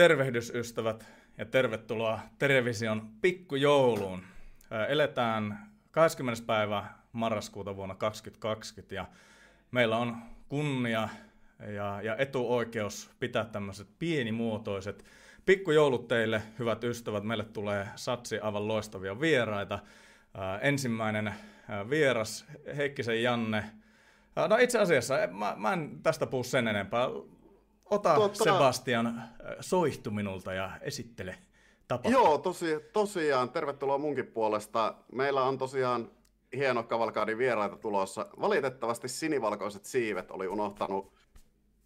Tervehdysystävät ja tervetuloa television pikkujouluun. Eletään 20. päivä marraskuuta vuonna 2020 ja meillä on kunnia ja, ja etuoikeus pitää tämmöiset pienimuotoiset pikkujoulut teille, hyvät ystävät. Meille tulee satsi aivan loistavia vieraita. Ensimmäinen vieras, Heikkisen Janne. No itse asiassa, mä, mä en tästä puhu sen enempää. Ota Tuota... Sebastian soihtu minulta ja esittele tapa. Joo, tosi, tosiaan. Tervetuloa munkin puolesta. Meillä on tosiaan hieno kavalkaadin vieraita tulossa. Valitettavasti sinivalkoiset siivet oli unohtanut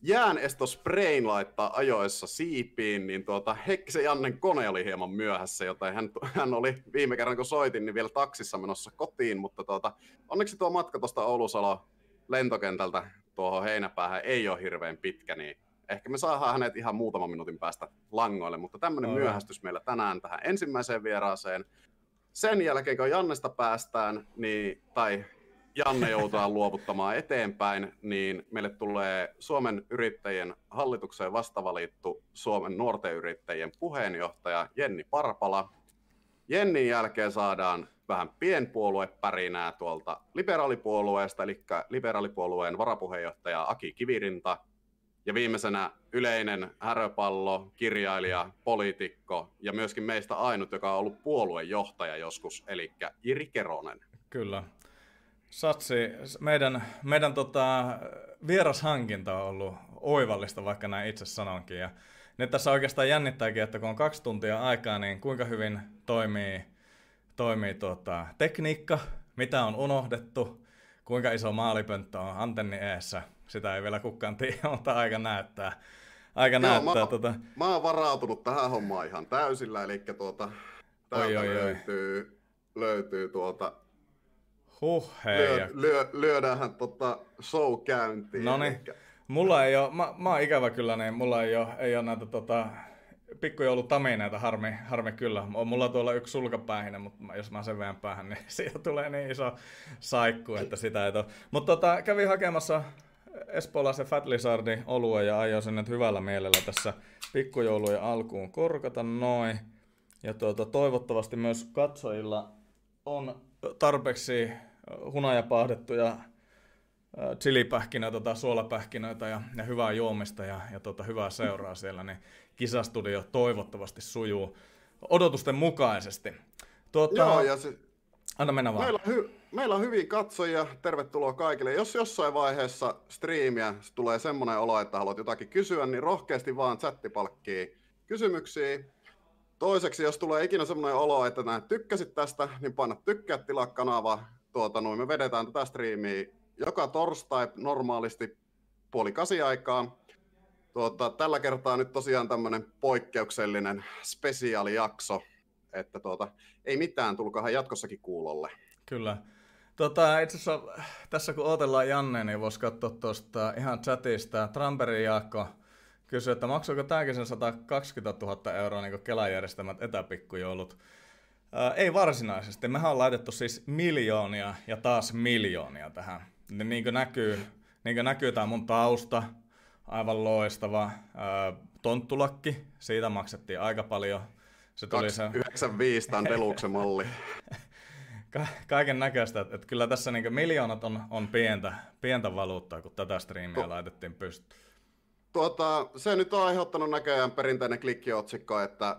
jäänestos-sprain laittaa ajoissa siipiin, niin tuota, Hekkisen Jannen kone oli hieman myöhässä, joten hän, hän oli viime kerran kun soitin, niin vielä taksissa menossa kotiin, mutta tuota, onneksi tuo matka tuosta Oulusalo lentokentältä tuohon heinäpäähän ei ole hirveän pitkä, niin ehkä me saadaan hänet ihan muutaman minuutin päästä langoille, mutta tämmöinen myöhästys meillä tänään tähän ensimmäiseen vieraaseen. Sen jälkeen, kun Jannesta päästään, niin, tai Janne joutuu luovuttamaan eteenpäin, niin meille tulee Suomen yrittäjien hallitukseen vastavalittu Suomen nuorten yrittäjien puheenjohtaja Jenni Parpala. Jennin jälkeen saadaan vähän pienpuoluepärinää tuolta liberaalipuolueesta, eli liberaalipuolueen varapuheenjohtaja Aki Kivirinta – ja viimeisenä yleinen häröpallo, kirjailija, poliitikko ja myöskin meistä ainut, joka on ollut puoluejohtaja joskus, eli Iri Keronen. Kyllä. Satsi, meidän, meidän tota, vierashankinta on ollut oivallista, vaikka näin itse sanonkin. Ja nyt tässä oikeastaan jännittääkin, että kun on kaksi tuntia aikaa, niin kuinka hyvin toimii, toimii tota, tekniikka, mitä on unohdettu, kuinka iso maalipönttö on antenni eessä – sitä ei vielä kukaan tiedä, mutta aika näyttää. Aika Joo, näyttää mä, tota... mä oon varautunut tähän hommaan ihan täysillä, eli tuota, täältä oi, oi, löytyy, oi. löytyy tuota, Huh, hei. Lyö, lyö, lyödäänhän tota show käyntiin. No niin. Mulla ei ole, mä, mä oon ikävä kyllä, niin mulla ei ole, ei ole näitä tota, pikkujoulut-tamineita, harmi, harmi kyllä. On mulla tuolla yksi sulkapäähinen, mutta jos mä sen veän päähän, niin siitä tulee niin iso saikku, että sitä ei ole. Mutta tota, kävin hakemassa espoolaisen Fat Lizardin olue ja aion sen nyt hyvällä mielellä tässä pikkujoulujen alkuun korkata noin. Ja tuota, toivottavasti myös katsojilla on tarpeeksi hunajapahdettuja chilipähkinöitä tai suolapähkinöitä ja, ja hyvää juomista ja, ja tuota, hyvää seuraa siellä, niin kisastudio toivottavasti sujuu odotusten mukaisesti. Tuota, Joo, ja se, Anna mennä vaan. Meillä on, hy- meillä on hyviä katsojia, tervetuloa kaikille. Jos jossain vaiheessa striimiä tulee semmoinen olo, että haluat jotakin kysyä, niin rohkeasti vaan chattipalkkiin kysymyksiä. Toiseksi, jos tulee ikinä semmoinen olo, että näet tykkäsit tästä, niin paina tykkää, tilaa kanava. Tuota, noin me vedetään tätä striimiä joka torstai normaalisti puoli kasi aikaa. Tuota, tällä kertaa nyt tosiaan tämmöinen poikkeuksellinen spesiaalijakso, että tuota, ei mitään, tulkahan jatkossakin kuulolle. Kyllä. Tota, itse asiassa tässä kun odotellaan Janne, niin voisi katsoa tuosta ihan chatista. Tramperin Jaakko kysyi, että maksuiko tämäkin sen 120 000 euroa niin Kelan järjestämät etäpikkujoulut. Ää, ei varsinaisesti. Mehän on laitettu siis miljoonia ja taas miljoonia tähän. Niin kuin näkyy, niin kuin näkyy tämä mun tausta, aivan loistava. Ää, tonttulakki, siitä maksettiin aika paljon se tuli 95 tämän Deluxe malli. Ka- kaiken näköistä, että, että kyllä tässä niin miljoonat on, on pientä, pientä valuuttaa, kun tätä striimiä tu- laitettiin pystyyn. Tuota, se nyt on aiheuttanut näköjään perinteinen klikkiotsikko, että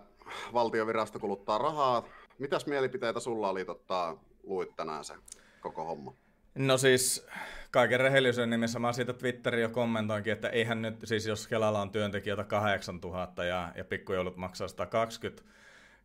valtiovirasto kuluttaa rahaa. Mitäs mielipiteitä sulla oli, tota, luit tänään se koko homma? No siis kaiken rehellisyyden nimissä mä siitä Twitterin jo kommentoinkin, että eihän nyt, siis jos Kelalla on työntekijöitä 8000 ja, ja pikkujoulut maksaa 120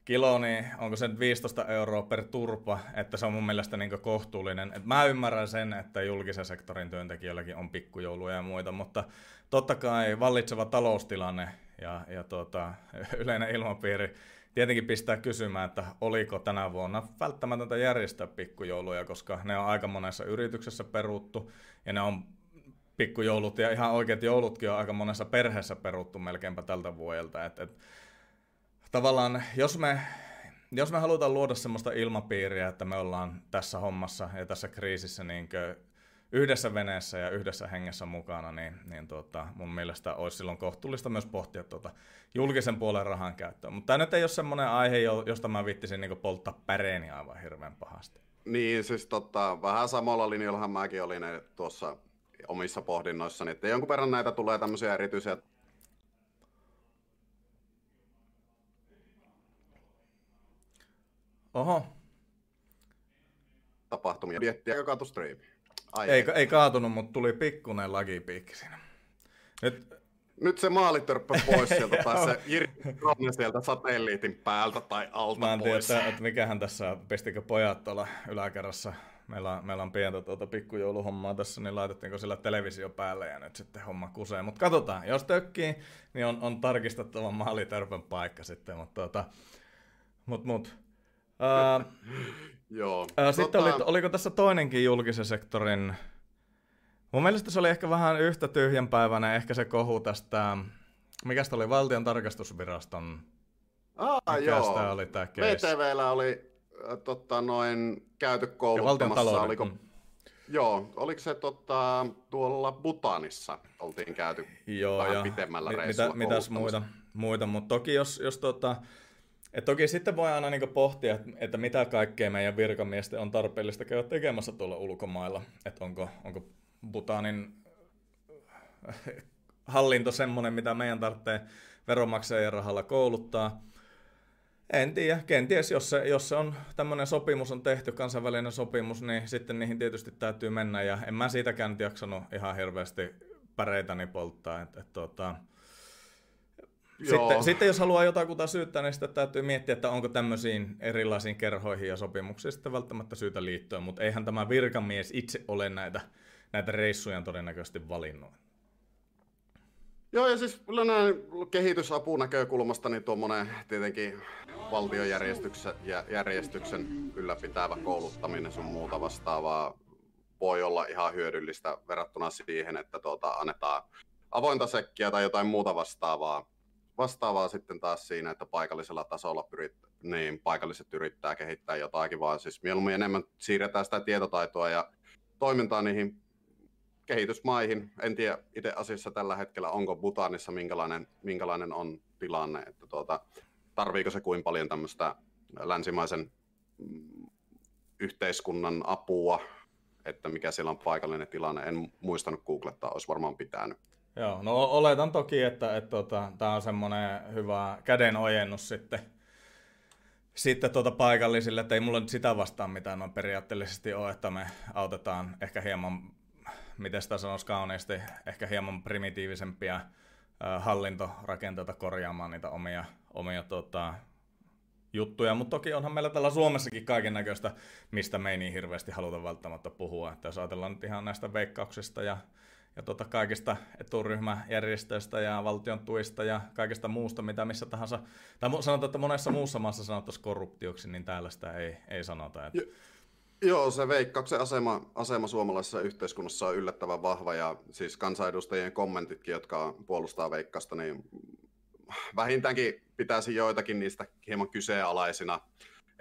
kilo, niin onko se nyt 15 euroa per turpa, että se on mun mielestä niin kohtuullinen. Et mä ymmärrän sen, että julkisen sektorin työntekijöilläkin on pikkujouluja ja muita, mutta totta kai vallitseva taloustilanne ja, ja tota, yleinen ilmapiiri tietenkin pistää kysymään, että oliko tänä vuonna välttämätöntä järjestää pikkujouluja, koska ne on aika monessa yrityksessä peruttu ja ne on pikkujoulut ja ihan oikeat joulutkin on aika monessa perheessä peruttu melkeinpä tältä vuodelta. Et, et, tavallaan, jos me, jos me halutaan luoda sellaista ilmapiiriä, että me ollaan tässä hommassa ja tässä kriisissä niin yhdessä veneessä ja yhdessä hengessä mukana, niin, niin tuota, mun mielestä olisi silloin kohtuullista myös pohtia tuota julkisen puolen rahan käyttöä. Mutta tämä nyt ei ole semmoinen aihe, josta mä vittisin niin polttaa päreeni aivan hirveän pahasti. Niin, siis tota, vähän samalla linjallahan mäkin olin tuossa omissa pohdinnoissani, että jonkun verran näitä tulee tämmöisiä erityisiä Oho. Tapahtumia. Miettiä, kaatu striimi. Ei, ei kaatunut, mutta tuli pikkuinen lagipiikki siinä. Nyt, nyt se maalitörppä pois sieltä, tai se Jiri sieltä satelliitin päältä tai alta Mä en pois. tiedä, että, että mikähän tässä, pestikö pojat tuolla yläkerrassa meillä on, meillä on pientä tuota pikkujouluhommaa tässä, niin laitettiinko sillä televisio päälle ja nyt sitten homma kusee. Mutta katsotaan, jos tökkii, niin on, on tarkistettava maalitörpän paikka sitten, mutta tuota, mut, mut. Uh, Joo. Uh, sitten tota... oli, oliko tässä toinenkin julkisen sektorin... Mun mielestä se oli ehkä vähän yhtä tyhjänpäiväinen, ehkä se kohu tästä... Mikä oli valtion tarkastusviraston... Ah, Mikä joo. oli tää VTVllä oli äh, totta, noin käyty kouluttamassa. Oliko, mm. Joo, oliko se totta, tuolla Butanissa oltiin käyty joo, vähän ja pitemmällä reissulla mitä, Mitäs muita, muita mutta toki jos, jos tota, et toki sitten voi aina niinku pohtia, että mitä kaikkea meidän virkamiesten on tarpeellista käydä tekemässä tuolla ulkomailla. Että onko, onko Butanin hallinto semmoinen, mitä meidän tarvitsee veronmaksajien rahalla kouluttaa. En tiedä, kenties jos se, jos se on tämmöinen sopimus on tehty, kansainvälinen sopimus, niin sitten niihin tietysti täytyy mennä. Ja en mä siitäkään jaksanut ihan hirveästi päreitäni polttaa. Et, et, tota, sitten, sitten jos haluaa jotakuta syyttää, niin sitten täytyy miettiä, että onko tämmöisiin erilaisiin kerhoihin ja sopimuksiin sitten välttämättä syytä liittyä, mutta eihän tämä virkamies itse ole näitä, näitä reissuja todennäköisesti valinnut. Joo, ja siis kyllä näin kehitysapunäkökulmasta niin tuommoinen tietenkin valtiojärjestyksen ylläpitävä kouluttaminen sun muuta vastaavaa voi olla ihan hyödyllistä verrattuna siihen, että tuota, annetaan avointa sekkiä tai jotain muuta vastaavaa vastaavaa sitten taas siinä, että paikallisella tasolla pyrit, niin paikalliset yrittää kehittää jotakin, vaan siis mieluummin enemmän siirretään sitä tietotaitoa ja toimintaa niihin kehitysmaihin. En tiedä itse asiassa tällä hetkellä, onko Butanissa minkälainen, minkälainen on tilanne, että tuota, tarviiko se kuin paljon tämmöistä länsimaisen mm, yhteiskunnan apua, että mikä siellä on paikallinen tilanne. En muistanut googlettaa, olisi varmaan pitänyt. Joo, no oletan toki, että, että tota, tämä on semmoinen hyvä kädenojennus sitten, sitten tuota paikallisille, että ei mulla nyt sitä vastaan mitään noin periaatteellisesti ole, että me autetaan ehkä hieman, miten sitä sanoisi kauniisti, ehkä hieman primitiivisempia äh, hallintorakenteita korjaamaan niitä omia, omia tota, juttuja, mutta toki onhan meillä täällä Suomessakin kaiken näköistä, mistä me ei niin hirveästi haluta välttämättä puhua. Että jos ajatellaan nyt ihan näistä veikkauksista ja ja tuota kaikista eturyhmäjärjestöistä ja valtion tuista ja kaikesta muusta, mitä missä tahansa, tai sanotaan, että monessa muussa maassa sanottaisiin korruptioksi, niin täällä sitä ei, ei sanota. Että... joo, se veikkauksen asema, asema suomalaisessa yhteiskunnassa on yllättävän vahva, ja siis kansanedustajien kommentitkin, jotka puolustaa veikkausta, niin vähintäänkin pitäisi joitakin niistä hieman kyseenalaisina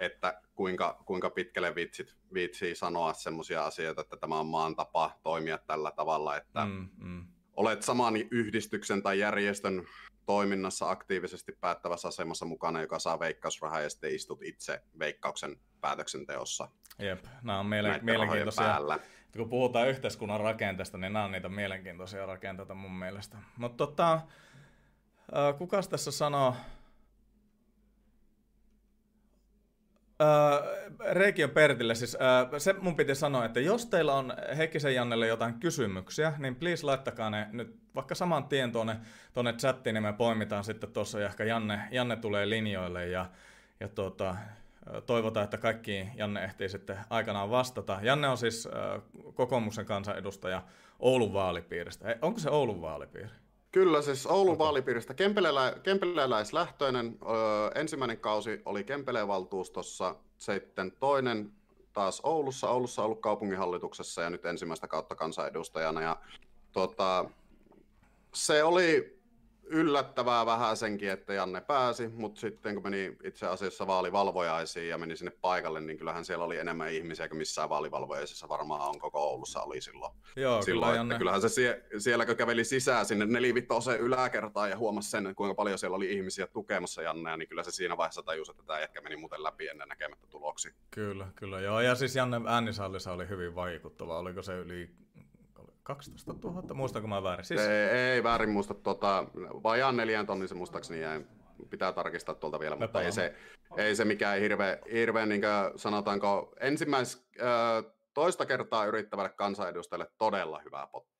että kuinka, kuinka pitkälle vitsit, viitsii sanoa semmoisia asioita, että tämä on maan tapa toimia tällä tavalla, että mm, mm. olet saman yhdistyksen tai järjestön toiminnassa aktiivisesti päättävässä asemassa mukana, joka saa veikkausrahaa ja sitten istut itse veikkauksen päätöksenteossa. Jep, nämä on mielen- mielenkiintoisia. Päällä. Kun puhutaan yhteiskunnan rakenteesta, niin nämä on niitä mielenkiintoisia rakenteita mun mielestä. Mutta tota, kukas tässä sanoo, Reikiön Pertille, siis äh, se mun piti sanoa, että jos teillä on Heikkisen Jannelle jotain kysymyksiä, niin please laittakaa ne nyt vaikka saman tien tuonne, tuonne chattiin, niin me poimitaan sitten tuossa ja ehkä Janne, Janne tulee linjoille ja, ja tuota, toivotaan, että kaikki Janne ehtii sitten aikanaan vastata. Janne on siis äh, kokoomuksen kansanedustaja Oulun vaalipiiristä. Onko se Oulun vaalipiiri? Kyllä, siis Oulun okay. vaalipiiristä Kempelelä, kempeläläislähtöinen. Öö, ensimmäinen kausi oli Kempeleen valtuustossa, sitten toinen taas Oulussa. Oulussa ollut kaupunginhallituksessa ja nyt ensimmäistä kautta kansanedustajana. Ja, tota, se oli yllättävää vähän senkin, että Janne pääsi, mutta sitten kun meni itse asiassa vaalivalvojaisiin ja meni sinne paikalle, niin kyllähän siellä oli enemmän ihmisiä kuin missään vaalivalvojaisissa varmaan on koko Oulussa oli silloin. Joo, silloin kyllä, Janne. Kyllähän se sie, siellä kun käveli sisään sinne nelivitoseen yläkertaan ja huomasi sen, kuinka paljon siellä oli ihmisiä tukemassa Jannea, niin kyllä se siinä vaiheessa tajusi, että tämä jätkä meni muuten läpi ennen näkemättä tuloksia. Kyllä, kyllä joo. Ja siis Janne äänisallissa oli hyvin vaikuttava. Oliko se yli 12 000, muistanko mä väärin? Siis... Ei, ei väärin muista, tota, vajaan neljän tonnin se muistaakseni jäi. Pitää tarkistaa tuolta vielä, me mutta ei se, ei se mikään hirveä, hirveä niin sanotaanko, ensimmäis, toista kertaa yrittävälle kansanedustajalle todella hyvää pottia.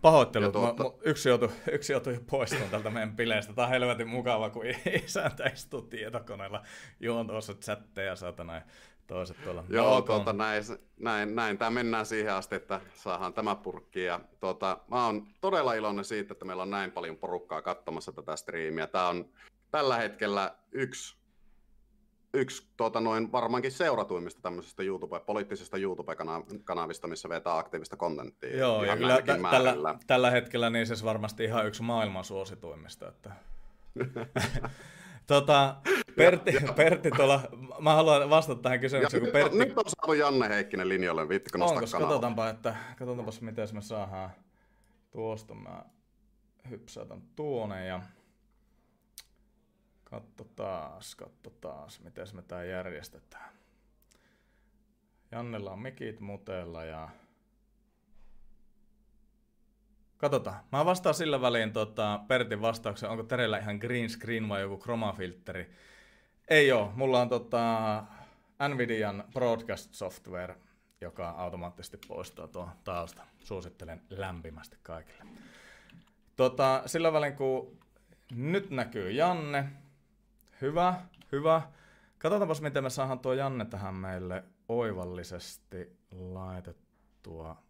Pahoittelut, tuota... mä, yksi, joutui, yksi joutui poistumaan tältä meidän bileistä. Tämä on helvetin mukava, kun isäntä istuu tietokoneella juon tuossa chatteja, satana toiset tuolla. Joo, tuota, näin, näin, näin. Tämä mennään siihen asti, että saadaan tämä purkki. Ja, tuota, mä oon todella iloinen siitä, että meillä on näin paljon porukkaa katsomassa tätä striimiä. Tämä on tällä hetkellä yksi, yksi tuota, noin varmaankin seuratuimmista tämmöisestä YouTube, poliittisesta YouTube-kanavista, missä vetää aktiivista kontenttia. Joo, ja kyllä t- tällä, tällä, hetkellä niin se varmasti ihan yksi maailman suosituimmista. Että... Tota, Pertti, ja, Pertti tuolla, mä haluan vastata tähän kysymykseen. kun Pertti... Nyt on saatu Janne Heikkinen linjoille, viittikö nostaa Onko, katsotaanpa, että, katsotaanpa miten me saadaan tuosta. Mä hypsäytän tuonne ja katso taas, katso taas, miten me tää järjestetään. Jannella on mikit mutella ja Katsotaan. Mä vastaan sillä väliin tota, Pertin vastauksen, onko Terellä ihan green screen vai joku chromafilteri. Ei oo. Mulla on tota, Nvidian broadcast software, joka automaattisesti poistaa tuon tausta. Suosittelen lämpimästi kaikille. Tota, sillä välin kun nyt näkyy Janne. Hyvä, hyvä. Katsotaanpas miten me saadaan tuo Janne tähän meille oivallisesti laitettua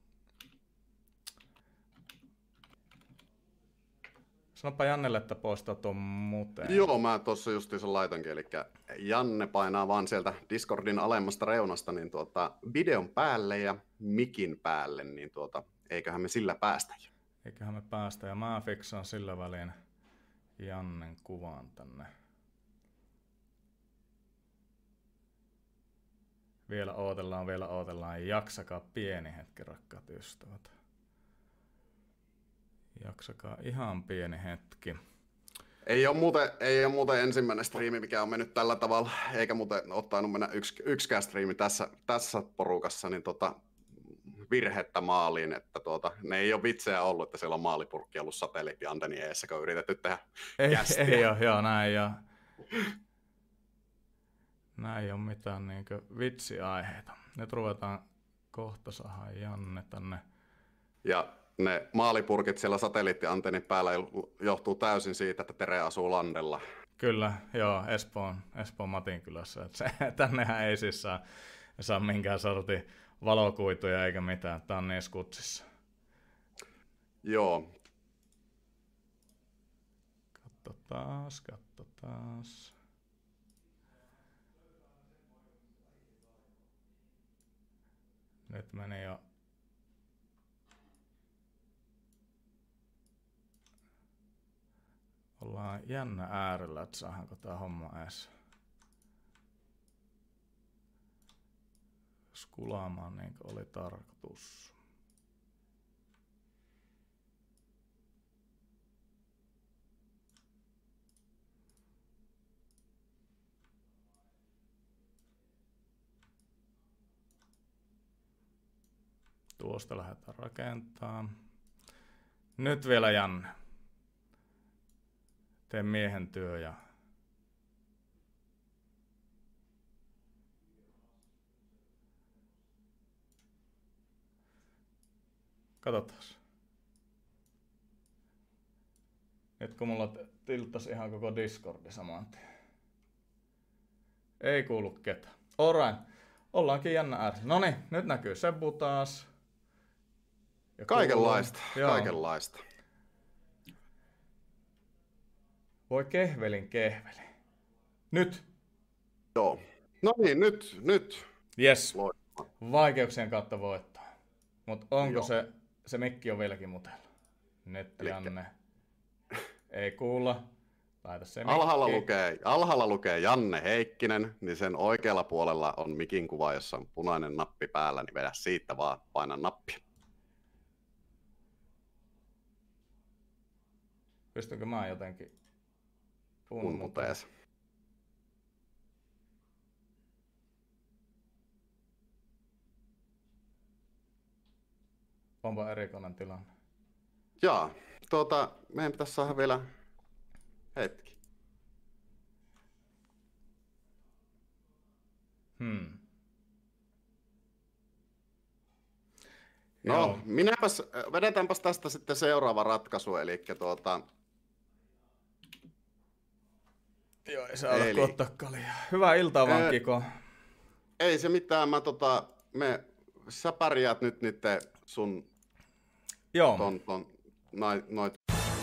Sanopa Jannelle, että poistaa tuon muuten. Joo, mä tuossa justiinsa laitankin, eli Janne painaa vaan sieltä Discordin alemmasta reunasta niin tuota, videon päälle ja mikin päälle, niin tuota, eiköhän me sillä päästä jo. Eiköhän me päästä, ja mä fiksaan sillä väliin Jannen kuvan tänne. Vielä ootellaan, vielä ootellaan. Jaksakaa pieni hetki, rakkaat ystävät. Jaksakaa ihan pieni hetki. Ei ole, muuten, ei ole muuten ensimmäinen striimi, mikä on mennyt tällä tavalla, eikä muuten ottanut mennä yks, yksikään striimi tässä, tässä porukassa, niin tota, virhettä maaliin, että tuota, ne ei ole vitsejä ollut, että siellä on maalipurkki ollut satelliittianteni eessä, kun on yritetty tehdä ei, kästiä. ei ole, joo, näin ja näin ei ole mitään niin vitsiaiheita. Nyt ruvetaan kohta saada Janne tänne. Ja ne maalipurkit siellä satelliittiantennin päällä johtuu täysin siitä, että Tere asuu landella. Kyllä, joo, Espoon, Espoon Matin kylässä. Et se, tännehän ei siis saa, saa minkään sorti valokuituja eikä mitään. Tämä on niin skutsissa. Joo. Katso taas, katso taas. Nyt meni jo ollaan jännä äärellä, että saadaanko tämä homma edes skulaamaan niin kuin oli tarkoitus. Tuosta lähdetään rakentamaan. Nyt vielä Janne. Teen miehen työ ja Katsotaan. Nyt kun mulla tilttas ihan koko Discordi saman tien. Ei kuulu ketään. Alright. Ollaankin jännä ääressä. No niin, nyt näkyy Sebbu taas. Ja kaikenlaista, kuuluu. kaikenlaista. Voi kehvelin kehveli. Nyt. Joo. No niin, nyt, nyt. Yes. Vaikeuksien kautta voittaa. Mutta onko Joo. se, se mikki on vieläkin mutella? Nyt Janne. Ei kuulla. Laita se alhaalla lukee, alhaalla lukee Janne Heikkinen, niin sen oikealla puolella on mikin kuva, jossa on punainen nappi päällä, niin vedä siitä vaan, paina nappia. Pystynkö mä jotenkin punmutees? Onpa erikoinen tilanne. Joo, tuota, meidän pitäisi saada vielä hetki. Hmm. No, Joo. minäpäs, vedetäänpäs tästä sitten seuraava ratkaisu, eli tuota... Joo, ei saa eli... ottaa kaljaa. Hyvää iltaa vaan, ee, Kiko. Ei se mitään, mä tota, me, sä pärjäät nyt niiden sun Joo. Ton, ton, noit, noit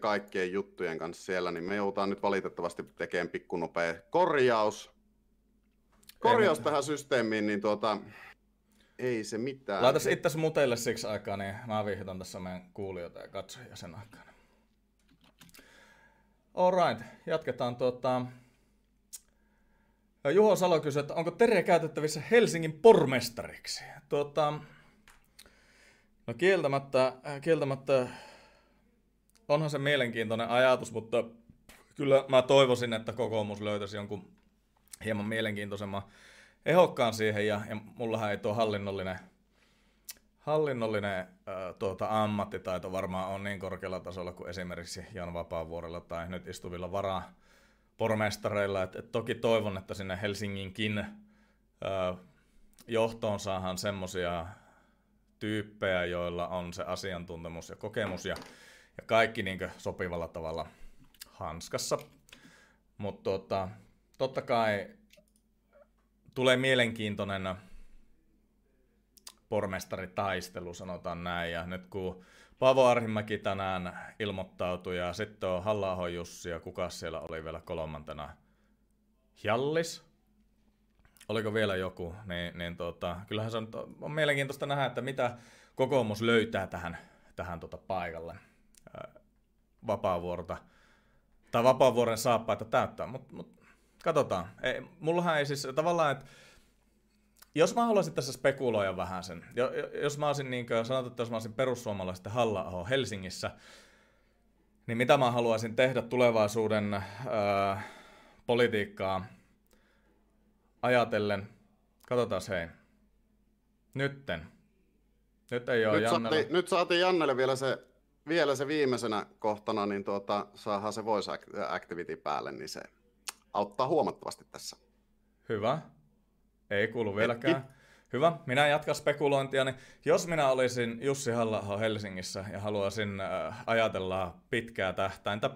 kaikkien juttujen kanssa siellä, niin me joudutaan nyt valitettavasti tekemään pikkunopea korjaus. Korjaus ei, tähän systeemiin, niin tuota, ei se mitään. Laitas itse muteille siksi aikaa, niin mä viihdytän tässä meidän kuulijoita ja katsojia sen aikaan. Alright, jatketaan tuota... Juho Salo kysyi, että onko Tere käytettävissä Helsingin pormestariksi? Tuota, no kieltämättä, kieltämättä onhan se mielenkiintoinen ajatus, mutta kyllä mä toivoisin, että kokoomus löytäisi jonkun hieman mielenkiintoisemman ehokkaan siihen, ja, ja mullahan ei tuo hallinnollinen, hallinnollinen äh, tuota, ammattitaito varmaan on niin korkealla tasolla kuin esimerkiksi Jan Vapaavuorella tai nyt istuvilla varaa pormestareilla. Et, et toki toivon, että sinne Helsinginkin äh, johtoon saadaan semmoisia tyyppejä, joilla on se asiantuntemus ja kokemus ja ja kaikki niin sopivalla tavalla hanskassa. Mutta tota, totta kai tulee mielenkiintoinen pormestaritaistelu, sanotaan näin. Ja nyt kun Paavo Arhimäki tänään ilmoittautui ja sitten on halla Jussi ja kuka siellä oli vielä kolmantena? Hjallis? Oliko vielä joku? Niin, niin tota, kyllähän se on, on mielenkiintoista nähdä, että mitä kokoomus löytää tähän, tähän tota paikalle vapaavuorta tai vapaavuoren saappaita täyttää, mutta mut, katsotaan. Ei, mullahan ei siis tavallaan, että jos mä haluaisin tässä spekuloida vähän sen, jos mä olisin, niin kuin, sanotaan, että jos mä olisin perussuomalaisten halla Helsingissä, niin mitä mä haluaisin tehdä tulevaisuuden öö, politiikkaa ajatellen, katsotaan hei, nytten, nyt ei ole nyt. Saatiin, nyt saatiin Jannelle vielä se vielä se viimeisenä kohtana, niin tuota, saadaan se voice activity päälle, niin se auttaa huomattavasti tässä. Hyvä. Ei kuulu vieläkään. Hetki. Hyvä. Minä jatkan spekulointia. Niin jos minä olisin Jussi halla Helsingissä ja haluaisin äh, ajatella pitkää tähtäintä,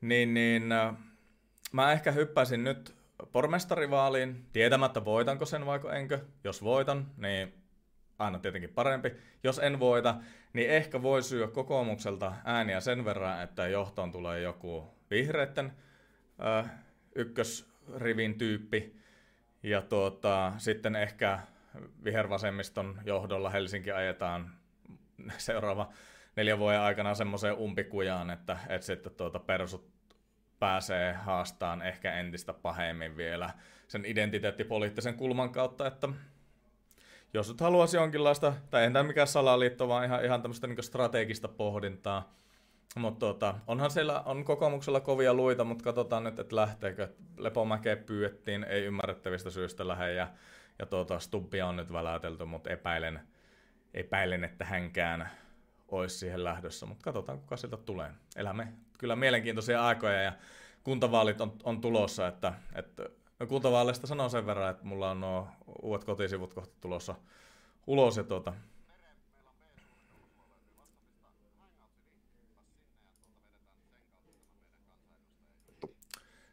niin, niin mä ehkä hyppäisin nyt pormestarivaaliin, tietämättä voitanko sen vaiko enkö. Jos voitan, niin aina tietenkin parempi. Jos en voita, niin ehkä voi syö kokoomukselta ääniä sen verran, että johtoon tulee joku vihreitten ö, ykkösrivin tyyppi. Ja tuota, sitten ehkä vihervasemmiston johdolla Helsinki ajetaan seuraava neljän vuoden aikana semmoiseen umpikujaan, että, että sitten tuota persut pääsee haastaan ehkä entistä pahemmin vielä sen identiteettipoliittisen kulman kautta, että jos nyt haluaisi jonkinlaista, tai ei tämä mikään salaliitto, vaan ihan, ihan tämmöistä niin strategista pohdintaa, mutta tota, onhan siellä on kokoomuksella kovia luita, mutta katsotaan nyt, että lähteekö. Lepomäkeä pyydettiin, ei ymmärrettävistä syistä lähde, ja, ja tuota, Stubbia on nyt väläytelty, mutta epäilen, epäilen, että hänkään olisi siihen lähdössä, mutta katsotaan, kuka sieltä tulee. Elämme kyllä mielenkiintoisia aikoja, ja kuntavaalit on, on tulossa, että, että no kuntavaaleista sanon sen verran, että mulla on nuo uudet kotisivut kohta tulossa ulos, ja tuota,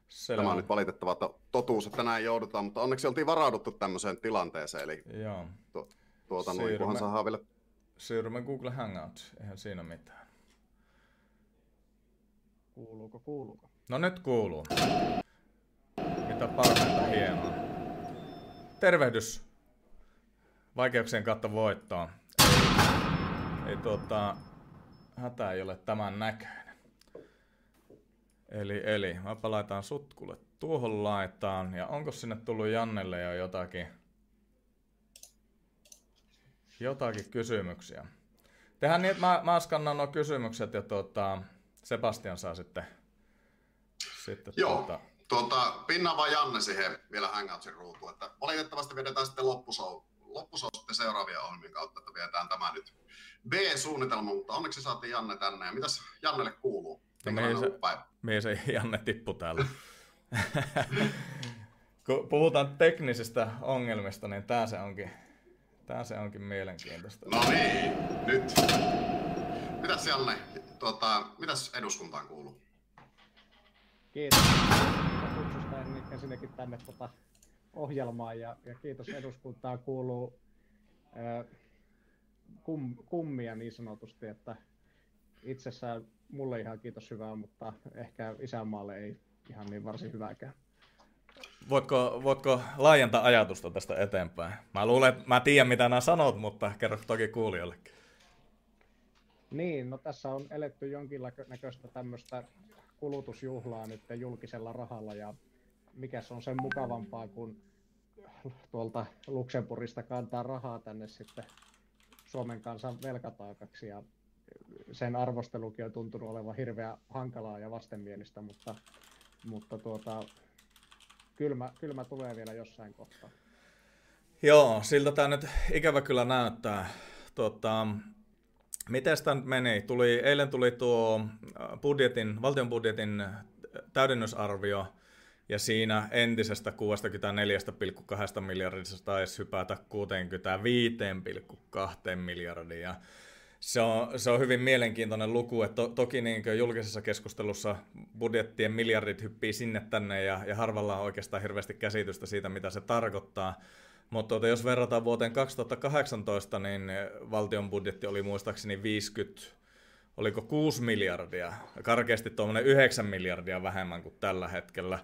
Selvä. Tämä on nyt valitettava totuus, että näin joudutaan, mutta onneksi oltiin varauduttu tämmöiseen tilanteeseen, eli Joo. Tu, tuota, noin, kunhan saadaan vielä... Siirrymme Google Hangout, eihän siinä mitään. Kuuluuko, kuuluuko? No nyt kuuluu. Mitä parhaita hienoa. Tervehdys vaikeuksien kautta voittoon. Ei, ei tuota, hätä ei ole tämän näköinen. Eli, eli mä palaitaan sutkulle tuohon laitaan. Ja onko sinne tullut Jannelle jo jotakin, jotakin kysymyksiä? Tehän niin, että mä, mä skannan nuo kysymykset ja tuota, Sebastian saa sitten... sitten Joo, tuota... Tuota, pinna vaan Janne siihen vielä Hangoutsin ruutuun. Että valitettavasti vedetään sitten loppushow, loppushow sitten seuraavia ohjelmien kautta, että viedään tämä nyt B-suunnitelma, mutta onneksi saatiin Janne tänne. Ja mitäs Jannelle kuuluu? No mihin se, se Janne tippu täällä? Kun puhutaan teknisistä ongelmista, niin tämä se onkin, tää se onkin mielenkiintoista. No niin, nyt. Mitäs Janne, tuota, mitäs eduskuntaan kuuluu? Kiitos ensinnäkin tänne tuota ohjelmaan ja, ja kiitos eduskuntaan kuuluu ää, kum, kummia niin sanotusti, että itsessään mulle ihan kiitos hyvää, mutta ehkä isänmaalle ei ihan niin varsin hyvääkään. Voitko, voitko laajentaa ajatusta tästä eteenpäin? Mä luulen, että mä tiedän mitä nämä sanot, mutta kerro toki kuulijoillekin. Niin, no tässä on eletty jonkinnäköistä tämmöistä kulutusjuhlaa nyt julkisella rahalla ja mikä se on sen mukavampaa, kun tuolta Luxemburgista kantaa rahaa tänne sitten Suomen kansan velkataakaksi ja sen arvostelukin on tuntunut olevan hirveän hankalaa ja vastenmielistä, mutta, mutta tuota, kylmä, kylmä tulee vielä jossain kohtaa. Joo, siltä tämä nyt ikävä kyllä näyttää. Tuota, Miten tämä meni? Tuli, eilen tuli tuo äh, budjetin, valtion budjetin täydennysarvio, ja siinä entisestä 64,2 miljardista taisi hypätä 65,2 miljardia se on, se on hyvin mielenkiintoinen luku, että to, toki niin julkisessa keskustelussa budjettien miljardit hyppii sinne tänne ja, ja harvalla on oikeastaan hirveästi käsitystä siitä, mitä se tarkoittaa. Mutta tuota, jos verrataan vuoteen 2018, niin valtion budjetti oli muistaakseni 50, oliko 6 miljardia, karkeasti tuommoinen 9 miljardia vähemmän kuin tällä hetkellä.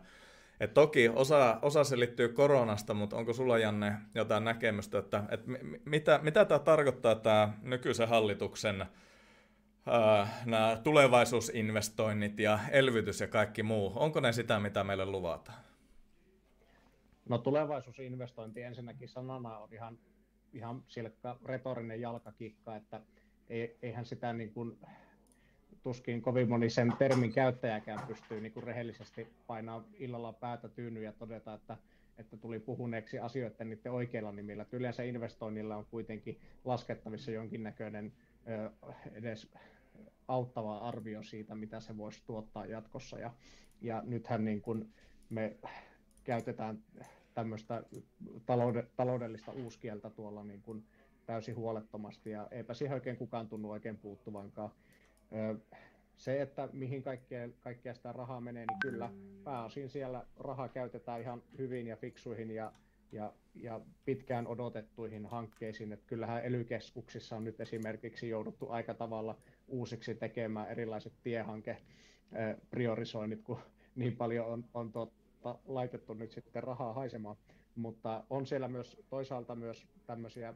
Et toki osa, osa se liittyy koronasta, mutta onko sulla Janne jotain näkemystä, että, että mitä, mitä tämä tarkoittaa tämä nykyisen hallituksen äh, nämä tulevaisuusinvestoinnit ja elvytys ja kaikki muu, onko ne sitä, mitä meille luvataan? No tulevaisuusinvestointi ensinnäkin sanana on ihan, ihan silkka retorinen jalkakikka, että eihän sitä niin kuin tuskin kovin moni sen termin käyttäjäkään pystyy niin kuin rehellisesti painaa illalla päätä tyynyä ja todeta, että, että tuli puhuneeksi asioiden niiden oikeilla nimillä. yleensä investoinnilla on kuitenkin laskettavissa jonkinnäköinen ö, edes auttava arvio siitä, mitä se voisi tuottaa jatkossa. Ja, ja nythän niin kuin me käytetään tämmöistä taloude, taloudellista uuskieltä tuolla niin kuin täysin huolettomasti ja eipä siihen oikein kukaan tunnu oikein puuttuvankaan se, että mihin kaikkea, kaikkea sitä rahaa menee, niin kyllä pääosin siellä rahaa käytetään ihan hyvin ja fiksuihin ja, ja, ja pitkään odotettuihin hankkeisiin. Että kyllähän ely on nyt esimerkiksi jouduttu aika tavalla uusiksi tekemään erilaiset tiehanke priorisoinnit, kun niin paljon on, on totta, laitettu nyt sitten rahaa haisemaan. Mutta on siellä myös toisaalta myös tämmöisiä,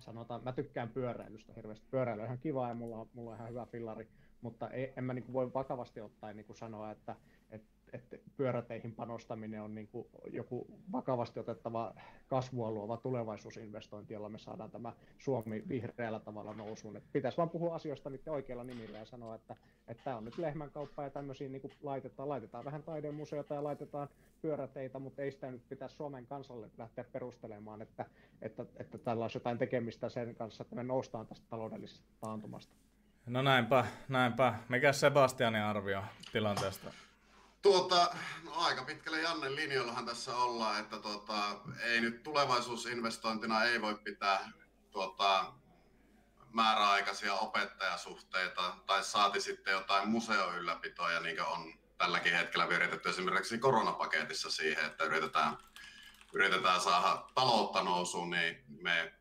sanotaan, mä tykkään pyöräilystä hirveästi. Pyöräily on ihan kiva ja mulla on, mulla on ihan hyvä fillari, mutta ei, en mä niin voi vakavasti ottaen niin sanoa, että että pyöräteihin panostaminen on niin kuin joku vakavasti otettava kasvua luova tulevaisuusinvestointi, jolla me saadaan tämä Suomi vihreällä tavalla nousuun. Et pitäisi vaan puhua asioista niiden oikeilla nimillä ja sanoa, että, että tämä on nyt lehmänkauppa ja tämmöisiä niin kuin laitetaan. Laitetaan vähän taidemuseota ja laitetaan pyöräteitä, mutta ei sitä nyt pitäisi Suomen kansalle lähteä perustelemaan, että, että, että tällä olisi jotain tekemistä sen kanssa, että me noustaan tästä taloudellisesta taantumasta. No näinpä, näinpä. Mikä Sebastianin arvio tilanteesta? Tuota, no aika pitkälle Jannen linjoillahan tässä ollaan, että tuota, ei nyt tulevaisuusinvestointina ei voi pitää tuota, määräaikaisia opettajasuhteita tai saati sitten jotain museoylläpitoja, niin kuin on tälläkin hetkellä viritetty esimerkiksi koronapaketissa siihen, että yritetään, yritetään saada taloutta nousuun, niin me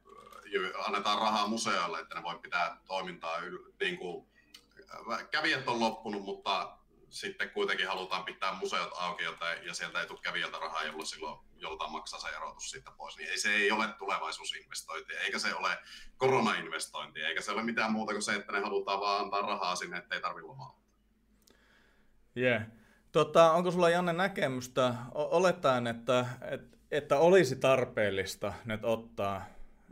annetaan rahaa museoille, että ne voi pitää toimintaa yl, niin kuin, kävijät on loppunut, mutta sitten kuitenkin halutaan pitää museot auki ja sieltä ei tule kävijältä rahaa, jolloin silloin joltain maksaa se erotus siitä pois. Niin ei, se ei ole tulevaisuusinvestointi, eikä se ole koronainvestointi, eikä se ole mitään muuta kuin se, että ne halutaan vaan antaa rahaa sinne, ettei tarvitse lomaa. Yeah. Tota, onko sulla Janne näkemystä, olettaen, että, että, että olisi tarpeellista nyt ottaa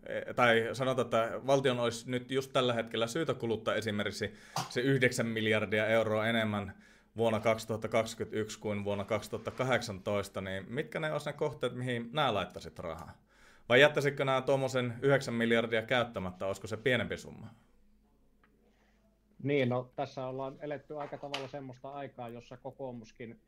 e, tai sanotaan, että valtion olisi nyt just tällä hetkellä syytä kuluttaa esimerkiksi se 9 miljardia euroa enemmän vuonna 2021 kuin vuonna 2018, niin mitkä ne olisi ne kohteet, mihin nämä laittaisit rahaa? Vai jättäisitkö nämä tuommoisen 9 miljardia käyttämättä, olisiko se pienempi summa? Niin, no tässä ollaan eletty aika tavalla semmoista aikaa, jossa kokoomuskin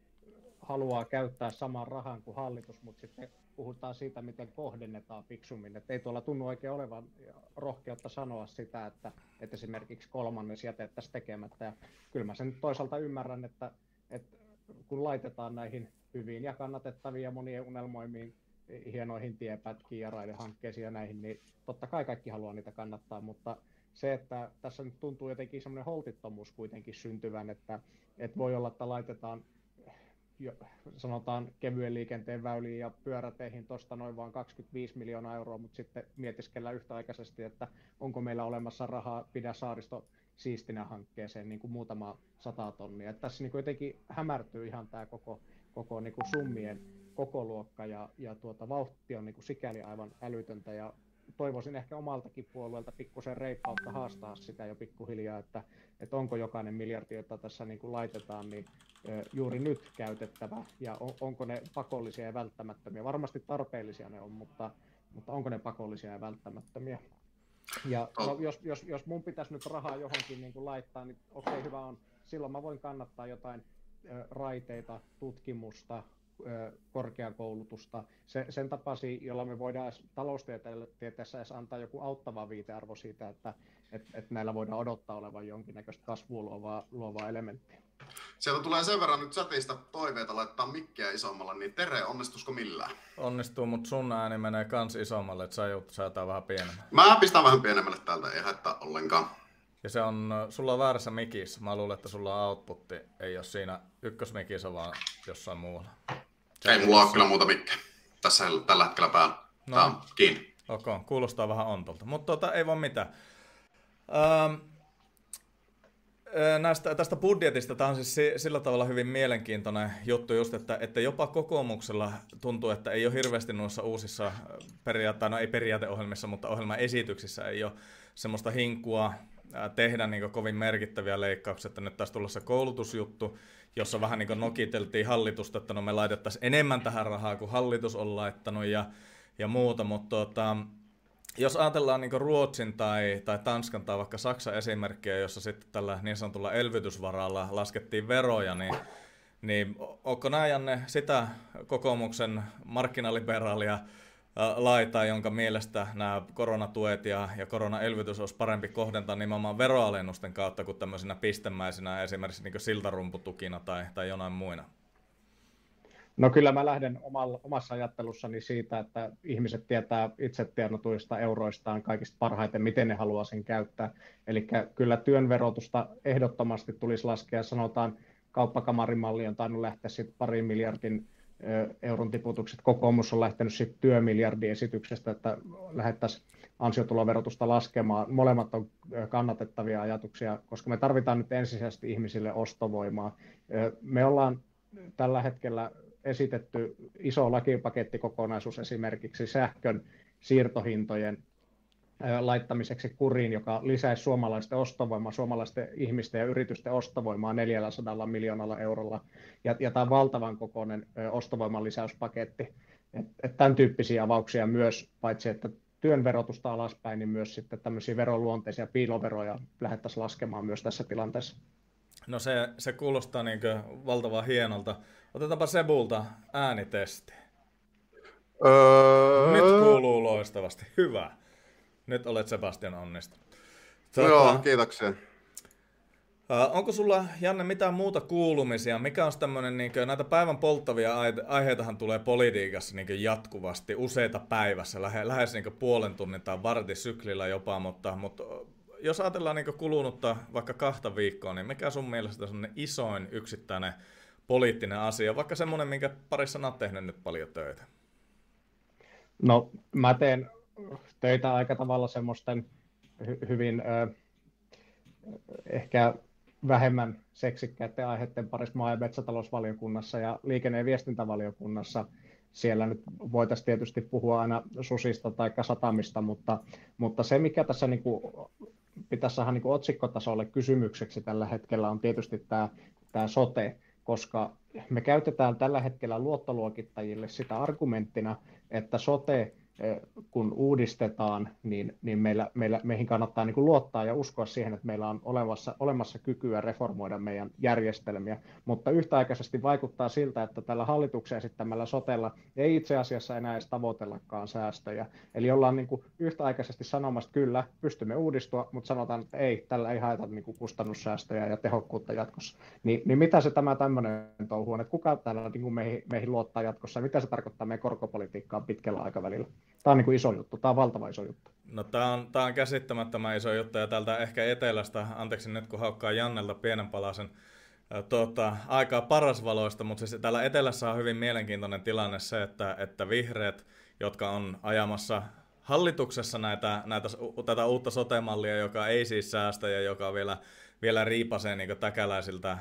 haluaa käyttää saman rahan kuin hallitus, mutta sitten puhutaan siitä, miten kohdennetaan fiksummin. Että ei tuolla tunnu oikein olevan rohkeutta sanoa sitä, että, että esimerkiksi kolmannes jätettäisiin tekemättä. Ja kyllä mä sen toisaalta ymmärrän, että, että kun laitetaan näihin hyviin ja kannatettaviin ja monien unelmoimiin hienoihin tiepätkiin ja raidehankkeisiin ja näihin, niin totta kai kaikki haluaa niitä kannattaa, mutta se, että tässä nyt tuntuu jotenkin semmoinen holtittomuus kuitenkin syntyvän, että, että voi olla, että laitetaan jo, sanotaan kevyen liikenteen väyliin ja pyöräteihin tuosta noin vain 25 miljoonaa euroa, mutta sitten mietiskellä yhtäaikaisesti, että onko meillä olemassa rahaa pidä saaristo siistinä hankkeeseen niin kuin muutama sata tonnia. Että tässä niin kuin jotenkin hämärtyy ihan tämä koko, koko niin kuin summien koko luokka ja, ja tuota, vauhti on niin kuin sikäli aivan älytöntä ja toivoisin ehkä omaltakin puolueelta pikkusen reippautta haastaa sitä jo pikkuhiljaa, että, että onko jokainen miljardi, jota tässä niin kuin laitetaan, niin juuri nyt käytettävä ja on, onko ne pakollisia ja välttämättömiä. Varmasti tarpeellisia ne on, mutta, mutta onko ne pakollisia ja välttämättömiä. Ja no, jos, jos, jos mun pitäisi nyt rahaa johonkin niin kuin laittaa, niin okei, okay, hyvä on. Silloin mä voin kannattaa jotain raiteita, tutkimusta, korkeakoulutusta, se, sen tapasi, jolla me voidaan taloustieteessä edes antaa joku auttava viitearvo siitä, että et, et näillä voidaan odottaa olevan jonkinnäköistä kasvua luovaa, luovaa elementtiä. Sieltä tulee sen verran nyt chatista toiveita laittaa mikkiä isommalla, niin Tere, onnistusko millään? Onnistuu, mutta sun ääni menee kans isommalle, että sä joudut säätää vähän pienemmän. Mä pistän vähän pienemmälle täältä, ei haittaa ollenkaan. Ja se on, sulla on väärässä mikissä. Mä luulen, että sulla on outputti, ei ole siinä ykkösmikissä, vaan jossain muualla. Ei mulla ole kyllä muuta mikkiä tässä tällä hetkellä päällä. No. Tää on kiinni. Okei, okay, kuulostaa vähän ontolta. Mutta tota, ei voi mitään. Ähm, näistä, tästä budjetista, tämä on siis sillä tavalla hyvin mielenkiintoinen juttu just, että, että jopa kokoomuksella tuntuu, että ei ole hirveästi noissa uusissa periaatteessa, no ei periaateohjelmissa, mutta ohjelmaesityksissä ei ole semmoista hinkua tehdä niin kovin merkittäviä leikkauksia, että nyt taas tulossa koulutusjuttu, jossa vähän niin nokiteltiin hallitusta, että no me laitettaisiin enemmän tähän rahaa kuin hallitus on laittanut ja, ja muuta, mutta tota, jos ajatellaan niin Ruotsin tai, tai Tanskan tai vaikka Saksan esimerkkiä, jossa sitten tällä niin sanotulla elvytysvaralla laskettiin veroja, niin, niin onko nämä Janne sitä kokoomuksen markkinaliberaalia laita, jonka mielestä nämä koronatuet ja, ja koronaelvytys olisi parempi kohdentaa nimenomaan veroalennusten kautta kuin tämmöisinä pistemäisinä esimerkiksi niin siltarumputukina tai, tai jonain muina? No kyllä mä lähden omassa ajattelussani siitä, että ihmiset tietää itse tienatuista euroistaan kaikista parhaiten, miten ne haluaa sen käyttää. Eli kyllä työn verotusta ehdottomasti tulisi laskea. Sanotaan kauppakamarimalli on tainnut lähteä sitten parin miljardin euron tiputukset. Kokoomus on lähtenyt sitten työmiljardiesityksestä, että lähettäisiin ansiotuloverotusta laskemaan. Molemmat on kannatettavia ajatuksia, koska me tarvitaan nyt ensisijaisesti ihmisille ostovoimaa. Me ollaan tällä hetkellä esitetty iso lakipakettikokonaisuus esimerkiksi sähkön siirtohintojen laittamiseksi kuriin, joka lisäisi suomalaisten ostovoimaa, suomalaisten ihmisten ja yritysten ostovoimaa 400 miljoonalla eurolla. Ja, ja tämä on valtavan kokoinen ostovoiman lisäyspaketti. Et, et tämän tyyppisiä avauksia myös, paitsi että työn verotusta alaspäin, niin myös sitten tämmöisiä veroluonteisia piiloveroja lähdettäisiin laskemaan myös tässä tilanteessa. No se, se kuulostaa niin valtavan hienolta. Otetaanpa Sebulta äänitesti. Öö... Nyt kuuluu loistavasti. Hyvä. Nyt olet Sebastian onnistunut. Tuota, Joo, kiitoksia. Uh, onko sulla, Janne, mitään muuta kuulumisia? Mikä on tämmöinen, niin kuin, näitä päivän polttavia aiheitahan tulee politiikassa niin jatkuvasti, useita päivässä, lähe, lähes niin puolen tunnin tai vartisyklillä jopa, mutta, mutta jos ajatellaan niin kulunutta vaikka kahta viikkoa, niin mikä sun mielestä on isoin yksittäinen poliittinen asia, vaikka semmoinen, minkä parissa olet tehnyt nyt paljon töitä? No, mä teen töitä aika tavalla semmoisten hy- hyvin ö, ehkä vähemmän seksikkäiden aiheiden parissa maa- ja metsätalousvaliokunnassa ja liikenne- ja viestintävaliokunnassa. Siellä nyt voitaisiin tietysti puhua aina susista tai satamista, mutta, mutta se mikä tässä niin kuin pitäisi saada niin kuin otsikkotasolle kysymykseksi tällä hetkellä on tietysti tämä, tämä sote, koska me käytetään tällä hetkellä luottoluokittajille sitä argumenttina, että sote kun uudistetaan, niin, niin meillä, meillä, meihin kannattaa niin kuin luottaa ja uskoa siihen, että meillä on olemassa, olemassa kykyä reformoida meidän järjestelmiä, mutta yhtäaikaisesti vaikuttaa siltä, että tällä hallituksen esittämällä sotella ei itse asiassa enää edes tavoitellakaan säästöjä. Eli ollaan niin kuin yhtäaikaisesti sanomassa, että kyllä, pystymme uudistua, mutta sanotaan, että ei, tällä ei haeta niin kuin kustannussäästöjä ja tehokkuutta jatkossa. Ni, niin mitä se tämä tämmöinen touhu on, että kuka täällä niin kuin meihin, meihin luottaa jatkossa, mitä se tarkoittaa meidän korkopolitiikkaan pitkällä aikavälillä? Tämä on niin kuin iso juttu, tämä on valtava iso juttu. No tämä on, tämä on käsittämättömän iso juttu ja täältä ehkä etelästä, anteeksi nyt kun haukkaa Jannelta pienen palasen tuota, aikaa parasvaloista, mutta siis täällä etelässä on hyvin mielenkiintoinen tilanne se, että, että vihreät, jotka on ajamassa hallituksessa näitä, näitä, tätä uutta sotemallia, joka ei siis säästä ja joka vielä, vielä riipasee niin täkäläisiltä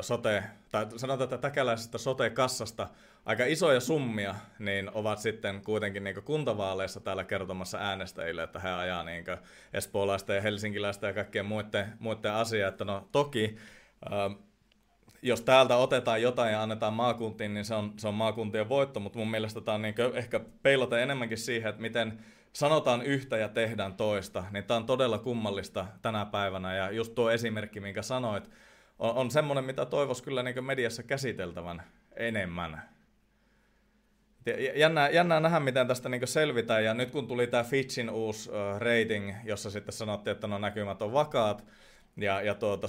sote, tai sanotaan, että täkäläisestä sote-kassasta aika isoja summia, niin ovat sitten kuitenkin niin kuntavaaleissa täällä kertomassa äänestäjille, että he ajaa niin espoolaista ja helsinkiläistä ja kaikkien muiden, muiden asiaa. Että no toki, äh, jos täältä otetaan jotain ja annetaan maakuntiin, niin se on, se on maakuntien voitto, mutta mun mielestä tämä on niin ehkä peilata enemmänkin siihen, että miten sanotaan yhtä ja tehdään toista, niin tämä on todella kummallista tänä päivänä. Ja just tuo esimerkki, minkä sanoit, on, on semmoinen, mitä toivoisi kyllä niin mediassa käsiteltävän enemmän. Jännää, jännää nähdä, miten tästä niin selvitään. Ja nyt kun tuli tämä Fitchin uusi rating, jossa sitten sanottiin, että no näkymät on vakaat, ja, ja tuota,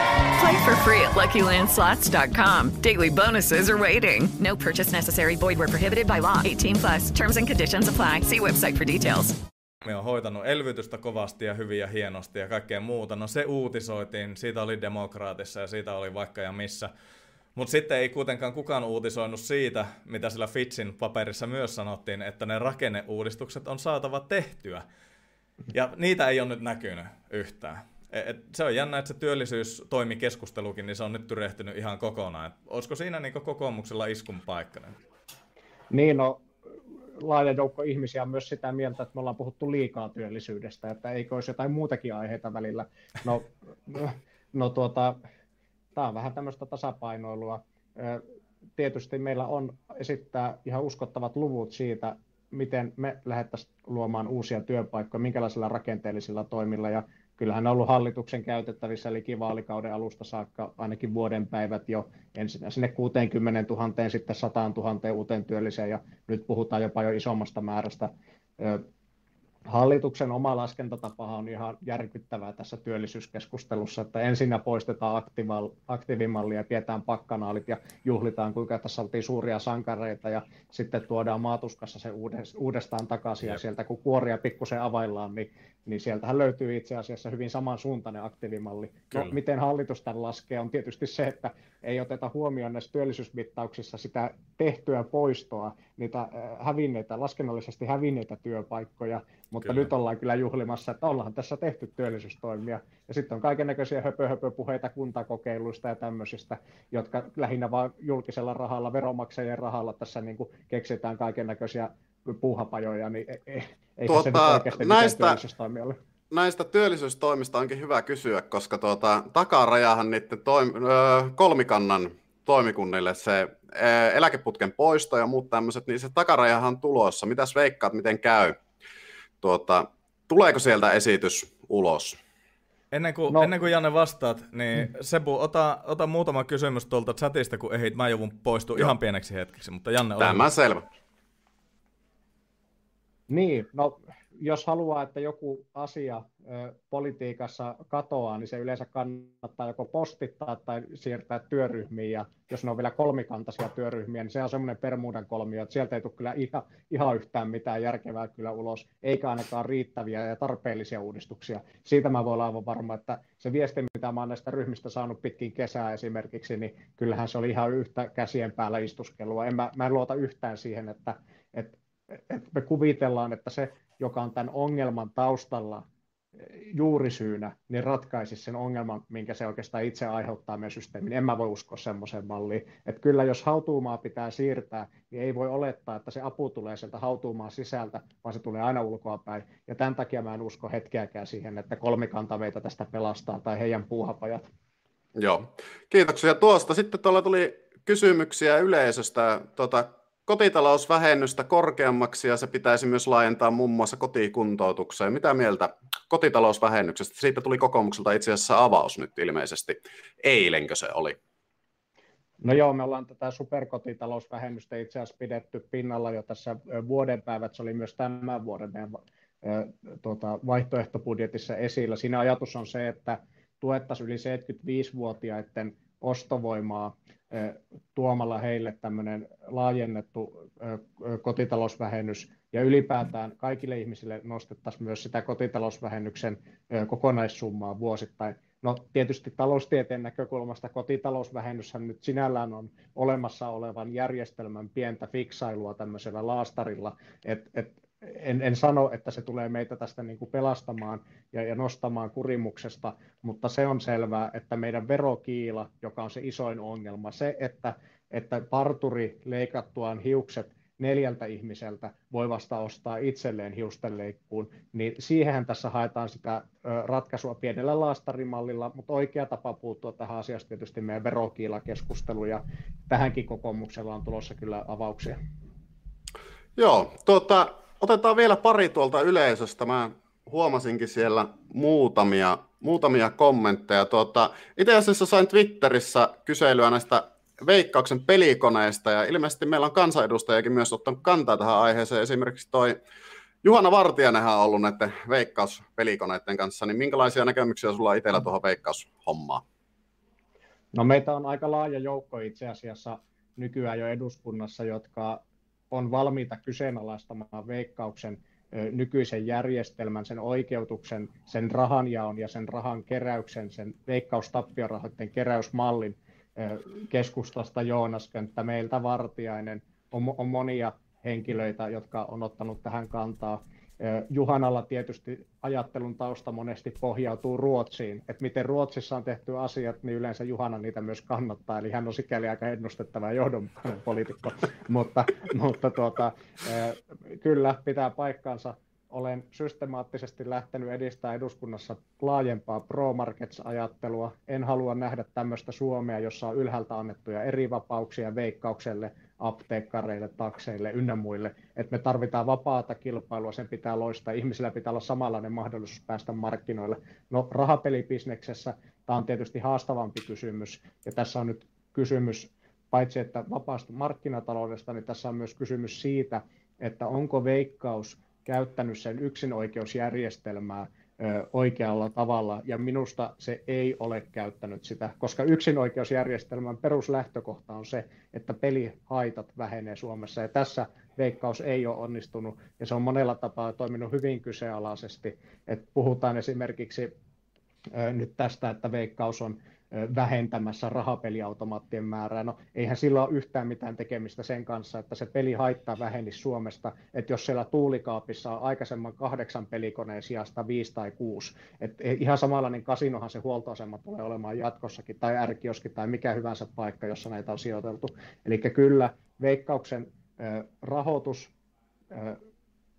Play for free at LuckyLandSlots.com. Daily bonuses are waiting. No purchase necessary. Void where prohibited by law. 18 plus. Terms and conditions apply. See website for details. Suomi on hoitanut elvytystä kovasti ja hyvin ja hienosti ja kaikkea muuta. No se uutisoitiin, siitä oli demokraatissa ja siitä oli vaikka ja missä. Mutta sitten ei kuitenkaan kukaan uutisoinut siitä, mitä sillä Fitsin paperissa myös sanottiin, että ne rakenneuudistukset on saatava tehtyä. Ja niitä ei ole nyt näkynyt yhtään. Et se on jännä, että se työllisyystoimikeskustelukin, niin se on nyt tyrehtynyt ihan kokonaan. Et olisiko siinä niin kokoomuksella iskun paikka? Niin, no laaja joukko ihmisiä on myös sitä mieltä, että me ollaan puhuttu liikaa työllisyydestä, että eikö olisi jotain muutakin aiheita välillä. No, no tuota, tämä on vähän tämmöistä tasapainoilua. Tietysti meillä on esittää ihan uskottavat luvut siitä, miten me lähdettäisiin luomaan uusia työpaikkoja, minkälaisilla rakenteellisilla toimilla, ja kyllähän on ollut hallituksen käytettävissä, eli vaalikauden alusta saakka ainakin vuoden päivät jo. Ensin sinne 60 000, sitten 100 000 uuteen työlliseen, ja nyt puhutaan jopa jo isommasta määrästä. Hallituksen oma laskentatapahan on ihan järkyttävää tässä työllisyyskeskustelussa, että ensinnä poistetaan aktiivimalli ja pidetään pakkanaalit ja juhlitaan, kuinka tässä oltiin suuria sankareita ja sitten tuodaan maatuskassa se uudestaan takaisin ja sieltä kun kuoria pikkusen availlaan, niin, niin sieltähän löytyy itse asiassa hyvin samansuuntainen aktiivimalli. No, miten hallitus tämän laskee on tietysti se, että ei oteta huomioon näissä työllisyysmittauksissa sitä tehtyä poistoa, niitä hävinneitä, laskennallisesti hävinneitä työpaikkoja, mutta kyllä. nyt ollaan kyllä juhlimassa, että ollaan tässä tehty työllisyystoimia. Ja sitten on kaiken näköisiä höpö, höpö puheita kuntakokeiluista ja tämmöisistä, jotka lähinnä vain julkisella rahalla, veronmaksajien rahalla tässä niin kuin keksitään kaiken näköisiä puuhapajoja, niin e, e, ei tuota, se nyt oikeasti näistä, työllisyystoimia näistä työllisyystoimista onkin hyvä kysyä, koska tuota, takarajahan niiden toim- öö, kolmikannan toimikunnille se eläkeputken poisto ja muut tämmöiset, niin se takarajahan on tulossa. Mitäs veikkaat, miten käy? Tuota, tuleeko sieltä esitys ulos? Ennen kuin, no. ennen kuin Janne vastaat, niin mm. Sebu, ota, ota muutama kysymys tuolta chatista, kun ehit. Mä joudun poistua ihan pieneksi hetkeksi, mutta Janne, Tämä on selvä. Niin, no jos haluaa, että joku asia ö, politiikassa katoaa, niin se yleensä kannattaa joko postittaa tai siirtää työryhmiin. Ja jos ne on vielä kolmikantaisia työryhmiä, niin se on semmoinen permuudan kolmio, että sieltä ei tule kyllä ihan, ihan yhtään mitään järkevää kyllä ulos, eikä ainakaan riittäviä ja tarpeellisia uudistuksia. Siitä mä voin olla aivan varma, että se viesti, mitä mä oon näistä ryhmistä saanut pitkin kesää esimerkiksi, niin kyllähän se oli ihan yhtä käsien päällä istuskelua. En mä, mä en luota yhtään siihen, että, että, me kuvitellaan, että se joka on tämän ongelman taustalla eh, juurisyynä, niin ratkaisisi sen ongelman, minkä se oikeastaan itse aiheuttaa meidän systeemin. En mä voi uskoa semmoiseen malliin. Että kyllä jos hautuumaa pitää siirtää, niin ei voi olettaa, että se apu tulee sieltä hautuumaan sisältä, vaan se tulee aina ulkoa päin. Ja tämän takia mä en usko hetkeäkään siihen, että kolmikanta meitä tästä pelastaa tai heidän puuhapajat. Joo, kiitoksia tuosta. Sitten tuolla tuli kysymyksiä yleisöstä. Tota, kotitalousvähennystä korkeammaksi ja se pitäisi myös laajentaa muun muassa kotikuntoutukseen. Mitä mieltä kotitalousvähennyksestä? Siitä tuli kokoomukselta itse asiassa avaus nyt ilmeisesti. Eilenkö se oli? No joo, me ollaan tätä superkotitalousvähennystä itse asiassa pidetty pinnalla jo tässä vuoden päivät. Se oli myös tämän vuoden meidän tuota, vaihtoehtobudjetissa esillä. Siinä ajatus on se, että tuettaisiin yli 75-vuotiaiden ostovoimaa tuomalla heille tämmöinen laajennettu kotitalousvähennys ja ylipäätään kaikille ihmisille nostettaisiin myös sitä kotitalousvähennyksen kokonaissummaa vuosittain. No tietysti taloustieteen näkökulmasta kotitalousvähennyshän nyt sinällään on olemassa olevan järjestelmän pientä fiksailua tämmöisellä laastarilla, että et en, en sano, että se tulee meitä tästä niin kuin pelastamaan ja, ja nostamaan kurimuksesta, mutta se on selvää, että meidän verokiila, joka on se isoin ongelma, se, että, että parturi leikattuaan hiukset neljältä ihmiseltä voi vasta ostaa itselleen hiustenleikkuun, niin siihenhän tässä haetaan sitä ratkaisua pienellä laastarimallilla, mutta oikea tapa puuttua tähän asiasta tietysti meidän verokiilakeskustelu, ja tähänkin kokoomuksella on tulossa kyllä avauksia. Joo, tuota, Otetaan vielä pari tuolta yleisöstä. Mä huomasinkin siellä muutamia, muutamia kommentteja. Tuota, itse asiassa sain Twitterissä kyselyä näistä veikkauksen pelikoneista, ja ilmeisesti meillä on kansanedustajakin myös ottanut kantaa tähän aiheeseen. Esimerkiksi toi Juhana Vartijanenhan on ollut näiden veikkauspelikoneiden kanssa, niin minkälaisia näkemyksiä sulla itsellä tuohon veikkaushommaan? No meitä on aika laaja joukko itse asiassa nykyään jo eduskunnassa, jotka on valmiita kyseenalaistamaan veikkauksen nykyisen järjestelmän, sen oikeutuksen, sen rahanjaon ja sen rahan keräyksen, sen veikkaustappiorahoitteen keräysmallin keskustasta Joonas Könttä, meiltä Vartiainen, on, on monia henkilöitä, jotka on ottanut tähän kantaa. Juhanalla tietysti ajattelun tausta monesti pohjautuu Ruotsiin, että miten Ruotsissa on tehty asiat, niin yleensä Juhana niitä myös kannattaa, eli hän on sikäli aika ennustettava ja johdonmukainen poliitikko, mutta, mutta tuota, kyllä pitää paikkaansa. Olen systemaattisesti lähtenyt edistämään eduskunnassa laajempaa pro-markets-ajattelua. En halua nähdä tämmöistä Suomea, jossa on ylhäältä annettuja eri vapauksia veikkaukselle, apteekkareille, takseille ynnä muille, että me tarvitaan vapaata kilpailua, sen pitää loistaa, ihmisillä pitää olla samanlainen mahdollisuus päästä markkinoille. No rahapelibisneksessä tämä on tietysti haastavampi kysymys, ja tässä on nyt kysymys paitsi että vapaasta markkinataloudesta, niin tässä on myös kysymys siitä, että onko veikkaus käyttänyt sen yksinoikeusjärjestelmää oikealla tavalla, ja minusta se ei ole käyttänyt sitä, koska yksinoikeusjärjestelmän peruslähtökohta on se, että pelihaitat vähenee Suomessa, ja tässä veikkaus ei ole onnistunut, ja se on monella tapaa toiminut hyvin kyseenalaisesti, että puhutaan esimerkiksi nyt tästä, että veikkaus on vähentämässä rahapeliautomaattien määrää. No eihän sillä ole yhtään mitään tekemistä sen kanssa, että se peli haittaa vähenisi Suomesta, että jos siellä tuulikaapissa on aikaisemman kahdeksan pelikoneen sijasta viisi tai kuusi, että ihan samanlainen kasinohan se huoltoasema tulee olemaan jatkossakin, tai ärkioski tai mikä hyvänsä paikka, jossa näitä on sijoiteltu. Eli kyllä veikkauksen rahoitus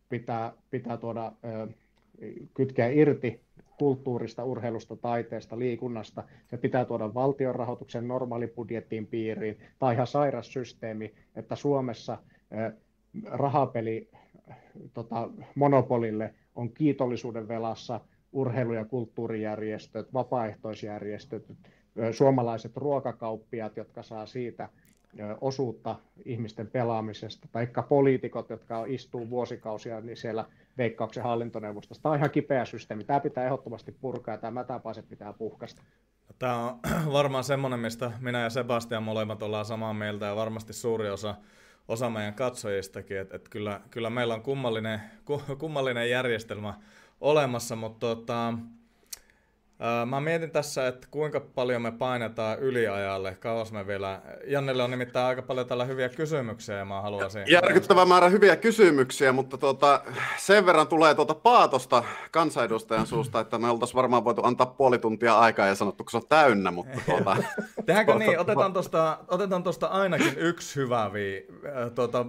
pitää, pitää tuoda kytkeä irti kulttuurista, urheilusta, taiteesta, liikunnasta. Se pitää tuoda valtion rahoituksen normaalibudjettiin piiriin. Tai ihan sairas systeemi, että Suomessa rahapeli tota, monopolille on kiitollisuuden velassa urheilu- ja kulttuurijärjestöt, vapaaehtoisjärjestöt, suomalaiset ruokakauppiat, jotka saa siitä osuutta ihmisten pelaamisesta, tai poliitikot, jotka istuu vuosikausia niin siellä veikkauksen hallintoneuvostossa. Tämä on ihan kipeä systeemi. Tämä pitää ehdottomasti purkaa ja tämä mätäpaiset pitää puhkasta. Tämä on varmaan semmoinen, mistä minä ja Sebastian molemmat ollaan samaa mieltä ja varmasti suuri osa, osa meidän katsojistakin, että, että kyllä, kyllä meillä on kummallinen, kummallinen järjestelmä olemassa, mutta tota, Mä mietin tässä, että kuinka paljon me painetaan yliajalle, kauas me vielä... Jannelle on nimittäin aika paljon tällä hyviä kysymyksiä ja mä haluaisin... Järkyttävä määrä hyviä kysymyksiä, mutta tuota, sen verran tulee tuota paatosta kansanedustajan suusta, että me oltaisiin varmaan voitu antaa puoli tuntia aikaa ja sanottu, kun se on täynnä, mutta tuota... Tehdäänkö niin, otetaan tuosta otetaan tosta ainakin yksi hyvä, vi, tuota,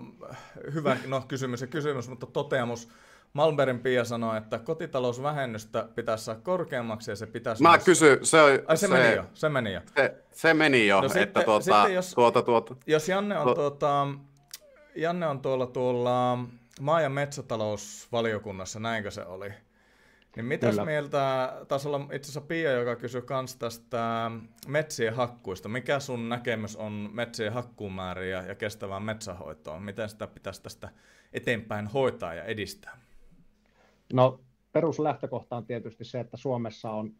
hyvä no, kysymys ja kysymys, mutta toteamus Malmbergin Pia sanoi, että kotitalousvähennystä pitäisi saada korkeammaksi ja se pitäisi... Mä myös... kysyn, se, Ai, se, se, meni jo, se meni jo. Se, se meni jo, no, että sitten, tuota, sitten jos, tuota, tuota, jos Janne on, tuota, Janne on tuolla, tuolla maa- ja metsätalousvaliokunnassa, näinkö se oli? Niin mitäs Kyllä. mieltä, taisi olla itse asiassa Pia, joka kysyi kans tästä metsien hakkuista. Mikä sun näkemys on metsien hakkuumääriä ja kestävään metsähoitoon? Miten sitä pitäisi tästä eteenpäin hoitaa ja edistää? No peruslähtökohta on tietysti se, että Suomessa on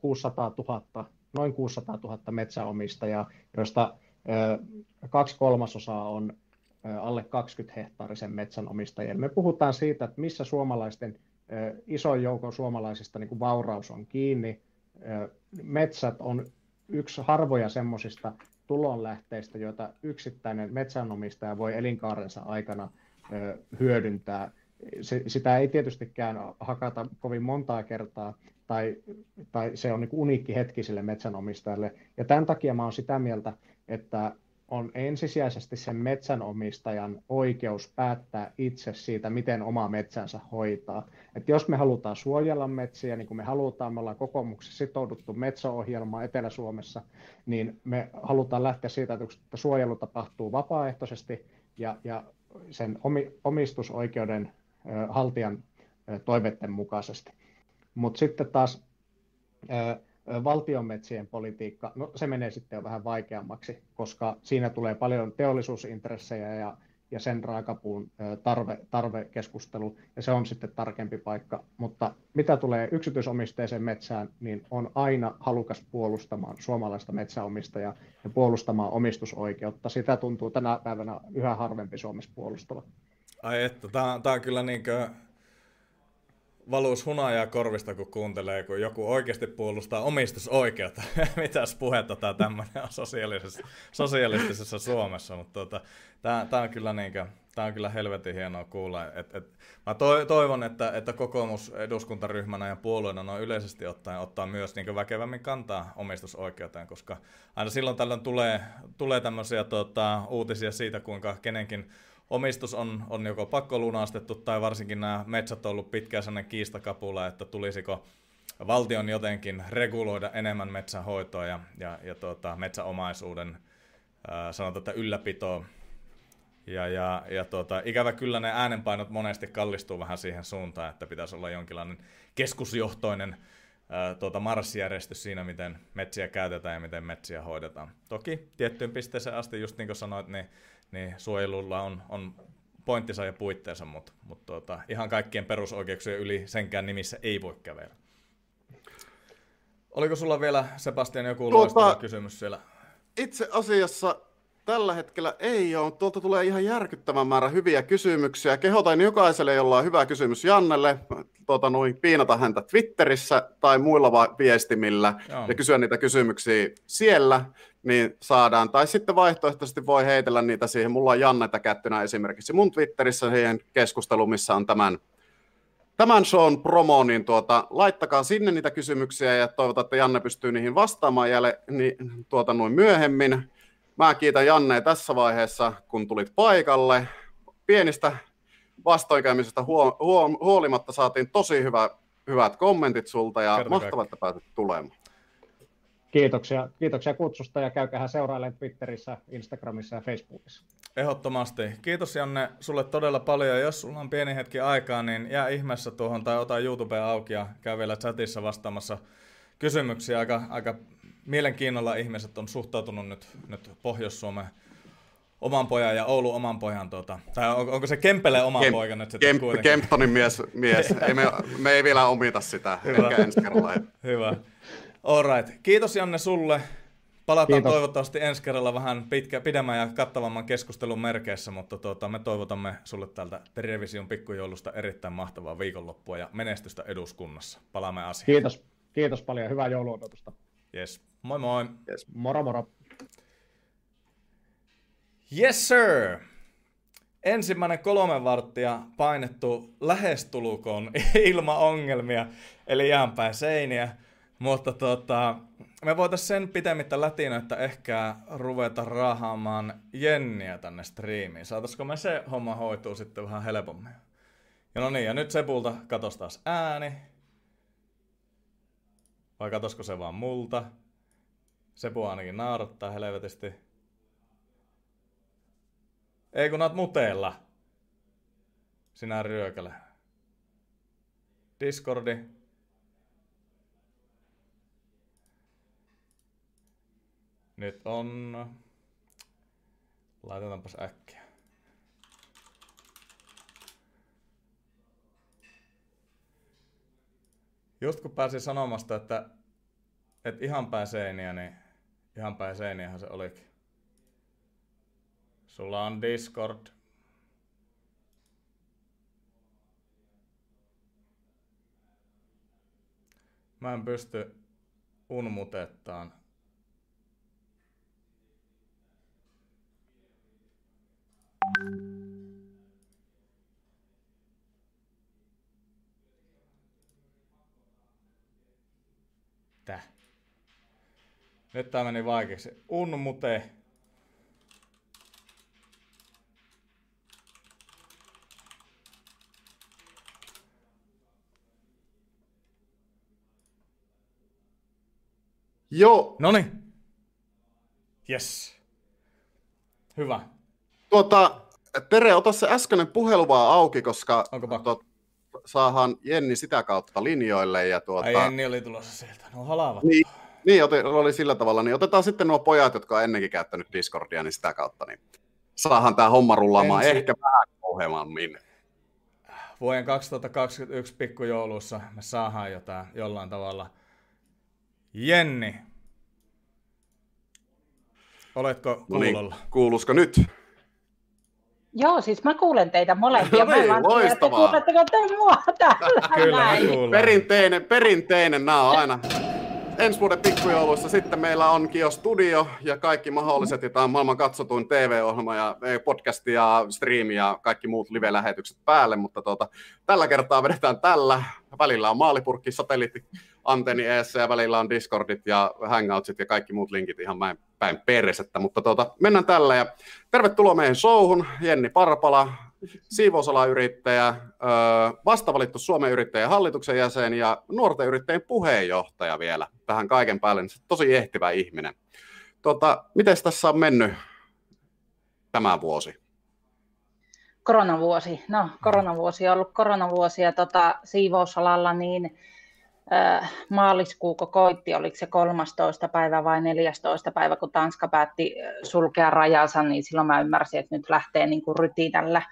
600 000, noin 600 000 metsäomistajaa, joista kaksi kolmasosaa on alle 20 hehtaarisen metsänomistajia. Me puhutaan siitä, että missä suomalaisten, iso joukon suomalaisista niin kuin vauraus on kiinni. Metsät on yksi harvoja semmoisista tulonlähteistä, joita yksittäinen metsänomistaja voi elinkaarensa aikana hyödyntää – se, sitä ei tietystikään hakata kovin montaa kertaa, tai, tai se on niin uniikki hetki sille metsänomistajalle. Ja tämän takia mä olen sitä mieltä, että on ensisijaisesti sen metsänomistajan oikeus päättää itse siitä, miten oma metsänsä hoitaa. Et jos me halutaan suojella metsiä, niin kuin me halutaan, me ollaan kokoomuksessa sitouduttu metsäohjelmaan Etelä-Suomessa, niin me halutaan lähteä siitä, että suojelu tapahtuu vapaaehtoisesti ja, ja sen omistusoikeuden haltijan toiveiden mukaisesti. Mutta sitten taas valtionmetsien politiikka, no se menee sitten jo vähän vaikeammaksi, koska siinä tulee paljon teollisuusintressejä ja, ja sen raakapuun tarve, tarvekeskustelu, ja se on sitten tarkempi paikka. Mutta mitä tulee yksityisomisteiseen metsään, niin on aina halukas puolustamaan suomalaista metsäomistajaa ja puolustamaan omistusoikeutta. Sitä tuntuu tänä päivänä yhä harvempi Suomessa puolustava. Ai että, tää, tää on kyllä niinkö valus hunajaa korvista, kun kuuntelee, kun joku oikeasti puolustaa omistusoikeutta. Mitäs puhetta tämä tämmöinen on sosiaalisessa, sosialistisessa Suomessa, mutta tota, tämä on kyllä niinkö, Tämä on kyllä helvetin hienoa kuulla. Et, et, mä toivon, että, että kokoomus eduskuntaryhmänä ja puolueena noin yleisesti ottaen ottaa myös niin väkevämmin kantaa omistusoikeuteen, koska aina silloin tällöin tulee, tulee tämmöisiä tota, uutisia siitä, kuinka kenenkin omistus on, on joko pakkolunastettu tai varsinkin nämä metsät on ollut pitkään sellainen kiistakapula, että tulisiko valtion jotenkin reguloida enemmän metsänhoitoa ja, ja, ja tuota, metsäomaisuuden ää, sanotaan, että ylläpitoa ja, ja, ja tuota, ikävä kyllä ne äänenpainot monesti kallistuu vähän siihen suuntaan, että pitäisi olla jonkinlainen keskusjohtoinen ää, tuota, marssijärjestys siinä, miten metsiä käytetään ja miten metsiä hoidetaan. Toki tiettyyn pisteeseen asti, just niin kuin sanoit, niin, niin suojelulla on, on pointtinsa ja puitteensa, mutta, mutta tuota, ihan kaikkien perusoikeuksien yli senkään nimissä ei voi kävellä. Oliko sulla vielä, Sebastian, joku tuota, kysymys siellä? Itse asiassa Tällä hetkellä ei ole. Tuolta tulee ihan järkyttävän määrä hyviä kysymyksiä. Kehotan jokaiselle, jolla on hyvä kysymys Jannelle, tuota, noin, piinata häntä Twitterissä tai muilla viestimillä Joo. ja kysyä niitä kysymyksiä siellä, niin saadaan. Tai sitten vaihtoehtoisesti voi heitellä niitä siihen. Mulla on Janneta kättynä esimerkiksi mun Twitterissä siihen keskusteluun, missä on tämän tämän shown promo, niin tuota, laittakaa sinne niitä kysymyksiä ja toivotaan, että Janne pystyy niihin vastaamaan jälle, niin, tuota, noin myöhemmin. Mä kiitän Janne tässä vaiheessa, kun tulit paikalle. Pienistä vastoinkäymisestä huo, huo, huolimatta saatiin tosi hyvä, hyvät kommentit sulta ja Kerta mahtavaa, että pääsit tulemaan. Kiitoksia, kiitoksia kutsusta ja käykää seurailemaan Twitterissä, Instagramissa ja Facebookissa. Ehdottomasti. Kiitos Janne sulle todella paljon. Jos sulla on pieni hetki aikaa, niin jää ihmeessä tuohon tai ota YouTube auki ja käy vielä chatissa vastaamassa kysymyksiä. Aika, aika mielenkiinnolla ihmiset on suhtautunut nyt, nyt Pohjois-Suomeen oman pojan ja Oulu oman pojan, tuota, tai on, onko se Kempele oma Kemp, poika nyt sitten Kemp, Kemptonin mies, mies. ei me, me, ei vielä omita sitä, Hyvä. ehkä ensi kerralla. Hyvä. Alright. Kiitos Janne sulle. Palataan Kiitos. toivottavasti ensi kerralla vähän pitkä, pidemmän ja kattavamman keskustelun merkeissä, mutta tuota, me toivotamme sulle täältä Television pikkujoulusta erittäin mahtavaa viikonloppua ja menestystä eduskunnassa. Palaamme asiaan. Kiitos. Kiitos paljon. Hyvää jouluodotusta. Yes. Moi moi. Yes. Moro moro. Yes sir. Ensimmäinen kolme varttia painettu lähestulkoon ilman ongelmia, eli jäänpäin seiniä. Mutta tota, me voitaisiin sen pitemmittä että ehkä ruveta rahaamaan Jenniä tänne striimiin. Saataisiko me se homma hoituu sitten vähän helpommin? Ja no niin, ja nyt Sepulta katos taas ääni. Vai katosko se vaan multa? Sepu ainakin naurattaa helvetisti. Ei kun oot muteella. Sinä ryökälä. Discordi. Nyt on... Laitetaanpas äkkiä. Just kun pääsin sanomasta, että, että ihan pääseeniä, niin Ihan päin seiniähän se olikin. Sulla on Discord. Mä en pysty unmutettaan. Täh. Nyt tää meni vaikeaksi. Unmute. Joo. Noni. Yes. Hyvä. Tuota, Tere, ota se äskeinen puhelu vaan auki, koska Onko tuot, saahan Jenni sitä kautta linjoille. Ja tuota... Ai Jenni oli tulossa sieltä, no halavat. Niin, niin, oli sillä tavalla. Niin otetaan sitten nuo pojat, jotka on ennenkin käyttänyt Discordia, niin sitä kautta. Niin saahan tämä homma rullaamaan Ensi... ehkä vähän kauheammin. Vuoden 2021 pikkujoulussa me saadaan jotain jollain tavalla. Jenni, oletko kuulolla? No niin, kuulusko nyt? Joo, siis mä kuulen teitä molempia. No niin, mä loistavaa. Kuuletteko te mua täällä? Kyllä näin? Perinteinen, perinteinen, nämä on aina ensi vuoden pikkujouluissa sitten meillä onkin jo studio ja kaikki mahdolliset, ja tämä on maailman katsotuin TV-ohjelma ja eh, podcast ja stream ja kaikki muut live-lähetykset päälle, mutta tuota, tällä kertaa vedetään tällä. Välillä on maalipurkki, satelliitti, antenni eessä ja välillä on Discordit ja Hangoutsit ja kaikki muut linkit ihan päin, päin persettä, mutta tuota, mennään tällä ja tervetuloa meidän showhun, Jenni Parpala, siivousalayrittäjä, vastavalittu Suomen yrittäjän hallituksen jäsen ja nuorten yrittäjien puheenjohtaja vielä tähän kaiken päälle. niin Tosi ehtivä ihminen. Tota, miten tässä on mennyt tämä vuosi? Koronavuosi. No, koronavuosi on ollut koronavuosi ja tota, siivousalalla niin maaliskuuko koitti, oliko se 13. päivä vai 14. päivä, kun Tanska päätti sulkea rajansa, niin silloin mä ymmärsin, että nyt lähtee niin kuin rytinällä.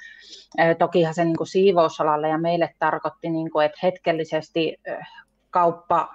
Tokihan se niin kuin siivousalalle ja meille tarkoitti, niin kuin, että hetkellisesti kauppa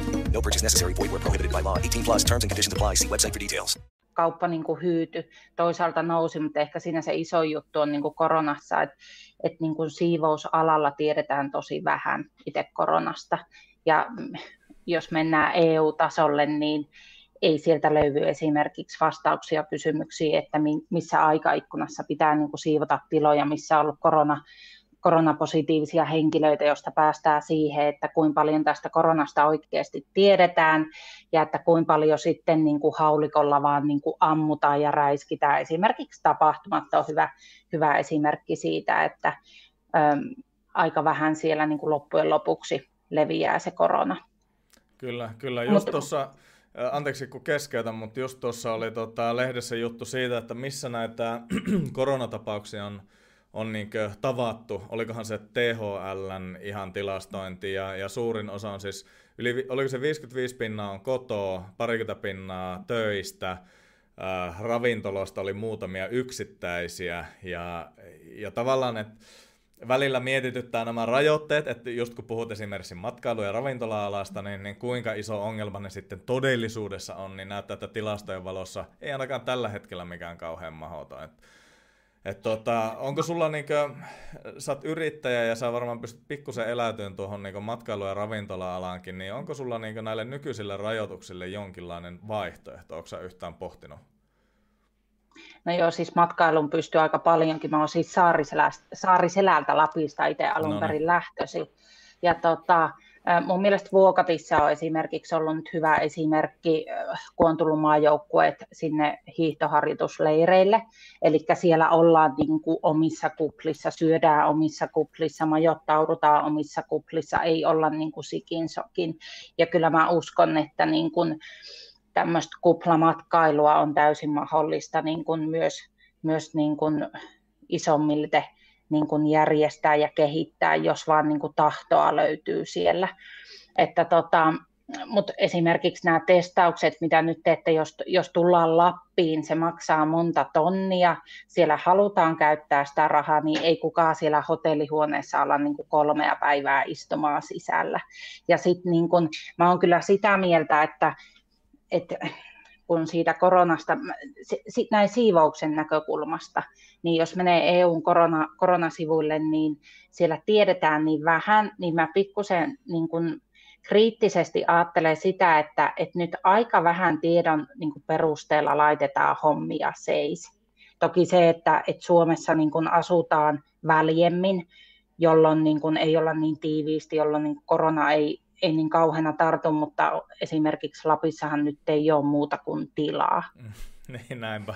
No purchase necessary. Void where prohibited by law. 18 plus terms and conditions apply. See website for details. kauppa niin kuin hyytyi, toisaalta nousi, mutta ehkä siinä se iso juttu on niin kuin koronassa, että, että niin kuin siivousalalla tiedetään tosi vähän itse koronasta. Ja jos mennään EU-tasolle, niin ei sieltä löydy esimerkiksi vastauksia kysymyksiin, että mi- missä aikaikkunassa pitää niin kuin siivota tiloja, missä on ollut korona, koronapositiivisia henkilöitä, josta päästään siihen, että kuinka paljon tästä koronasta oikeasti tiedetään ja että kuinka paljon sitten niin kuin haulikolla vaan niin kuin ammutaan ja räiskitään. Esimerkiksi tapahtumat on hyvä, hyvä esimerkki siitä, että äm, aika vähän siellä niin kuin loppujen lopuksi leviää se korona. Kyllä, kyllä. Just tuossa, ä, anteeksi kun keskeytän, mutta just tuossa oli tota, lehdessä juttu siitä, että missä näitä koronatapauksia on, on niinkö tavattu. Olikohan se THLn ihan tilastointi ja, ja suurin osa on siis, yli, oliko se 55 pinnaa on kotoa, parikymmentä pinnaa töistä, äh, ravintoloista oli muutamia yksittäisiä ja, ja tavallaan, että välillä mietityttää nämä rajoitteet, että just kun puhut esimerkiksi matkailu- ja ravintola-alasta, niin, niin kuinka iso ongelma ne sitten todellisuudessa on, niin näyttää, että tilastojen valossa ei ainakaan tällä hetkellä mikään kauhean mahdoton. Et, et tota, onko sulla niinkö, sä oot yrittäjä ja sä varmaan pystyt pikkusen eläytyyn tuohon niinkö matkailu- ja ravintola-alaankin, niin onko sulla niinkö näille nykyisille rajoituksille jonkinlainen vaihtoehto? Onko sä yhtään pohtinut? No joo, siis matkailun pystyy aika paljonkin. Mä oon siis Saariselältä, Saariselältä Lapista itse alun No niin. perin lähtöisin. Ja tota, mun mielestä Vuokatissa on esimerkiksi ollut nyt hyvä esimerkki, kun on tullut maajoukkueet sinne hiihtoharjoitusleireille. Eli siellä ollaan niin kuin omissa kuplissa, syödään omissa kuplissa, majoittaudutaan omissa kuplissa, ei olla niin kuin sikin sokin. Ja kyllä mä uskon, että niin kuin, tämmöistä kuplamatkailua on täysin mahdollista niin kuin myös, myös niin kuin isommilta niin kuin järjestää ja kehittää, jos vaan niin kuin tahtoa löytyy siellä. Että tota, mutta esimerkiksi nämä testaukset, mitä nyt teette, jos, jos tullaan Lappiin, se maksaa monta tonnia, siellä halutaan käyttää sitä rahaa, niin ei kukaan siellä hotellihuoneessa ala niin kuin kolmea päivää istumaan sisällä. Ja sitten niin kun, mä oon kyllä sitä mieltä, että, että kun siitä koronasta, näin siivouksen näkökulmasta, niin jos menee EUn korona, koronasivuille, niin siellä tiedetään niin vähän, niin mä pikkusen niin kun kriittisesti ajattelen sitä, että, että nyt aika vähän tiedon niin kun perusteella laitetaan hommia seis. Toki se, että, että Suomessa niin kun asutaan väljemmin, jolloin niin kuin ei olla niin tiiviisti, jolloin niin korona ei, ei niin kauheana tartu, mutta esimerkiksi Lapissahan nyt ei ole muuta kuin tilaa. niin, näinpä.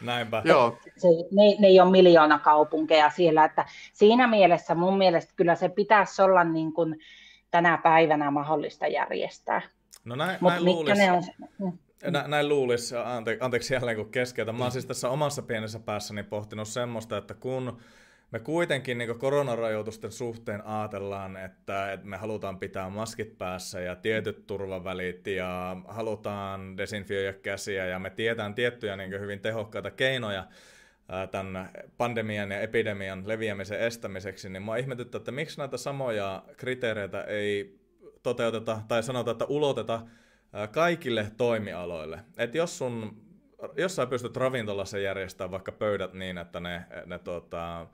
Näinpä. Joo. Se, ne, ne ei ole miljoona kaupunkeja siellä, että siinä mielessä mun mielestä kyllä se pitäisi olla niin kuin tänä päivänä mahdollista järjestää. No näin, näin luulisi. Ne on... Nä, näin luulisi, ante, anteeksi jälleen kun keskeytä. Mä oon siis tässä omassa pienessä päässäni pohtinut semmoista, että kun me kuitenkin niin koronarajoitusten suhteen ajatellaan, että, että me halutaan pitää maskit päässä ja tietyt turvavälit ja halutaan desinfioida käsiä ja me tiedetään tiettyjä niin hyvin tehokkaita keinoja tämän pandemian ja epidemian leviämisen estämiseksi, niin mua ihmetyttää, että miksi näitä samoja kriteereitä ei toteuteta tai sanota, että uloteta kaikille toimialoille. Että jos sun jos sä pystyt ravintolassa järjestämään vaikka pöydät niin, että ne, ne tota,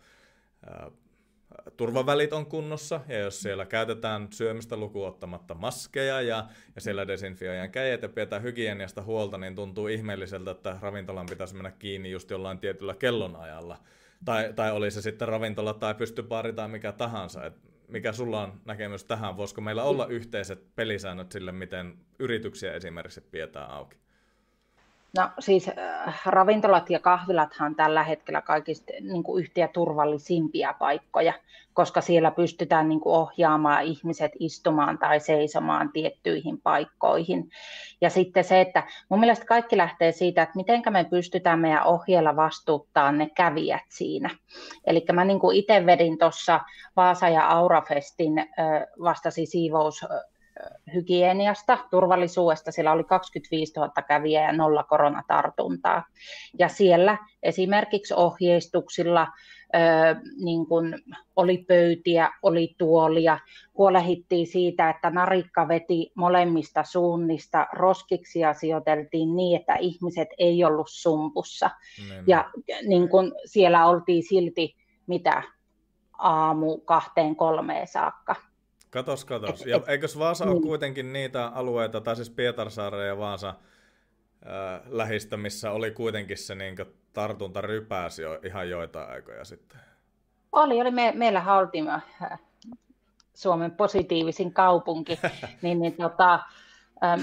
turvavälit on kunnossa, ja jos siellä käytetään syömistä lukuun ottamatta maskeja ja, ja siellä desinfioidaan kädet ja pidetään hygieniasta huolta, niin tuntuu ihmeelliseltä, että ravintolan pitäisi mennä kiinni just jollain tietyllä kellonajalla. Tai, tai oli se sitten ravintola tai pystypaari tai mikä tahansa. Et mikä sulla on näkemys tähän? Voisiko meillä olla yhteiset pelisäännöt sille, miten yrityksiä esimerkiksi pidetään auki? No siis äh, ravintolat ja kahvilathan tällä hetkellä kaikista niin kuin yhtiä turvallisimpia paikkoja, koska siellä pystytään niin kuin ohjaamaan ihmiset istumaan tai seisomaan tiettyihin paikkoihin. Ja sitten se, että mun mielestä kaikki lähtee siitä, että miten me pystytään meidän ohjeella vastuuttaa ne kävijät siinä. Eli mä niin itse vedin tuossa Vaasa ja Aurafestin äh, vastasi siivous hygieniasta, turvallisuudesta. Siellä oli 25 000 kävijää ja nolla koronatartuntaa. Ja siellä esimerkiksi ohjeistuksilla ö, niin kun oli pöytiä, oli tuolia, huolehittiin siitä, että narikka veti molemmista suunnista, roskiksia sijoiteltiin niin, että ihmiset ei ollut sumpussa. Mm. Ja niin kun siellä oltiin silti mitä aamu kahteen kolmeen saakka. Katos, katos. Ja eikös Vaasa niin. ole kuitenkin niitä alueita, tai siis Pietarsaare ja Vaasa äh, lähistä, missä oli kuitenkin se niin tartunta rypääs jo ihan joitain aikoja sitten? Oli, oli. Me, meillä oltiin Suomen positiivisin kaupunki, niin, niin tota, ähm,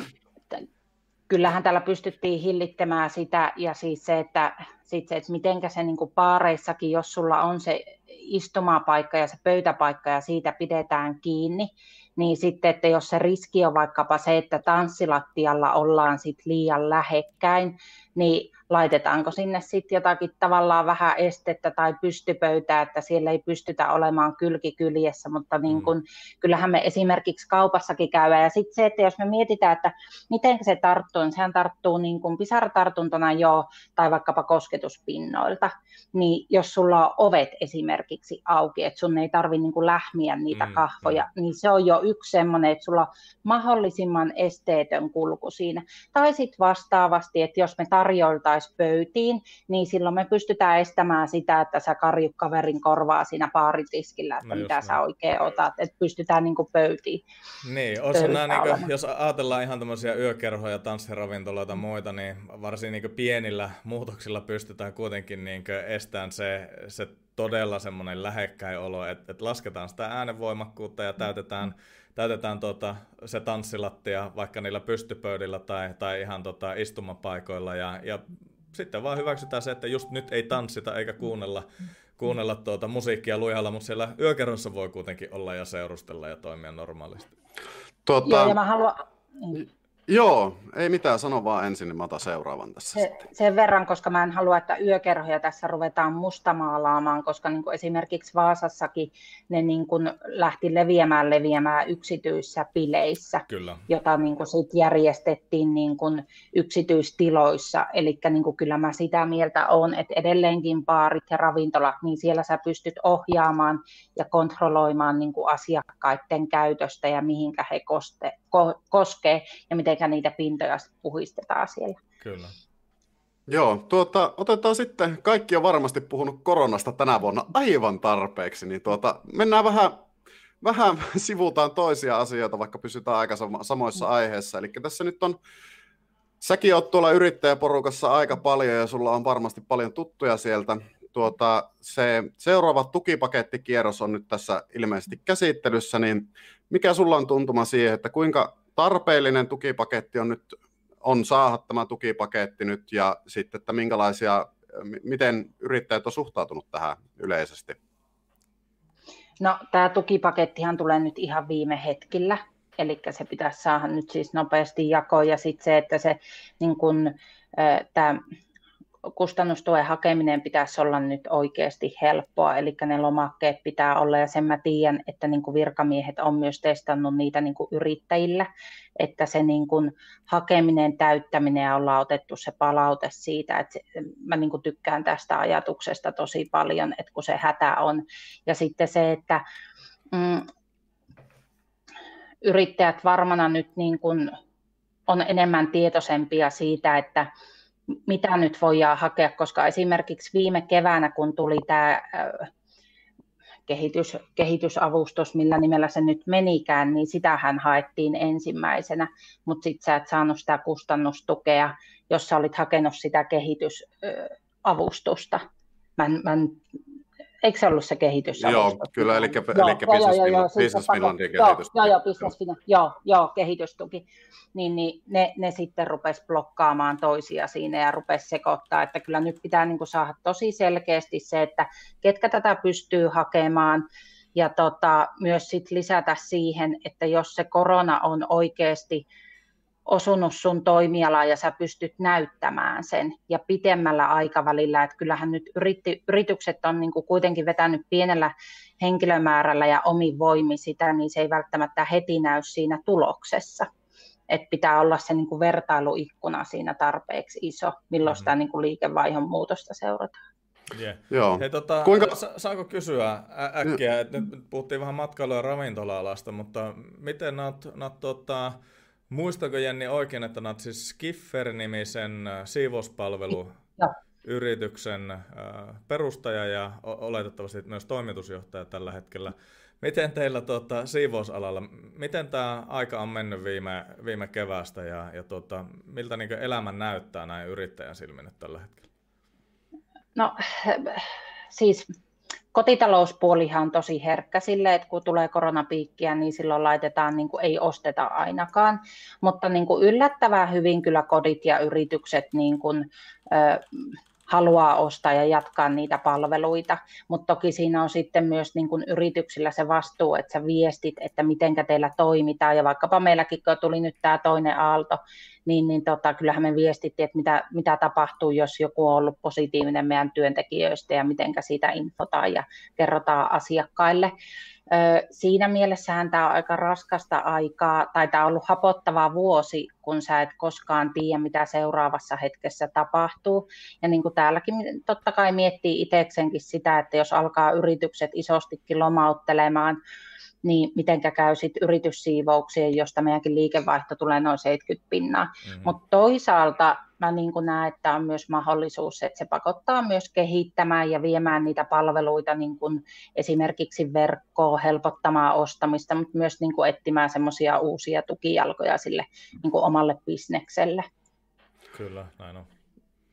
kyllähän täällä pystyttiin hillittämään sitä, ja siis se, että, sit se, että mitenkä se niin paareissakin, jos sulla on se istumapaikka ja se pöytäpaikka ja siitä pidetään kiinni, niin sitten, että jos se riski on vaikkapa se, että tanssilattialla ollaan sit liian lähekkäin, niin laitetaanko sinne sitten jotakin tavallaan vähän estettä tai pystypöytää, että siellä ei pystytä olemaan kylkikyljessä, mutta niin kun, mm. kyllähän me esimerkiksi kaupassakin käydään. Ja sitten se, että jos me mietitään, että miten se tarttuu, niin sehän tarttuu niin kuin pisaratartuntana jo tai vaikkapa kosketuspinnoilta, niin jos sulla on ovet esimerkiksi auki, että sun ei tarvitse niin lähmiä niitä mm, kahvoja, mm. niin se on jo yksi semmoinen, että sulla on mahdollisimman esteetön kulku siinä. Tai sitten vastaavasti, että jos me tarjoltaan saataisiin pöytiin, niin silloin me pystytään estämään sitä, että sä karjut kaverin korvaa siinä baaritiskillä, että no mitä sä oikein otat, että pystytään niin kuin pöytiin. Niin, nämä, niin kuin, jos ajatellaan ihan tämmöisiä yökerhoja, tanssiravintoloita ja muita, niin varsin niin pienillä muutoksilla pystytään kuitenkin niin estämään se, se todella semmoinen lähekkäin olo, että, että lasketaan sitä äänenvoimakkuutta ja täytetään, täytetään tota, se tanssilattia vaikka niillä pystypöydillä tai, tai ihan tota, istumapaikoilla ja, ja sitten vaan hyväksytään se, että just nyt ei tanssita eikä kuunnella, kuunnella tuota musiikkia lujalla, mutta siellä yökerrossa voi kuitenkin olla ja seurustella ja toimia normaalisti. Tuota... Joo, ja mä haluan... Joo, ei mitään, sano vaan ensin, niin mä otan seuraavan tässä. Se, sen verran, koska mä en halua, että yökerhoja tässä ruvetaan mustamaalaamaan, koska niin kuin esimerkiksi Vaasassakin ne niin kuin lähti leviämään leviämään yksityisissä bileissä, kyllä. jota niin kuin sit järjestettiin niin kuin yksityistiloissa. Eli niin kuin kyllä mä sitä mieltä olen, että edelleenkin baarit ja ravintolat, niin siellä sä pystyt ohjaamaan ja kontrolloimaan niin kuin asiakkaiden käytöstä ja mihinkä he koste, ko, koskee ja miten niitä pintoja puhistetaan siellä. Kyllä. Joo, tuota, otetaan sitten, kaikki on varmasti puhunut koronasta tänä vuonna aivan tarpeeksi, niin tuota, mennään vähän, vähän sivutaan toisia asioita, vaikka pysytään aika samoissa mm. aiheissa. Eli tässä nyt on, säkin oot tuolla yrittäjäporukassa aika paljon ja sulla on varmasti paljon tuttuja sieltä. tuota, se seuraava tukipakettikierros on nyt tässä ilmeisesti käsittelyssä, niin mikä sulla on tuntuma siihen, että kuinka tarpeellinen tukipaketti on nyt on saada tämä tukipaketti nyt ja sitten, että minkälaisia, miten yrittäjät on suhtautunut tähän yleisesti? No tämä tukipakettihan tulee nyt ihan viime hetkillä, eli se pitäisi saada nyt siis nopeasti jakoon ja sitten se, että se niin kun, tämä kustannustuen hakeminen pitäisi olla nyt oikeasti helppoa, eli ne lomakkeet pitää olla, ja sen mä tiedän, että niin kuin virkamiehet on myös testannut niitä niin kuin yrittäjillä, että se niin kuin hakeminen, täyttäminen, ja ollaan otettu se palaute siitä, että se, mä niin kuin tykkään tästä ajatuksesta tosi paljon, että kun se hätä on, ja sitten se, että mm, yrittäjät varmana nyt niin kuin on enemmän tietoisempia siitä, että mitä nyt voidaan hakea, koska esimerkiksi viime keväänä, kun tuli tämä kehitys, kehitysavustus, millä nimellä se nyt menikään, niin sitähän haettiin ensimmäisenä, mutta sitten sä et saanut sitä kustannustukea, jos sä olit hakenut sitä kehitysavustusta. Mä en, mä en eikö se ollut se kehitys? Joo, kyllä, eli, joo, eli Business, joo, joo, joo, Business Finlandin kehitys. Joo, joo, Business Finland, joo, joo, kehitystuki. Niin, niin ne, ne sitten rupesi blokkaamaan toisia siinä ja rupesi sekoittaa, että kyllä nyt pitää niin kuin saada tosi selkeästi se, että ketkä tätä pystyy hakemaan, ja tota, myös sit lisätä siihen, että jos se korona on oikeasti osunut sun toimialaan ja sä pystyt näyttämään sen ja pitemmällä aikavälillä, että kyllähän nyt yritti, yritykset on niin kuin kuitenkin vetänyt pienellä henkilömäärällä ja omin voimi sitä, niin se ei välttämättä heti näy siinä tuloksessa. että pitää olla se niin kuin vertailuikkuna siinä tarpeeksi iso, milloin mm-hmm. sitä niin kuin liikevaihdon muutosta seurataan. Yeah. Joo. Hei, tota, Kuinka... sa- saako kysyä ä- äkkiä, että nyt puhuttiin vähän matkailu- ja ravintola-alasta, mutta miten näet, näet tota, Muistako Jenni oikein, että olet siis Skiffer-nimisen äh, siivouspalveluyrityksen äh, perustaja ja oletettavasti myös toimitusjohtaja tällä hetkellä. Miten teillä tuota, siivousalalla, miten tämä aika on mennyt viime, viime keväästä ja, ja tuota, miltä niin elämä näyttää näin yrittäjän silmin tällä hetkellä? No siis kotitalouspuolihan on tosi herkkä sille, että kun tulee koronapiikkiä, niin silloin laitetaan, niin kuin ei osteta ainakaan, mutta niin kuin yllättävän hyvin kyllä kodit ja yritykset niin kuin, ö, haluaa ostaa ja jatkaa niitä palveluita, mutta toki siinä on sitten myös niin kuin yrityksillä se vastuu, että sä viestit, että miten teillä toimitaan, ja vaikkapa meilläkin, kun tuli nyt tämä toinen aalto, niin, niin tota, kyllähän me viestittiin, että mitä, mitä tapahtuu, jos joku on ollut positiivinen meidän työntekijöistä ja miten siitä infotaan ja kerrotaan asiakkaille. Siinä mielessähän tämä on aika raskasta aikaa, tai tämä on ollut hapottava vuosi, kun sä et koskaan tiedä, mitä seuraavassa hetkessä tapahtuu. Ja niin kuin täälläkin totta kai miettii itseksenkin sitä, että jos alkaa yritykset isostikin lomauttelemaan, niin mitenkä käy sitten yrityssiivouksien, josta meidänkin liikevaihto tulee noin 70 pinnaa. Mm-hmm. Mutta toisaalta mä niin näen, että on myös mahdollisuus, että se pakottaa myös kehittämään ja viemään niitä palveluita niin kuin esimerkiksi verkkoon, helpottamaan ostamista, mutta myös niin kuin etsimään semmoisia uusia tukijalkoja sille niin kuin omalle bisnekselle. Kyllä, näin on.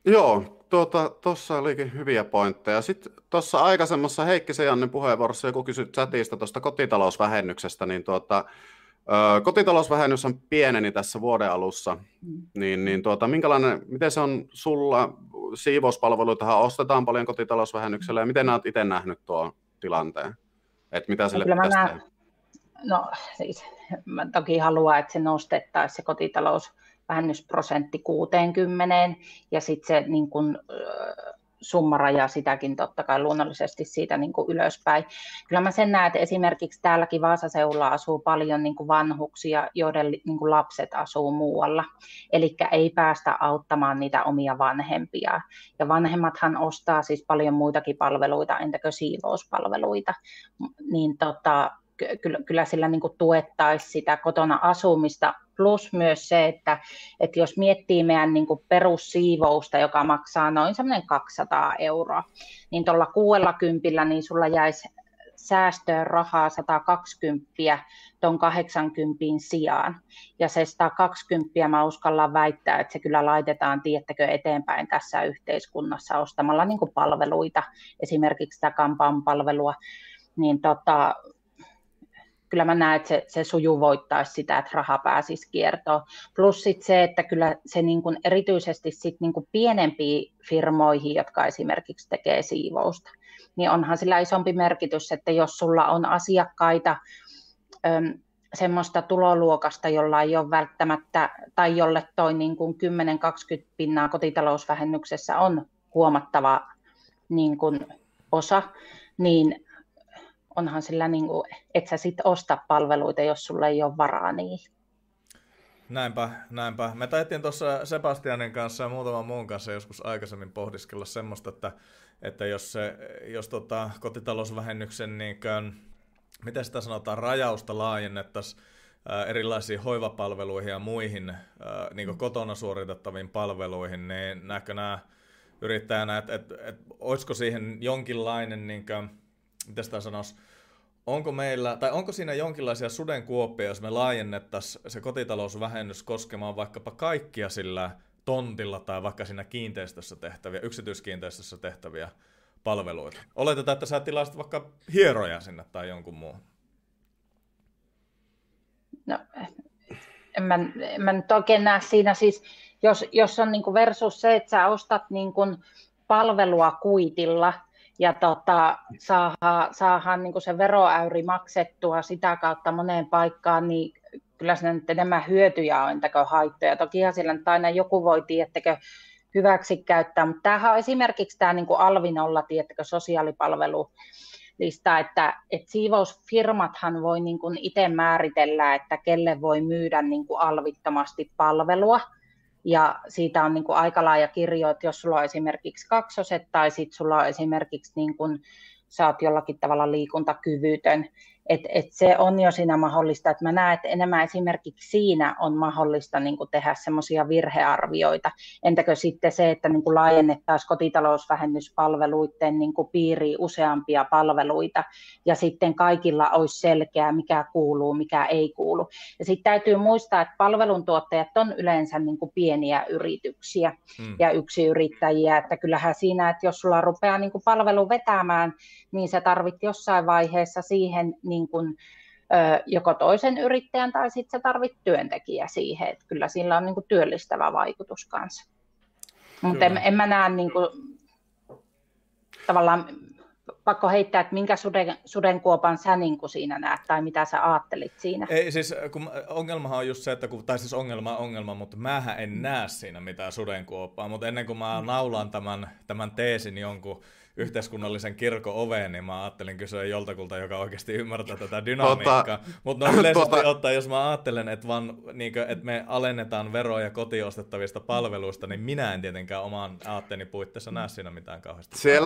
Joo, tuossa tuota, olikin hyviä pointteja. Sitten tuossa aikaisemmassa Heikki Sejannin puheenvuorossa joku kysyi chatista tuosta kotitalousvähennyksestä, niin tuota, ö, kotitalousvähennys on pieneni tässä vuoden alussa, mm. niin, niin tuota, minkälainen, miten se on sulla, siivouspalveluitahan ostetaan paljon kotitalousvähennyksellä, ja miten olet itse nähnyt tuon tilanteen? Että mitä sille no, pitäisi tehdä? No siis, mä toki haluan, että se nostettaisiin se kotitalous vähennysprosentti 60 ja sitten se niin kun, summaraja sitäkin totta kai luonnollisesti siitä niin kuin ylöspäin. Kyllä mä sen näen, että esimerkiksi täälläkin Vaasaseudulla asuu paljon niin kuin vanhuksia, joiden niin kuin lapset asuu muualla. Eli ei päästä auttamaan niitä omia vanhempia. Ja vanhemmathan ostaa siis paljon muitakin palveluita, entäkö siivouspalveluita. Niin tota, kyllä, kyllä sillä niin tuettaisiin sitä kotona asumista, plus myös se, että, että jos miettii meidän niin perussiivousta, joka maksaa noin 200 euroa, niin tuolla kuudella kympillä niin sulla jäisi säästöön rahaa 120 tuon 80 sijaan. Ja se 120 mä uskallan väittää, että se kyllä laitetaan, tiettäkö, eteenpäin tässä yhteiskunnassa ostamalla niin palveluita, esimerkiksi sitä kampan palvelua, niin tota, kyllä mä näen, että se, se sujuvoittaisi sitä, että raha pääsisi kiertoon. Plus sit se, että kyllä se niin kuin erityisesti sit niin kuin pienempiin firmoihin, jotka esimerkiksi tekee siivousta, niin onhan sillä isompi merkitys, että jos sulla on asiakkaita äm, semmoista tuloluokasta, jolla ei ole välttämättä, tai jolle toi niin kuin 10-20 pinnaa kotitalousvähennyksessä on huomattava niin osa, niin onhan sillä, niin kuin, et sä sit osta palveluita, jos sulla ei ole varaa niihin. Näinpä, näinpä. Me taittiin tuossa Sebastianin kanssa ja muutaman muun kanssa joskus aikaisemmin pohdiskella semmoista, että, että jos, se, jos tota, kotitalousvähennyksen niin kuin, miten sitä sanotaan, rajausta laajennettaisiin erilaisiin hoivapalveluihin ja muihin niin kuin kotona suoritettaviin palveluihin, niin näkö nämä yrittäjänä, että, että, että olisiko siihen jonkinlainen, niin kuin, mitä sitä sanoisi, onko meillä, tai onko siinä jonkinlaisia sudenkuoppia, jos me laajennettaisiin se kotitalousvähennys koskemaan vaikkapa kaikkia sillä tontilla tai vaikka siinä kiinteistössä tehtäviä, yksityiskiinteistössä tehtäviä palveluita. Oletetaan, että sä tilaisit vaikka hieroja sinne tai jonkun muun. No, en mä, en mä nyt oikein näe siinä siis, jos, jos on niin versus se, että sä ostat niin palvelua kuitilla ja tota, saadaan, saadaan niin se veroäyri maksettua sitä kautta moneen paikkaan, niin kyllä siinä nyt enemmän hyötyjä on, entäkö haittoja. Tokihan sillä nyt aina joku voi, tiettäkö, hyväksi käyttää, mutta tämähän on esimerkiksi tämä niin Alvinolla, tiettäkö, sosiaalipalvelu, lista, että, että siivousfirmathan voi niin kuin itse määritellä, että kelle voi myydä niin kuin alvittomasti palvelua. Ja siitä on niin kuin aika laaja kirjo, että jos sulla on esimerkiksi kaksoset tai sitten sulla on esimerkiksi niin kuin, sä oot jollakin tavalla liikuntakyvytön, et, et se on jo siinä mahdollista, että mä näen, että enemmän esimerkiksi siinä on mahdollista niin kuin tehdä semmoisia virhearvioita. Entäkö sitten se, että niin kuin laajennettaisiin kotitalousvähennyspalveluiden niin kuin piiriin useampia palveluita ja sitten kaikilla olisi selkeää, mikä kuuluu, mikä ei kuulu. Ja sitten täytyy muistaa, että palveluntuottajat on yleensä niin kuin pieniä yrityksiä hmm. ja yksiyrittäjiä, että kyllähän siinä, että jos sulla rupeaa niin kuin palvelu vetämään, niin se tarvit jossain vaiheessa siihen niin kuin, joko toisen yrittäjän tai sitten sä tarvit työntekijä siihen, että kyllä sillä on niin kuin työllistävä vaikutus kanssa. Mutta en, en mä näe niin kuin, tavallaan pakko heittää, että minkä suden, sudenkuopan sä niin kuin siinä näet, tai mitä sä ajattelit siinä? Ei siis, kun ongelmahan on just se, että kun, tai siis ongelma on ongelma, mutta mähän en näe siinä mitään sudenkuoppaa, mutta ennen kuin mä naulan tämän, tämän teesin jonkun yhteiskunnallisen kirkon oveen, niin mä ajattelin kysyä joltakulta, joka oikeasti ymmärtää tätä dynamiikkaa. Tota, Mutta no yleisesti tota... ottaen, jos mä ajattelen, että, vaan, niin kuin, että me alennetaan veroja kotiostettavista palveluista, niin minä en tietenkään oman aatteeni puitteissa näe siinä mitään kauheasti. Siellä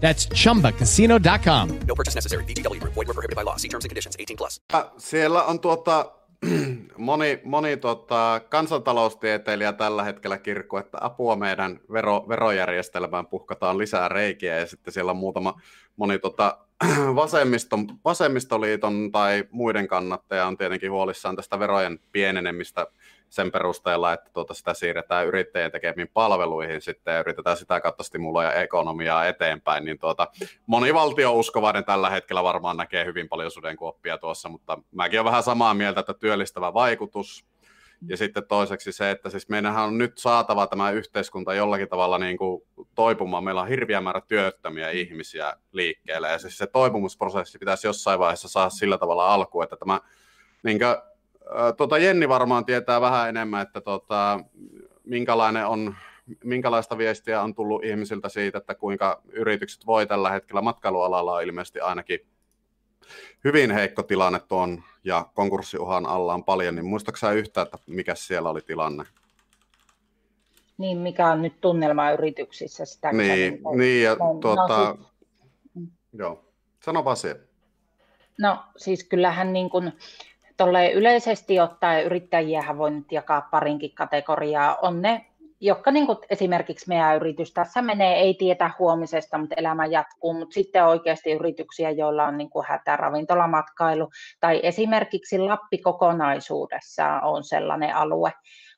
That's chumbacasino.com. No purchase necessary. Group. Void were prohibited by law. See terms and conditions. 18 plus. Siellä on tuota, moni, moni tuota, kansantaloustieteilijä tällä hetkellä kirkko, että apua meidän vero, verojärjestelmään puhkataan lisää reikiä ja sitten siellä on muutama moni tuota, vasemmiston, vasemmistoliiton tai muiden kannattaja on tietenkin huolissaan tästä verojen pienenemistä sen perusteella, että tuota sitä siirretään yrittäjien tekemiin palveluihin sitten ja yritetään sitä kautta stimuloida ekonomiaa eteenpäin, niin tuota, moni valtiouskovainen tällä hetkellä varmaan näkee hyvin paljon sudenkuoppia tuossa, mutta mäkin olen vähän samaa mieltä, että työllistävä vaikutus ja sitten toiseksi se, että siis meidänhän on nyt saatava tämä yhteiskunta jollakin tavalla niin kuin toipumaan. Meillä on hirviä määrä työttömiä ihmisiä liikkeelle ja siis se toipumusprosessi pitäisi jossain vaiheessa saada sillä tavalla alkuun, että tämä niin kuin, tuota Jenni varmaan tietää vähän enemmän, että tuota, minkälainen on, minkälaista viestiä on tullut ihmisiltä siitä, että kuinka yritykset voi tällä hetkellä matkailualalla on ilmeisesti ainakin hyvin heikko tilanne tuon ja konkurssiuhan alla on paljon, niin muistaaksä yhtä, että mikä siellä oli tilanne? Niin, mikä on nyt tunnelma yrityksissä? Sitä niin, niin, ja no, tuota, no, siis... joo, sano vaan se. No siis kyllähän niin kuin, yleisesti ottaen yrittäjiä voi nyt jakaa parinkin kategoriaa. On ne jotka niin esimerkiksi meidän yritys tässä menee, ei tietä huomisesta, mutta elämä jatkuu, mutta sitten oikeasti yrityksiä, joilla on niin kuin hätä ravintolamatkailu, tai esimerkiksi Lappi kokonaisuudessaan on sellainen alue,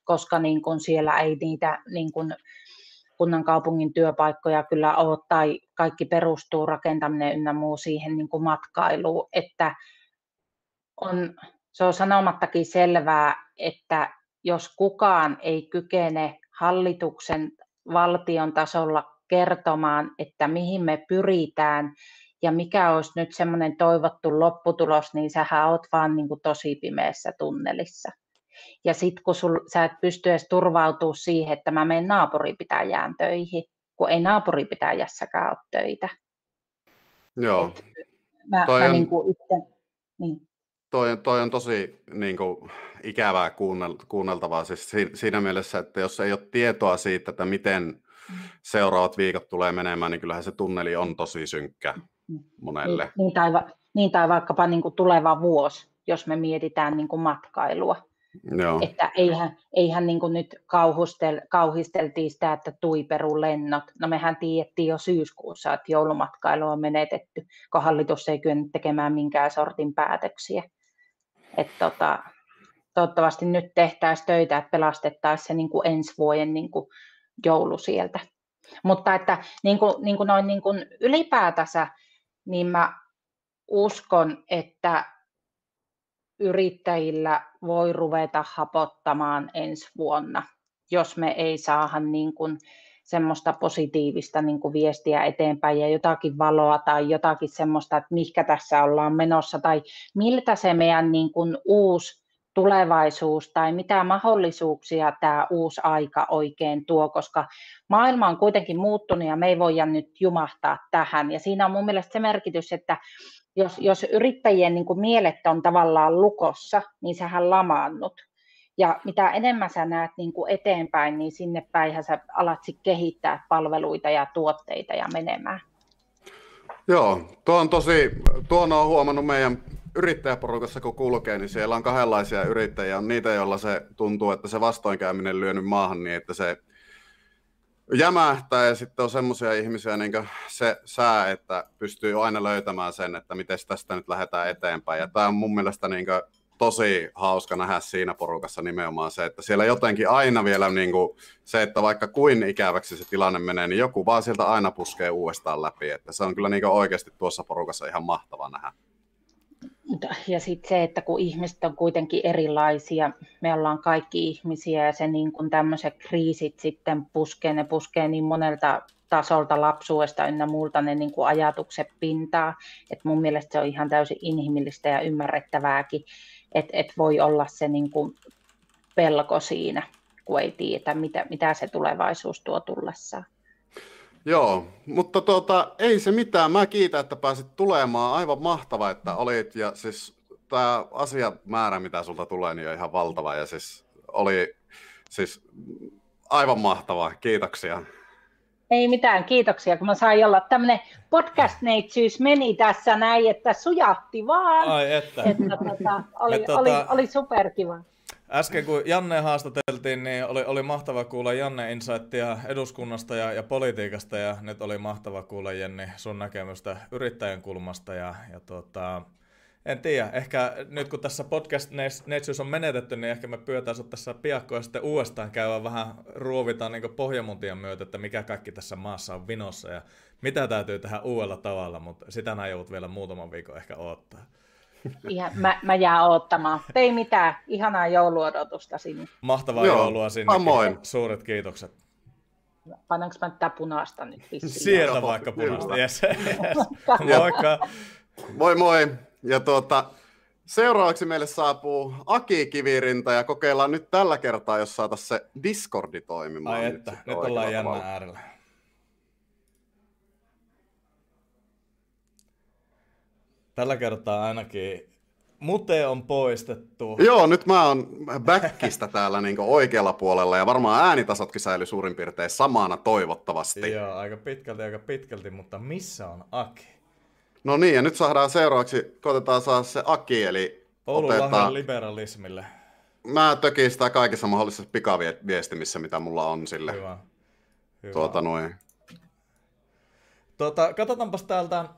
koska niin kuin siellä ei niitä niin kuin kunnan kaupungin työpaikkoja kyllä ole, tai kaikki perustuu rakentaminen ynnä muu siihen niin kuin matkailuun, että on, se on sanomattakin selvää, että jos kukaan ei kykene hallituksen valtion tasolla kertomaan, että mihin me pyritään ja mikä olisi nyt semmoinen toivottu lopputulos, niin sähän oot vaan niin kuin tosi pimeässä tunnelissa. Ja sitten kun sul, sä et pysty edes turvautumaan siihen, että mä menen naapuripitäjään töihin, kun ei naapuripitäjässäkään ole töitä. Joo. Et mä, toi, mä on, niin kuin itse, niin. Toi, toi on tosi niin kuin, ikävää kuunnel, kuunneltavaa siis siinä mielessä, että jos ei ole tietoa siitä, että miten mm. seuraavat viikot tulee menemään, niin kyllähän se tunneli on tosi synkkä mm. monelle. Niin, niin, tai, niin tai vaikkapa niin kuin tuleva vuosi, jos me mietitään niin kuin matkailua. Joo. Että eihän, eihän niin kuin nyt kauhustel, kauhisteltiin sitä, että tuiperu lennot. No mehän tiedettiin jo syyskuussa, että joulumatkailu on menetetty, kun hallitus ei kyennyt tekemään minkään sortin päätöksiä. Että tota, toivottavasti nyt tehtäisiin töitä, että pelastettaisiin se niin kuin ensi vuoden niin kuin joulu sieltä. Mutta että niin kuin, niin kuin noin niin kuin ylipäätänsä, niin mä uskon, että yrittäjillä voi ruveta hapottamaan ensi vuonna, jos me ei saada niin kuin semmoista positiivista niin kuin viestiä eteenpäin ja jotakin valoa tai jotakin semmoista, että mihinkä tässä ollaan menossa tai miltä se meidän niin kuin uusi tulevaisuus tai mitä mahdollisuuksia tämä uusi aika oikein tuo, koska maailma on kuitenkin muuttunut ja me ei voida nyt jumahtaa tähän. Ja siinä on mun mielestä se merkitys, että jos, jos yrittäjien niin kuin mielet on tavallaan lukossa, niin sehän lamaannut. Ja mitä enemmän sä näet niin kuin eteenpäin, niin sinne päin sä alat kehittää palveluita ja tuotteita ja menemään. Joo, tuo on tosi, tuon on huomannut meidän yrittäjäporukassa kun kulkee, niin siellä on kahdenlaisia yrittäjiä. On niitä, joilla se tuntuu, että se vastoinkäyminen lyönyt maahan niin, että se jämähtää ja sitten on semmoisia ihmisiä niin kuin se sää, että pystyy aina löytämään sen, että miten tästä nyt lähdetään eteenpäin. Ja tämä on mun mielestä niin tosi hauska nähdä siinä porukassa nimenomaan se, että siellä jotenkin aina vielä niin kuin se, että vaikka kuin ikäväksi se tilanne menee, niin joku vaan sieltä aina puskee uudestaan läpi. Että se on kyllä niin oikeasti tuossa porukassa ihan mahtava nähdä. Ja sitten se, että kun ihmiset on kuitenkin erilaisia, me ollaan kaikki ihmisiä ja se niin kun tämmöiset kriisit sitten puskee, ne puskee niin monelta tasolta lapsuudesta ynnä muulta ne niin kuin ajatukset pintaa. Et mun mielestä se on ihan täysin inhimillistä ja ymmärrettävääkin, että et voi olla se niin kuin pelko siinä, kun ei tiedä, mitä, mitä se tulevaisuus tuo tullessaan. Joo, mutta tuota, ei se mitään. Mä kiitän, että pääsit tulemaan. Aivan mahtava, että olit. Ja siis tämä asiamäärä, mitä sulta tulee, niin on ihan valtava. Ja siis oli siis aivan mahtavaa. Kiitoksia. Ei mitään, kiitoksia, kun mä sain olla tämmöinen podcast-neitsyys meni tässä näin, että sujahti vaan. Ai että. että tota, oli, Et, tota... oli, oli superkiva. Äsken kun Janne haastateltiin, niin oli, oli mahtava kuulla Janne insightia eduskunnasta ja, ja politiikasta, ja nyt oli mahtava kuulla Jenni sun näkemystä yrittäjän kulmasta. Ja, ja tota, En tiedä, ehkä nyt kun tässä podcast neitsyys on menetetty, niin ehkä me pyötään sut tässä piakkoa sitten uudestaan käydä vähän ruovitaan niin pohjamuntien myötä, että mikä kaikki tässä maassa on vinossa ja mitä täytyy tehdä uudella tavalla, mutta sitä näin joudut vielä muutaman viikon ehkä odottaa. Ihan, mä, mä jään odottamaan. Ei mitään, ihanaa jouluodotusta sinne. Mahtavaa Joo, joulua sinne. Suuret kiitokset. Pannaanko mä tätä punaista nyt vissiin? Sieltä vaikka punaista, yes. yes. Moikka. Moi moi. Ja tuota, seuraavaksi meille saapuu Aki Kivirinta ja kokeillaan nyt tällä kertaa, jos saataisiin se Discordi toimimaan. Ai että, nyt, nyt ollaan jännä äärellä. Tällä kertaa ainakin mute on poistettu. Joo, nyt mä oon backista täällä niin oikealla puolella ja varmaan äänitasotkin säilyy suurin piirtein samana toivottavasti. Joo, aika pitkälti, aika pitkälti, mutta missä on Aki? No niin, ja nyt saadaan seuraavaksi, koitetaan saada se Aki, eli Oulun otetaan... liberalismille. Mä tökin sitä kaikissa mahdollisissa pikaviestimissä, mitä mulla on sille. Hyvä. Hyvä. Tuota noin. Tuota, katsotaanpas täältä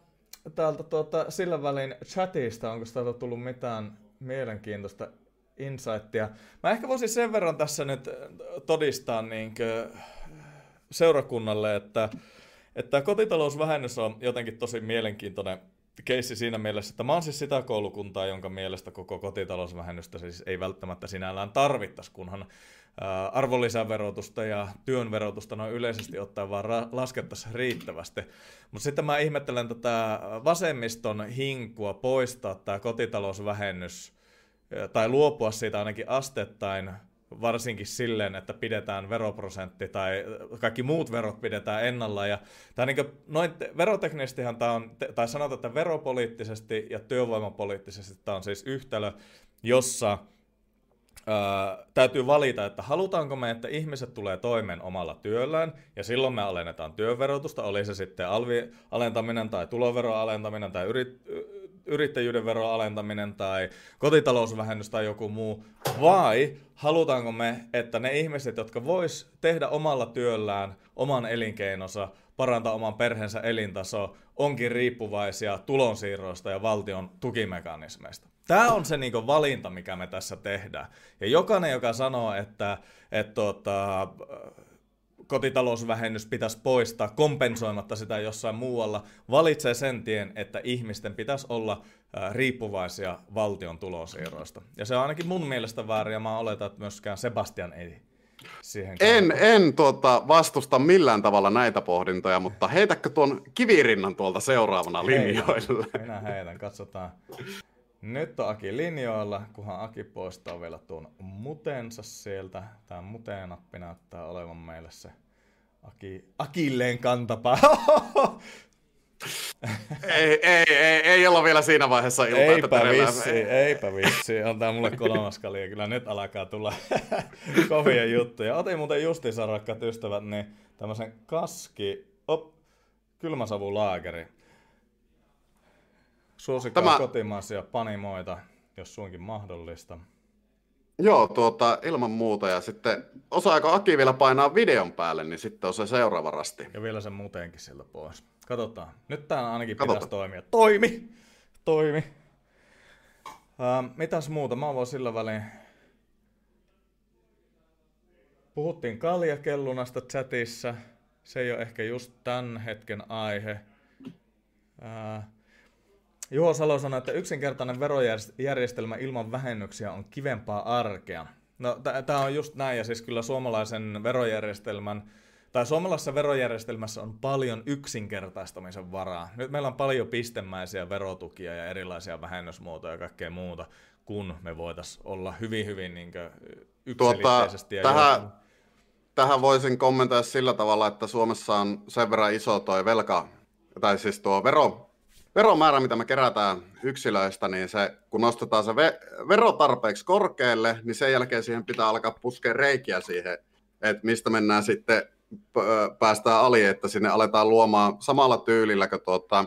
täältä tuota, sillä välin chatista, onko täältä tullut mitään mielenkiintoista insightia. Mä ehkä voisin sen verran tässä nyt todistaa niin seurakunnalle, että, että kotitalousvähennys on jotenkin tosi mielenkiintoinen keissi siinä mielessä, että mä oon siis sitä koulukuntaa, jonka mielestä koko kotitalousvähennystä siis ei välttämättä sinällään tarvittaisi, kunhan arvonlisäverotusta ja työn verotusta noin yleisesti ottaen vaan ra- laskettaisiin riittävästi. Mutta sitten mä ihmettelen tätä vasemmiston hinkua poistaa tämä kotitalousvähennys tai luopua siitä ainakin astettain varsinkin silleen, että pidetään veroprosentti tai kaikki muut verot pidetään ennalla. Ja, tai niin noin veroteknisestihan tämä on, tai sanotaan, että veropoliittisesti ja työvoimapoliittisesti tämä on siis yhtälö, jossa Öö, täytyy valita, että halutaanko me, että ihmiset tulee toimeen omalla työllään, ja silloin me alennetaan työverotusta, oli se sitten alvi-alentaminen tai tuloveron alentaminen tai yrit, yrittäjyyden veron alentaminen tai kotitalousvähennys tai joku muu, vai halutaanko me, että ne ihmiset, jotka vois tehdä omalla työllään oman elinkeinonsa, parantaa oman perheensä elintaso, onkin riippuvaisia tulonsiirroista ja valtion tukimekanismeista. Tämä on se niinku valinta, mikä me tässä tehdään. Ja jokainen, joka sanoo, että, että tota, kotitalousvähennys pitäisi poistaa kompensoimatta sitä jossain muualla, valitsee sen tien, että ihmisten pitäisi olla riippuvaisia valtion tulonsiirroista. Ja se on ainakin mun mielestä väärin, ja mä oletan, että myöskään Sebastian ei siihen En, en tuota, vastusta millään tavalla näitä pohdintoja, mutta heitäkö tuon kivirinnan tuolta seuraavana linjoille? Minä heitän, katsotaan. Nyt on Aki linjoilla, kunhan Aki poistaa vielä tuon mutensa sieltä. Tämä muteen-nappi näyttää olevan meille se Aki, Akilleen kantapää. ei, ei, ei, ei olla vielä siinä vaiheessa iltaa. Eipä vissi, eipä vissi. Tää mulle kolmas kalja. Kyllä nyt alkaa tulla kovia juttuja. Otin muuten justiinsa, rakkaat ystävät, niin tämmöisen kaski, op, kylmäsavulaageri. Suosikaa Tämä... kotimaisia panimoita, jos suinkin mahdollista. Joo, tuota, ilman muuta. Ja sitten osaako Aki vielä painaa videon päälle, niin sitten on se seuraava rasti. Ja vielä sen muutenkin sieltä pois. Katsotaan. Nyt tämä ainakin Katsotaan. pitäisi toimia. Toimi! Toimi. Uh, mitäs muuta? Mä voin sillä välin... Puhuttiin kaljakellunasta chatissa. Se ei ole ehkä just tämän hetken aihe. Uh, Juho Salo sanoi, että yksinkertainen verojärjestelmä ilman vähennyksiä on kivempaa arkea. No tämä on just näin, ja siis kyllä suomalaisen verojärjestelmän, tai suomalaisessa verojärjestelmässä on paljon yksinkertaistamisen varaa. Nyt meillä on paljon pistemäisiä verotukia ja erilaisia vähennysmuotoja ja kaikkea muuta, kun me voitaisiin olla hyvin, hyvin niin yksilitteisesti. Tuota, tähän, tähän voisin kommentoida sillä tavalla, että Suomessa on sen verran iso tuo velka, tai siis tuo vero, veromäärä, mitä me kerätään yksilöistä, niin se, kun nostetaan se ve- vero tarpeeksi korkealle, niin sen jälkeen siihen pitää alkaa puskea reikiä siihen, että mistä mennään sitten, päästään ali, että sinne aletaan luomaan samalla tyylillä kuin tuota,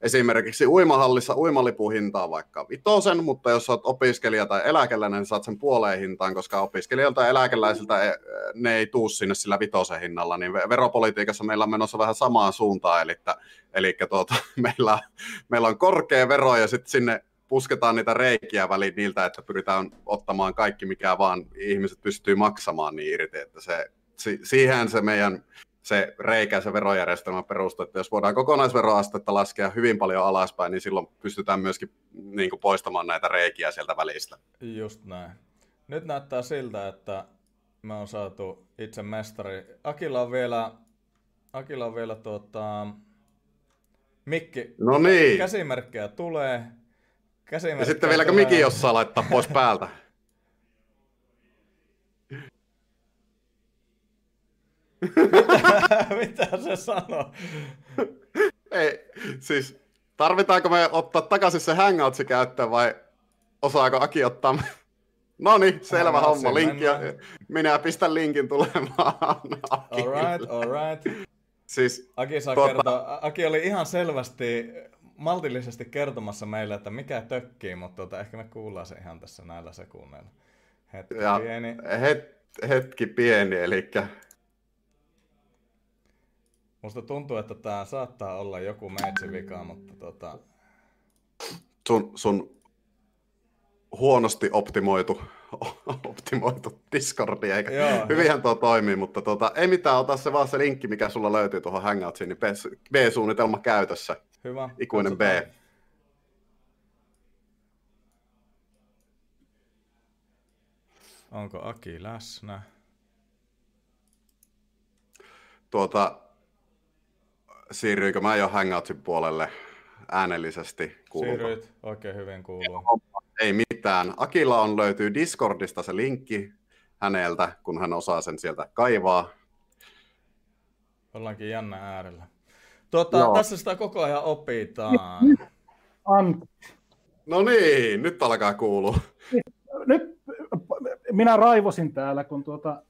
esimerkiksi uimahallissa uimalipuhintaa vaikka vitosen, mutta jos olet opiskelija tai eläkeläinen, niin saat sen puoleen hintaan, koska opiskelijoilta ja eläkeläisiltä e, ne ei tuu sinne sillä vitosen hinnalla, niin veropolitiikassa meillä on menossa vähän samaan suuntaan, eli, eli tuota, meillä, meillä on korkea vero ja sitten sinne pusketaan niitä reikiä väliin niiltä, että pyritään ottamaan kaikki, mikä vaan ihmiset pystyy maksamaan niin irti, että se, si, siihen se meidän se reikä, se verojärjestelmä perustuu, että jos voidaan kokonaisveroastetta laskea hyvin paljon alaspäin, niin silloin pystytään myöskin niin kuin, poistamaan näitä reikiä sieltä välistä. Just näin. Nyt näyttää siltä, että me on saatu itse mestari. Akilla on vielä, Akilla on vielä tuota, mikki. No niin. Käsimerkkejä tulee. Käsimerkkejä Ja sitten vieläkö tulee. Miki jossain laittaa pois päältä? Mitä se sanoo? Ei, siis tarvitaanko me ottaa takaisin se Hangoutsi käyttöön vai osaako Aki ottaa? No niin, selvä Hangoutsi, homma. Linkki, mennään. minä pistän linkin tulemaan. Alright, alright. Siis, Aki saa tota- kertoa. Aki oli ihan selvästi maltillisesti kertomassa meille, että mikä tökkii, mutta tota, ehkä me kuullaan se ihan tässä näillä sekunneilla. Hetki Ja pieni. het, hetki pieni, eli Musta tuntuu, että tää saattaa olla joku vika, mutta tota... sun, sun huonosti optimoitu, optimoitu Discordi, eikä Joo. hyvinhän tuo toimii, mutta tota, ei mitään, ota se vaan se linkki, mikä sulla löytyy tuohon Hangoutsiin, niin B- B-suunnitelma käytössä. Hyvä. Ikuinen B. Katsotaan. Onko Aki läsnä? Tuota, siirryikö mä jo Hangoutsin puolelle äänellisesti? Kuuluuko? Siirryit oikein hyvin kuuluu. Ei mitään. Akilla on löytyy Discordista se linkki häneltä, kun hän osaa sen sieltä kaivaa. Ollaankin jännä äärellä. Tuota, Joo. tässä sitä koko ajan opitaan. An, No niin, nyt alkaa kuulua. nyt minä raivosin täällä, kun tuota,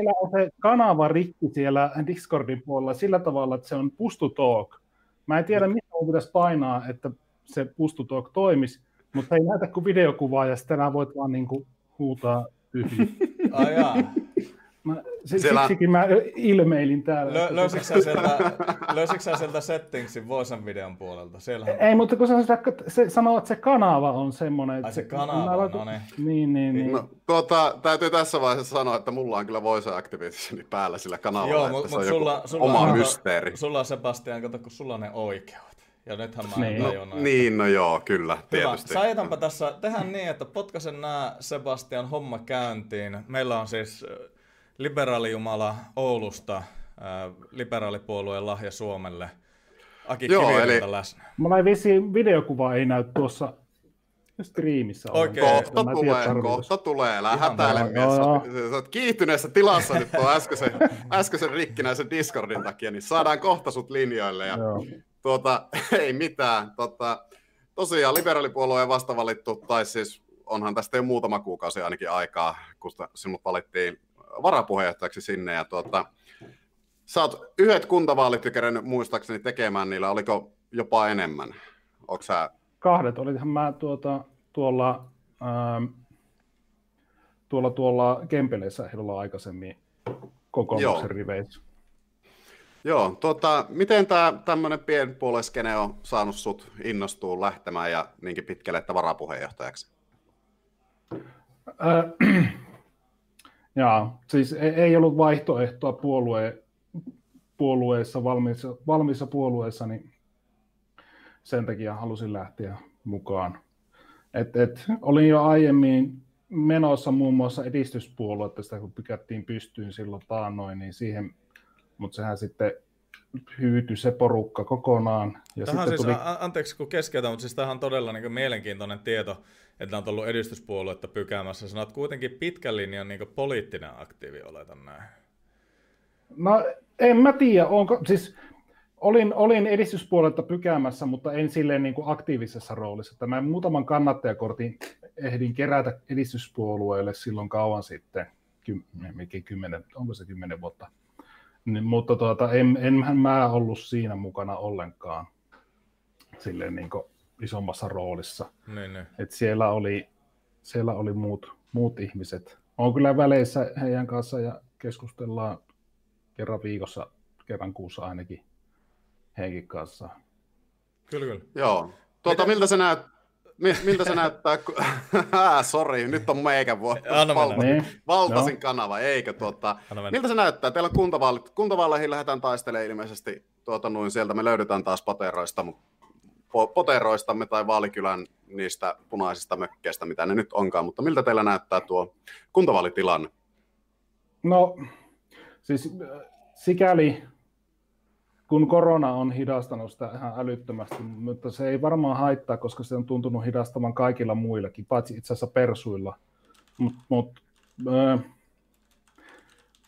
teillä on se kanava rikki siellä Discordin puolella sillä tavalla, että se on push to talk. Mä en tiedä, mitä mun pitäisi painaa, että se push to talk toimisi, mutta ei näytä kuin videokuvaa ja sitten voit vaan niinku huutaa tyhjiä. Jaa. Mä, se, Siellä- Siksikin mä ilmeilin täällä. Lö, löysitkö, sä sieltä, löysitkö sä sieltä settingsin Voisan videon puolelta? Siellähän... Ei, mutta kun se, se sanoo, että se kanava on semmoinen. että Ai se kanava, mä- no niin. Niin, niin, niin. No, tuota, täytyy tässä vaiheessa sanoa, että mulla on kyllä Voice Activationi päällä sillä kanavalla, Joo, että mutta se mut on sulla, sulla, oma on, mysteeri. Sulla on Sebastian, kato, kun sulla on ne oikeudet. Ja nythän mä Niin. No, tajunnut, että- Niin, no joo, kyllä, Hyvä. tietysti. Saitanpa tässä tehdä niin, että potkasen nämä Sebastian homma käyntiin. Meillä on siis liberaaliumala Oulusta, äh, liberaalipuolueen lahja Suomelle. Aki Joo, Kiviranta eli- läsnä. Mulla ei vissiin videokuva ei näy tuossa striimissä. Oikein. ollenkaan. Kohta Mä tiedä, tulee, tarkoitus. kohta tulee, älä hätäile mies. Joo, Sä, sä oot kiihtyneessä tilassa nyt tuon äskeisen, äskeisen rikkinäisen Discordin takia, niin saadaan kohta sut linjoille. Ja, Joo. tuota, ei mitään. Tota, tosiaan liberaalipuolueen vastavalittu, tai siis onhan tästä jo muutama kuukausi ainakin aikaa, kun sinut valittiin varapuheenjohtajaksi sinne. Ja tuota, sä oot yhdet kuntavaalit jo kerännyt muistaakseni tekemään niillä, oliko jopa enemmän? Onko sä Kahdet, olithan mä tuota, tuolla, ähm, tuolla, tuolla Kempeleessä ehdolla aikaisemmin kokoomuksen riveissä. Joo, tota, miten tämä tämmöinen pienpuoleskene on saanut sut innostua lähtemään ja niinkin pitkälle, että varapuheenjohtajaksi? Äh, jaa, siis ei, ei ollut vaihtoehtoa puolue, puolueessa, valmiissa, valmiissa puolueessa, niin sen takia halusin lähteä mukaan. Et, et, olin jo aiemmin menossa muun muassa edistyspuoluetta, sitä kun pykättiin pystyyn silloin taannoin, niin siihen, mutta sehän sitten hyytyi se porukka kokonaan. Ja Tähän sitten siis, tuli, anteeksi kun keskeytän, mutta siis tämähän on todella niin mielenkiintoinen tieto, että on tullut edistyspuoluetta pykäämässä. Sanot kuitenkin pitkän linjan niin poliittinen aktiivi, oletan näin. No en mä tiedä, onko, siis olin, olin edistyspuolelta pykäämässä, mutta en silleen niin kuin aktiivisessa roolissa. Mä muutaman kannattajakortin ehdin kerätä edistyspuolueelle silloin kauan sitten, ky, kymmenen, onko se kymmenen vuotta. Niin, mutta tuota, en, enhän mä ollut siinä mukana ollenkaan silleen niin kuin isommassa roolissa. Niin, niin. Et siellä oli, siellä oli muut, muut ihmiset. Olen kyllä väleissä heidän kanssa ja keskustellaan kerran viikossa, kerran kuussa ainakin heidänkin kanssa. Kyllä, kyllä. Joo. Tuota, miltä se näyttää? Miltä se näyttää? Kun... Sori, nyt on meikä vuotta. Valtasin, niin. valtasin no. kanava, eikö? Tuota, miltä se näyttää? Teillä on kuntavaalit. Kuntavaaleihin lähdetään taistelemaan ilmeisesti tuota, noin sieltä. Me löydetään taas poteroista, poteroistamme tai Vaalikylän niistä punaisista mökkeistä, mitä ne nyt onkaan. Mutta miltä teillä näyttää tuo kuntavaalitilanne? No, siis sikäli kun korona on hidastanut sitä ihan älyttömästi, mutta se ei varmaan haittaa, koska se on tuntunut hidastamaan kaikilla muillakin, paitsi itse asiassa persuilla. Mut, mut, öö,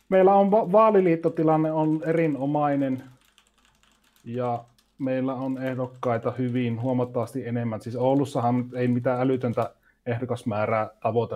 meillä on va- vaaliliittotilanne on erinomainen ja meillä on ehdokkaita hyvin huomattavasti enemmän. Siis Oulussahan ei mitään älytöntä ehdokasmäärää tavoita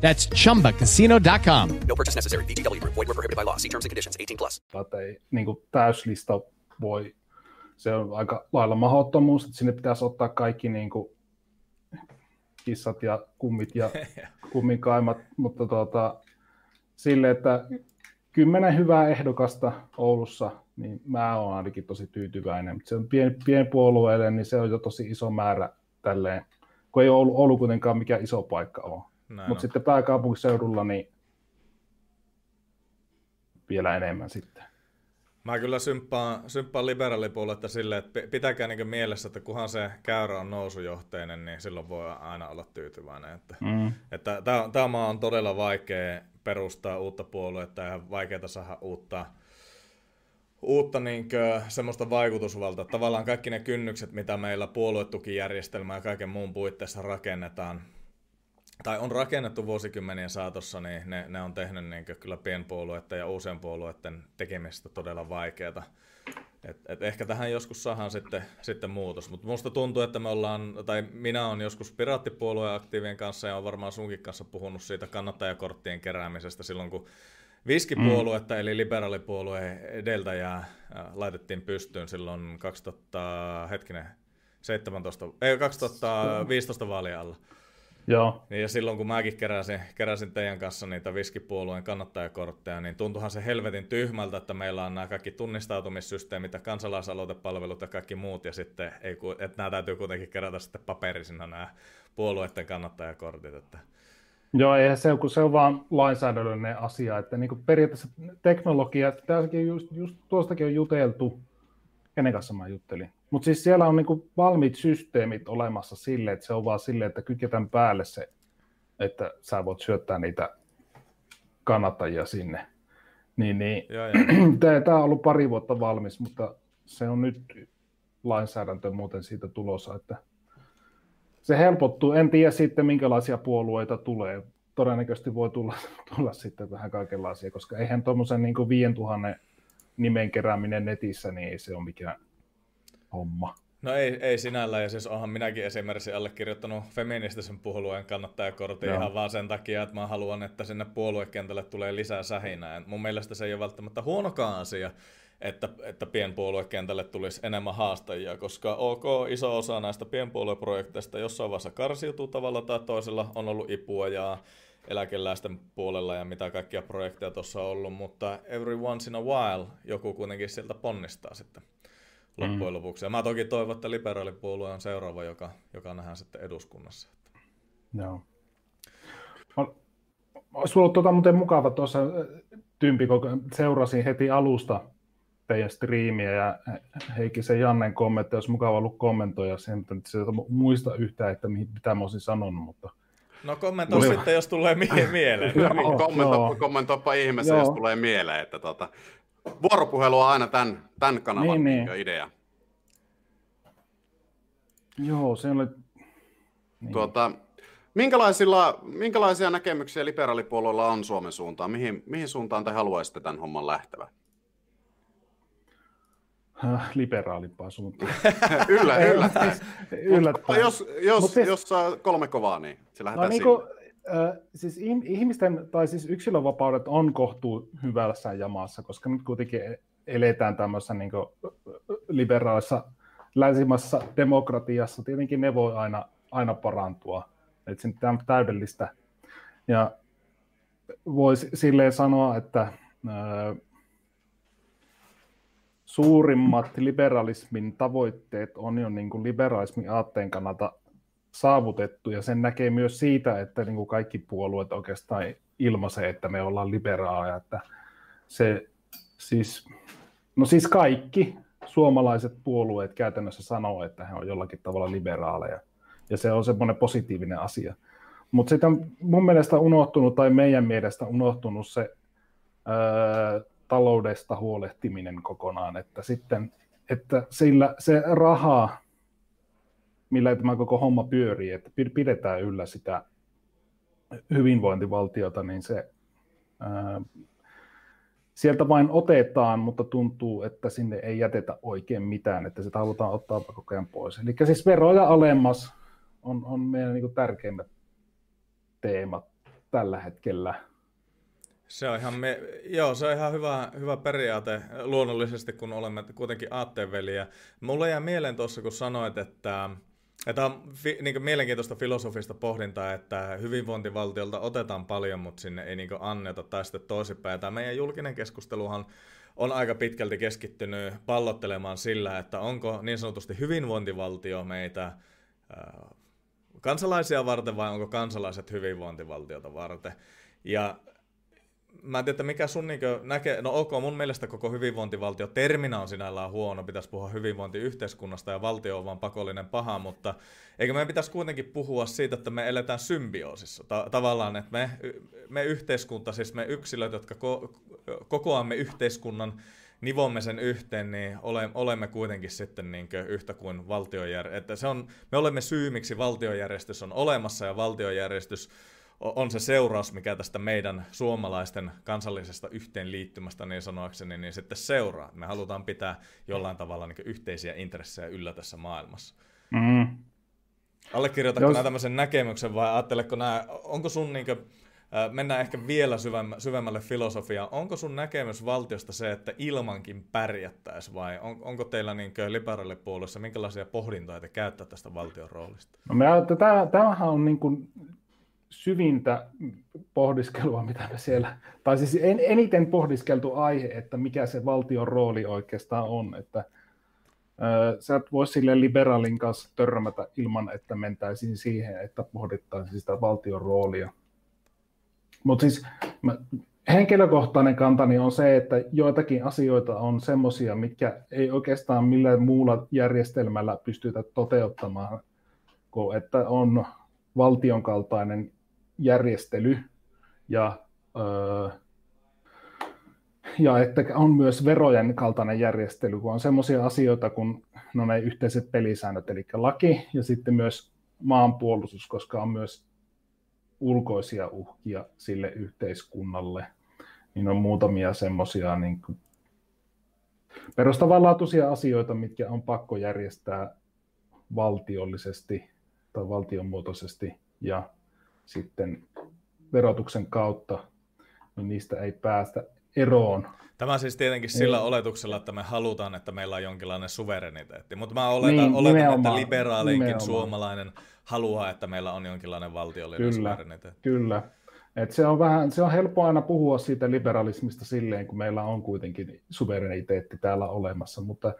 That's chumbacasino.com. No purchase necessary. VGW Group. Void were prohibited by law. See terms and conditions. 18 plus. Ei, niin kuin täyslista voi, se on aika lailla mahdottomuus, että sinne pitäisi ottaa kaikki niin kuin kissat ja kummit ja kummikaimat, mutta tuota, sille, että kymmenen hyvää ehdokasta Oulussa, niin mä oon ainakin tosi tyytyväinen. Mutta se on pien, pienpuolueelle, niin se on jo tosi iso määrä tälleen, kun ei Oulu, Oulu kuitenkaan mikä iso paikka on. Mutta sitten pääkaupunkiseudulla niin vielä enemmän sitten. Mä kyllä symppaan, symppaan liberaalipuoletta silleen, että pitäkää niin mielessä, että kunhan se käyrä on nousujohteinen, niin silloin voi aina olla tyytyväinen. Että, mm. että tämä on todella vaikea perustaa uutta puoluetta ja vaikeaa saada uutta, uutta niin kuin, semmoista vaikutusvaltaa. Tavallaan kaikki ne kynnykset, mitä meillä puoluetukijärjestelmää ja kaiken muun puitteissa rakennetaan, tai on rakennettu vuosikymmenien saatossa, niin ne, ne on tehnyt niin kyllä pienpuolueiden ja uusien puolueiden tekemisestä todella vaikeaa. Et, et ehkä tähän joskus saadaan sitten, sitten muutos, mutta minusta tuntuu, että me ollaan, tai minä olen joskus piraattipuolueen aktiivien kanssa ja olen varmaan sunkin kanssa puhunut siitä kannattajakorttien keräämisestä silloin, kun viskipuoluetta mm. eli liberaalipuolueen edeltäjää äh, laitettiin pystyyn silloin 2000, hetkinen, 17, ei, 2015 vaalien alla. Joo. Niin ja silloin kun mäkin keräsin, keräsin teidän kanssa niitä viskipuolueen kannattajakortteja, niin tuntuhan se helvetin tyhmältä, että meillä on nämä kaikki tunnistautumissysteemit ja kansalaisaloitepalvelut ja kaikki muut, ja sitten ei, että nämä täytyy kuitenkin kerätä sitten paperisina nämä puolueiden kannattajakortit. Että... Joo, ei se, kun se on vaan lainsäädännöllinen asia, että niin kuin periaatteessa teknologia, tässäkin just, just tuostakin on juteltu, kenen kanssa mä juttelin, mutta siis siellä on niinku valmiit systeemit olemassa sille, että se on vaan sille, että kytketään päälle se, että sä voit syöttää niitä kannattajia sinne. Niin, niin. Tämä on ollut pari vuotta valmis, mutta se on nyt lainsäädäntö muuten siitä tulossa, että se helpottuu. En tiedä sitten, minkälaisia puolueita tulee. Todennäköisesti voi tulla, tulla sitten vähän kaikenlaisia, koska eihän tuommoisen niin 5000 nimen kerääminen netissä, niin ei se ole mikään homma. No ei, ei sinällä, ja siis onhan minäkin esimerkiksi allekirjoittanut feministisen puolueen kannattajakortin ihan vaan sen takia, että mä haluan, että sinne puoluekentälle tulee lisää sähinää. Mun mielestä se ei ole välttämättä huonokaan asia, että, että pienpuoluekentälle tulisi enemmän haastajia, koska ok, iso osa näistä pienpuolueprojekteista jossain vaiheessa karsiutuu tavalla tai toisella, on ollut ipua ja eläkeläisten puolella ja mitä kaikkia projekteja tuossa on ollut, mutta every once in a while joku kuitenkin sieltä ponnistaa sitten loppujen mm. lopuksi. Ja mä toki toivon, että liberaalipuolue on seuraava, joka, joka nähdään sitten eduskunnassa. Joo. Olisi ollut tuota muuten mukava tuossa tympi, kun seurasin heti alusta teidän striimiä ja Heikki se Jannen kommentti, olisi mukava ollut kommentoida sen, että se muista yhtään, että mitä mä olisin sanonut, mutta No kommentoi sitten, jos tulee mie- mieleen. Kommentoi, kommentoipa ihmeessä, jos tulee mieleen. Että tota, vuoropuhelu on aina tämän, tämän kanavan niin, niin. idea. Joo, se oli... Niin. Tuota, minkälaisilla, minkälaisia näkemyksiä liberaalipuolueella on Suomen suuntaan? Mihin, mihin suuntaan te haluaisitte tämän homman lähtevän? Äh, liberaalimpaa suuntaan. Yllä, yllättäen. yllättäen. Jos, jos, siis, jos saa kolme kovaa, niin se lähdetään no, niin kuin, siis ihmisten, tai siis yksilövapaudet on kohtuu hyvässä jamassa, koska nyt kuitenkin eletään tämmöisessä niin liberaalissa länsimaisessa demokratiassa. Tietenkin ne voi aina, aina parantua, että se on täydellistä. Ja voisi silleen sanoa, että äh, suurimmat liberalismin tavoitteet on jo niin liberalismin aatteen kannalta saavutettu, ja sen näkee myös siitä, että niin kuin kaikki puolueet oikeastaan ilmaisee, että me ollaan liberaaleja, että se siis, no siis kaikki suomalaiset puolueet käytännössä sanoo, että he on jollakin tavalla liberaaleja, ja se on semmoinen positiivinen asia. Mutta sitten mun mielestä unohtunut, tai meidän mielestä unohtunut se öö, taloudesta huolehtiminen kokonaan, että sitten että sillä se raha, millä tämä koko homma pyörii, että pidetään yllä sitä hyvinvointivaltiota, niin se ää, sieltä vain otetaan, mutta tuntuu, että sinne ei jätetä oikein mitään, että sitä halutaan ottaa koko ajan pois. Eli siis veroja alemmas on, on meidän niin tärkeimmät teemat tällä hetkellä. Se on ihan, me, joo, se on ihan hyvä, hyvä periaate luonnollisesti, kun olemme kuitenkin aatteenveliä. Mulle jää mieleen tuossa, kun sanoit, että Tämä on fi, niin mielenkiintoista filosofista pohdintaa, että hyvinvointivaltiolta otetaan paljon, mutta sinne ei niin anneta tai sitten toisinpäin. Tämä meidän julkinen keskusteluhan on aika pitkälti keskittynyt pallottelemaan sillä, että onko niin sanotusti hyvinvointivaltio meitä kansalaisia varten vai onko kansalaiset hyvinvointivaltiota varten. Ja mä en tiedä, mikä sun niin näkee, no ok, mun mielestä koko hyvinvointivaltio terminä on sinällään huono, pitäisi puhua hyvinvointiyhteiskunnasta ja valtio on vaan pakollinen paha, mutta eikö meidän pitäisi kuitenkin puhua siitä, että me eletään symbioosissa, Ta- tavallaan, että me, me yhteiskunta, siis me yksilöt, jotka ko- kokoamme yhteiskunnan, nivomme sen yhteen, niin ole, olemme kuitenkin sitten niin yhtä kuin valtiojärjestys. On, me olemme syy, miksi valtiojärjestys on olemassa ja valtiojärjestys on se seuraus, mikä tästä meidän suomalaisten kansallisesta yhteenliittymästä niin sanoakseni, niin sitten seuraa. Me halutaan pitää jollain tavalla niin yhteisiä intressejä yllä tässä maailmassa. Mm. Allekirjoitatko Jos... tämmöisen näkemyksen vai ajatteleko nämä, onko sun niin kuin, mennään ehkä vielä syvemmälle filosofiaan. Onko sun näkemys valtiosta se, että ilmankin pärjättäisi vai on, onko teillä niin liberaalipuolueessa minkälaisia pohdintoja te käyttää tästä valtion roolista? No me, tämähän on niin kuin syvintä pohdiskelua, mitä me siellä, tai siis en, eniten pohdiskeltu aihe, että mikä se valtion rooli oikeastaan on, että ö, sä et voi sille liberaalin kanssa törmätä ilman, että mentäisiin siihen, että pohdittaisiin sitä valtion roolia. Mutta siis mä, henkilökohtainen kantani on se, että joitakin asioita on semmoisia, mitkä ei oikeastaan millään muulla järjestelmällä pystytä toteuttamaan, kuin että on valtion kaltainen järjestely ja, öö, ja että on myös verojen kaltainen järjestely, kun on sellaisia asioita kuin no ne yhteiset pelisäännöt, eli laki ja sitten myös maanpuolustus, koska on myös ulkoisia uhkia sille yhteiskunnalle, niin on muutamia semmoisia niin perustavanlaatuisia asioita, mitkä on pakko järjestää valtiollisesti tai valtionmuotoisesti ja sitten verotuksen kautta, niin niistä ei päästä eroon. Tämä siis tietenkin sillä ei. oletuksella, että me halutaan, että meillä on jonkinlainen suvereniteetti. Mutta mä oletan, niin, oletan että liberaalinkin suomalainen haluaa, että meillä on jonkinlainen valtiollinen kyllä, suvereniteetti. Kyllä. Et se, on vähän, se on helppo aina puhua siitä liberalismista silleen, kun meillä on kuitenkin suvereniteetti täällä olemassa, mutta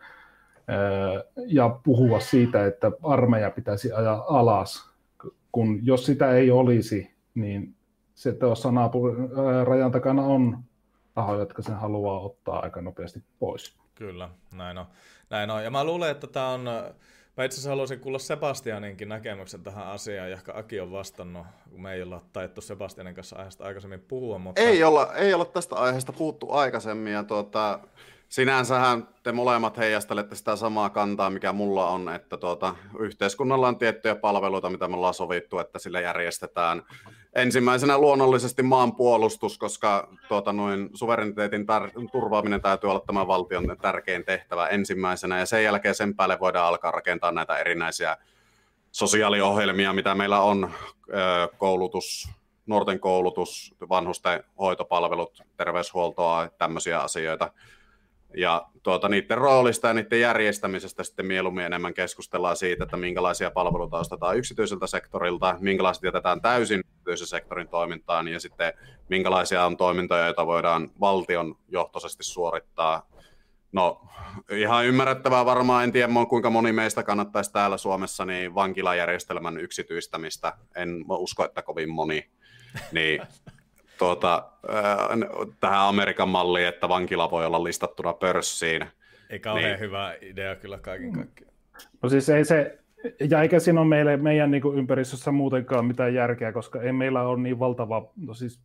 ja puhua siitä, että armeija pitäisi ajaa alas, kun jos sitä ei olisi, niin se tuossa naapurin rajan takana on tahoja, jotka sen haluaa ottaa aika nopeasti pois. Kyllä, näin on. Näin on. Ja mä luulen, että tämä on Mä itse asiassa haluaisin kuulla Sebastianinkin näkemyksen tähän asiaan, ja ehkä Aki on vastannut, kun me ei olla taittu Sebastianin kanssa aiheesta aikaisemmin puhua. Mutta... Ei, olla, ei olla tästä aiheesta puhuttu aikaisemmin, ja tuota, sinänsähän te molemmat heijastelette sitä samaa kantaa, mikä mulla on, että tuota, yhteiskunnalla on tiettyjä palveluita, mitä me ollaan sovittu, että sille järjestetään. Ensimmäisenä luonnollisesti maanpuolustus, koska tuota, noin suvereniteetin tar- turvaaminen täytyy olla tämän valtion tärkein tehtävä ensimmäisenä, ja sen jälkeen sen päälle voidaan alkaa rakentaa näitä erinäisiä sosiaaliohjelmia, mitä meillä on, koulutus, nuorten koulutus, vanhusten hoitopalvelut, terveyshuoltoa, tämmöisiä asioita. Ja tuota, niiden roolista ja niiden järjestämisestä sitten mieluummin enemmän keskustellaan siitä, että minkälaisia palveluita ostetaan yksityiseltä sektorilta, minkälaiset jätetään täysin yksityisen sektorin toimintaan ja sitten minkälaisia on toimintoja, joita voidaan valtion johtoisesti suorittaa. No ihan ymmärrettävää varmaan, en tiedä kuinka moni meistä kannattaisi täällä Suomessa niin vankilajärjestelmän yksityistämistä. En usko, että kovin moni. Niin tuota, tähän Amerikan malliin, että vankila voi olla listattuna pörssiin. Ei kauhean niin. hyvä idea kyllä kaiken kaikkiaan. No siis ei se, ja eikä siinä ole meille, meidän niin ympäristössä muutenkaan mitään järkeä, koska ei meillä ole niin valtava, no siis,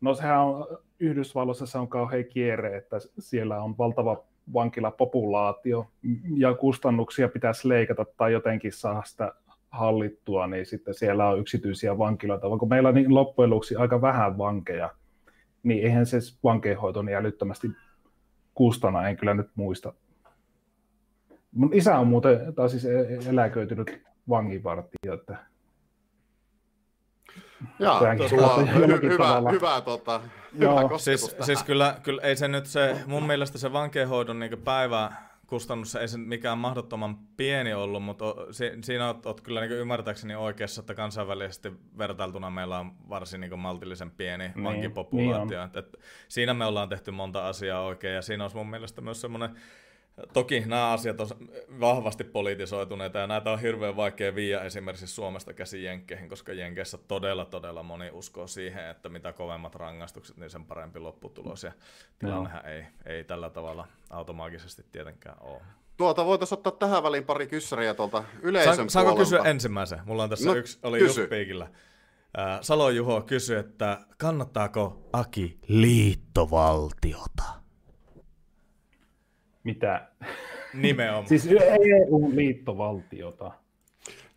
no sehän on, Yhdysvalloissa se on kauhean kierre, että siellä on valtava vankilapopulaatio, ja kustannuksia pitäisi leikata tai jotenkin saada sitä hallittua, niin sitten siellä on yksityisiä vankiloita, vaikka meillä on niin loppujen lopuksi aika vähän vankeja, niin eihän se vankeinhoito niin älyttömästi kustana, en kyllä nyt muista. Mun isä on muuten, tai siis e- eläköitynyt vanginvartija, että Jaa, on hy- hyvä, hyvä, tota, hyvä siis, siis kyllä, kyllä, ei se nyt se, mun mielestä se vankeinhoidon niin päivä, kustannus ei se mikään mahdottoman pieni ollut, mutta si, siinä olet, olet kyllä niin ymmärtääkseni oikeassa, että kansainvälisesti vertailtuna meillä on varsin niin maltillisen pieni niin, vankipopulaatio. Niin et, et, siinä me ollaan tehty monta asiaa oikein ja siinä olisi mun mielestä myös semmoinen Toki nämä asiat on vahvasti politisoituneita ja näitä on hirveän vaikea viiä esimerkiksi Suomesta käsi Jenkkeihin, koska Jenkeissä todella todella moni uskoo siihen, että mitä kovemmat rangaistukset, niin sen parempi lopputulos ja tilannehan ei, ei tällä tavalla automaattisesti tietenkään ole. Tuota voitaisiin ottaa tähän väliin pari kyssäriä tuolta yleisön Saanko puolelta. kysyä ensimmäisen? Mulla on tässä no, yksi, oli kysy. just piikillä. Salo Juho kysyi, että kannattaako Aki liittovaltiota? Mitä? Nimenomaan. siis EU-liittovaltiota.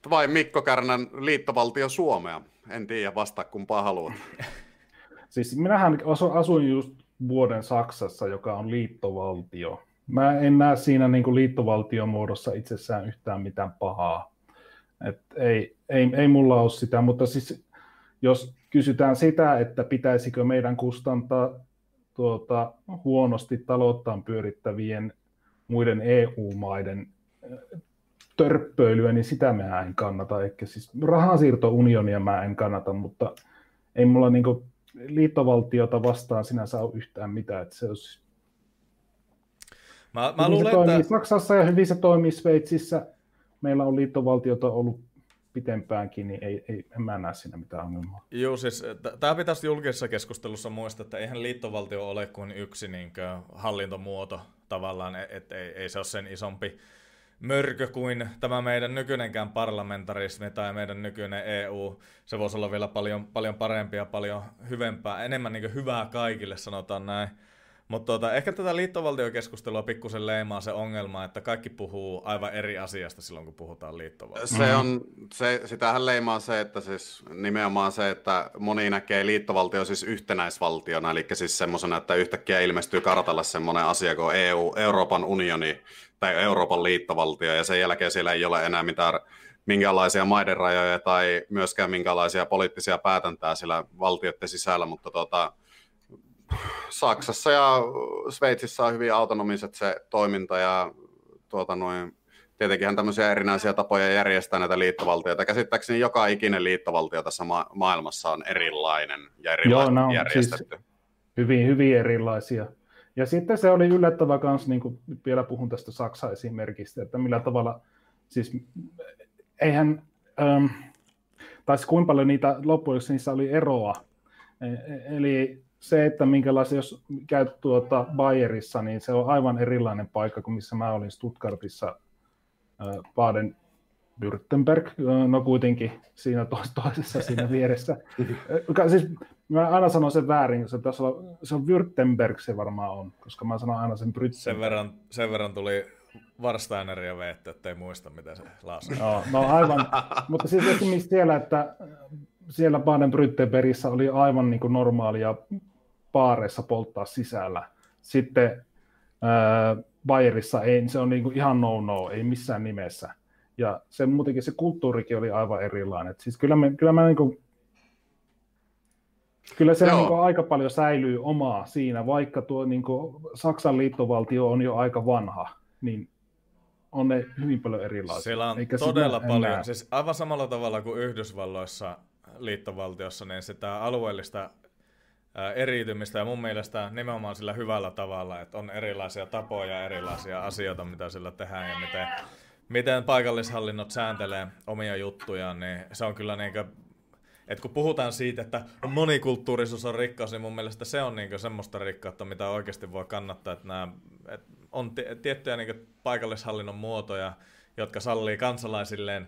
Vai Mikko Kärnän liittovaltio Suomea? En tiedä, vasta kumpaa haluat. siis minähän asuin just vuoden Saksassa, joka on liittovaltio. Mä en näe siinä niin liittovaltion muodossa itsessään yhtään mitään pahaa. Et ei, ei, ei mulla ole sitä, mutta siis jos kysytään sitä, että pitäisikö meidän kustantaa tuota, huonosti talouttaan pyörittävien muiden EU-maiden äh, törppöilyä, niin sitä mä en kannata. Eikä siis rahansiirtounionia mä en kannata, mutta ei mulla niinku liittovaltiota vastaan sinänsä ole yhtään mitään. Että se olisi... Mä, mä luulen, se toimii että... Saksassa ja hyvin se toimii Sveitsissä. Meillä on liittovaltiota ollut pitempäänkin, niin ei, ei, en mä näe siinä mitään ongelmaa. Joo, siis tämä pitäisi julkisessa keskustelussa muistaa, että eihän liittovaltio ole kuin yksi niin kuin, hallintomuoto tavallaan, että ei, ei se ole sen isompi mörkö kuin tämä meidän nykyinenkään parlamentarismi tai meidän nykyinen EU. Se voisi olla vielä paljon, paljon parempia, paljon hyvempää, enemmän niin hyvää kaikille, sanotaan näin. Mutta tuota, ehkä tätä liittovaltiokeskustelua pikkusen leimaa se ongelma, että kaikki puhuu aivan eri asiasta silloin, kun puhutaan liittovaltiosta. Se on, se, sitähän leimaa se, että siis nimenomaan se, että moni näkee liittovaltio siis yhtenäisvaltiona, eli siis semmoisena, että yhtäkkiä ilmestyy kartalle semmoinen asia kuin EU, Euroopan unioni tai Euroopan liittovaltio, ja sen jälkeen siellä ei ole enää mitään minkälaisia maiden rajoja tai myöskään minkälaisia poliittisia päätäntää sillä valtioiden sisällä, mutta tuota, Saksassa ja Sveitsissä on hyvin autonomiset se toiminta ja tuota noin, tietenkin tämmöisiä erinäisiä tapoja järjestää näitä liittovaltioita. Käsittääkseni joka ikinen liittovaltio tässä ma- maailmassa on erilainen ja Joo, no, järjestetty. Siis hyvin, hyvin erilaisia. Ja sitten se oli yllättävä myös, niin kuin vielä puhun tästä Saksa-esimerkistä, että millä tavalla, siis eihän, ähm, tai kuinka paljon niitä loppujen niissä oli eroa. E, e, eli se, että minkälaisia, jos käyt tuota Bayerissa, niin se on aivan erilainen paikka kuin missä mä olin Stuttgartissa Baden Württemberg, no kuitenkin siinä toisessa siinä vieressä. siis mä aina sanon sen väärin, se, tässä on, se on Württemberg se varmaan on, koska mä sanon aina sen Brüttemberg. Sen verran, sen verran tuli Warsteineria veettä, ettei muista, mitä se lausui. No, no aivan, mutta siis esimerkiksi siellä, että siellä Baden-Württembergissä oli aivan niin kuin normaalia baareissa polttaa sisällä. Sitten äh, Bayerissa ei, se on niin kuin ihan no-no, ei missään nimessä. Ja se muutenkin se kulttuurikin oli aivan erilainen. Et siis kyllä, me, kyllä mä niin kuin, Kyllä se niin kuin aika paljon säilyy omaa siinä, vaikka tuo niin kuin Saksan liittovaltio on jo aika vanha, niin on ne hyvin paljon erilaisia. Siellä on Eikä todella paljon, enää... siis aivan samalla tavalla kuin Yhdysvalloissa liittovaltiossa, niin sitä alueellista eriytymistä ja mun mielestä nimenomaan sillä hyvällä tavalla, että on erilaisia tapoja, erilaisia asioita, mitä sillä tehdään ja miten, miten paikallishallinnot sääntelee omia juttujaan, niin se on kyllä niin kuin, että kun puhutaan siitä, että monikulttuurisuus on rikkaus, niin mun mielestä se on niin semmoista rikkautta, mitä oikeasti voi kannattaa, että nämä, että on t- tiettyjä niin paikallishallinnon muotoja, jotka sallii kansalaisilleen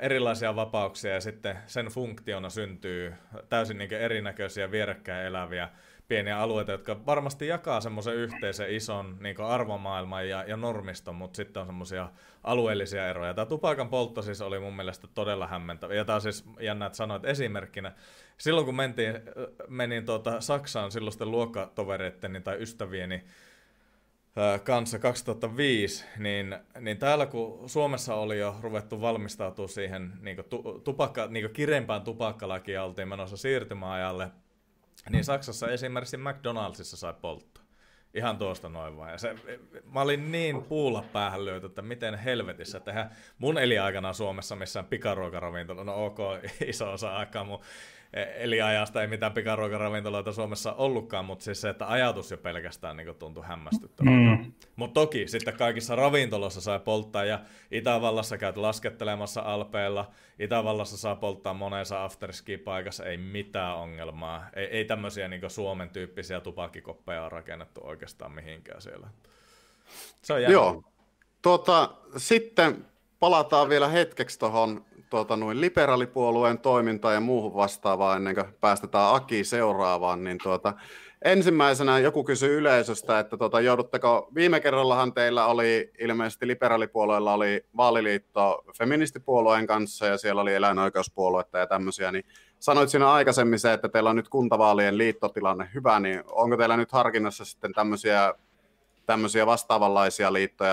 erilaisia vapauksia ja sitten sen funktiona syntyy täysin niin erinäköisiä vierekkäin eläviä pieniä alueita, jotka varmasti jakaa semmoisen yhteisen ison niin arvomaailman ja, ja normiston, mutta sitten on semmoisia alueellisia eroja. Tämä tupakan poltto siis oli mun mielestä todella hämmentävä. Ja tämä on siis jännä, että sanoit esimerkkinä. Silloin kun mentiin, menin tuota Saksaan silloisten luokkatovereitteni tai ystävieni kanssa 2005, niin, niin täällä kun Suomessa oli jo ruvettu valmistautua siihen niin tupakka, niin kirempään tupakkalakiin oltiin menossa siirtymäajalle, niin Saksassa esimerkiksi McDonaldsissa sai polttaa. Ihan tuosta noin vaan. Ja se, mä olin niin puulla päähän löyty, että miten helvetissä tehdä mun eliaikana Suomessa missään pikaruokaravintola. No ok, iso osa aikaa mun eliajasta ei mitään pikaruokaravintoloita Suomessa ollutkaan, mutta siis se, että ajatus jo pelkästään niin tuntui hämmästyttävältä. Mm. Mutta toki sitten kaikissa ravintoloissa sai polttaa ja Itävallassa käyt laskettelemassa alpeilla, Itävallassa saa polttaa monessa afterski-paikassa, ei mitään ongelmaa. Ei, ei tämmöisiä niin Suomen tyyppisiä tupakkikoppeja ole rakennettu oikeastaan mihinkään siellä. Se on Joo. Tuota, sitten palataan vielä hetkeksi tuohon tuota, noin liberaalipuolueen toimintaan ja muuhun vastaavaan ennen kuin päästetään Aki seuraavaan, niin tuota, ensimmäisenä joku kysyi yleisöstä, että tuota, joudutteko, viime kerrallahan teillä oli ilmeisesti liberaalipuolueella oli vaaliliitto feministipuolueen kanssa ja siellä oli eläinoikeuspuoluetta ja tämmöisiä, niin sanoit siinä aikaisemmin se, että teillä on nyt kuntavaalien liittotilanne hyvä, niin onko teillä nyt harkinnassa sitten tämmöisiä, tämmöisiä vastaavanlaisia liittoja?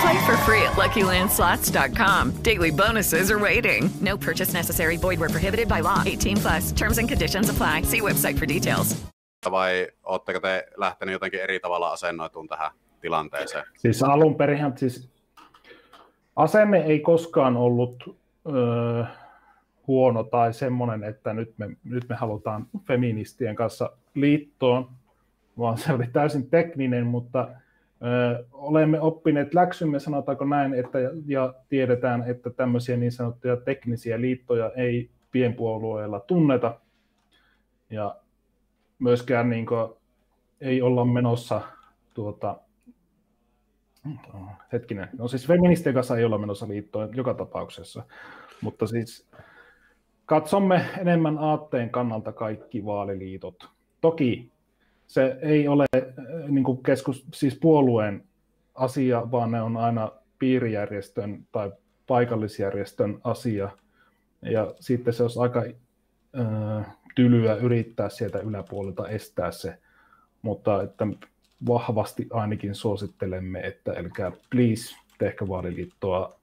Play for free at LuckyLandSlots.com. Daily bonuses are waiting. No purchase necessary. Void were prohibited by law. 18 plus. Terms and conditions apply. See website for details. Vai ootteko te lähtenyt jotenkin eri tavalla asennoituun tähän tilanteeseen? Siis alun perin, siis asenne ei koskaan ollut öö, huono tai semmoinen, että nyt me, nyt me halutaan feministien kanssa liittoon, vaan se oli täysin tekninen, mutta olemme oppineet läksymme, sanotaanko näin, että, ja tiedetään, että tämmöisiä niin sanottuja teknisiä liittoja ei pienpuolueilla tunneta, ja myöskään niin kuin, ei olla menossa tuota, hetkinen, no siis feministien kanssa ei olla menossa liittoon joka tapauksessa, mutta siis katsomme enemmän aatteen kannalta kaikki vaaliliitot. Toki se ei ole niin kuin keskus, siis puolueen asia, vaan ne on aina piirijärjestön tai paikallisjärjestön asia. Ja sitten se olisi aika äh, tylyä yrittää sieltä yläpuolelta estää se mutta että vahvasti ainakin suosittelemme, että älkää please tehkö vaaliliittoa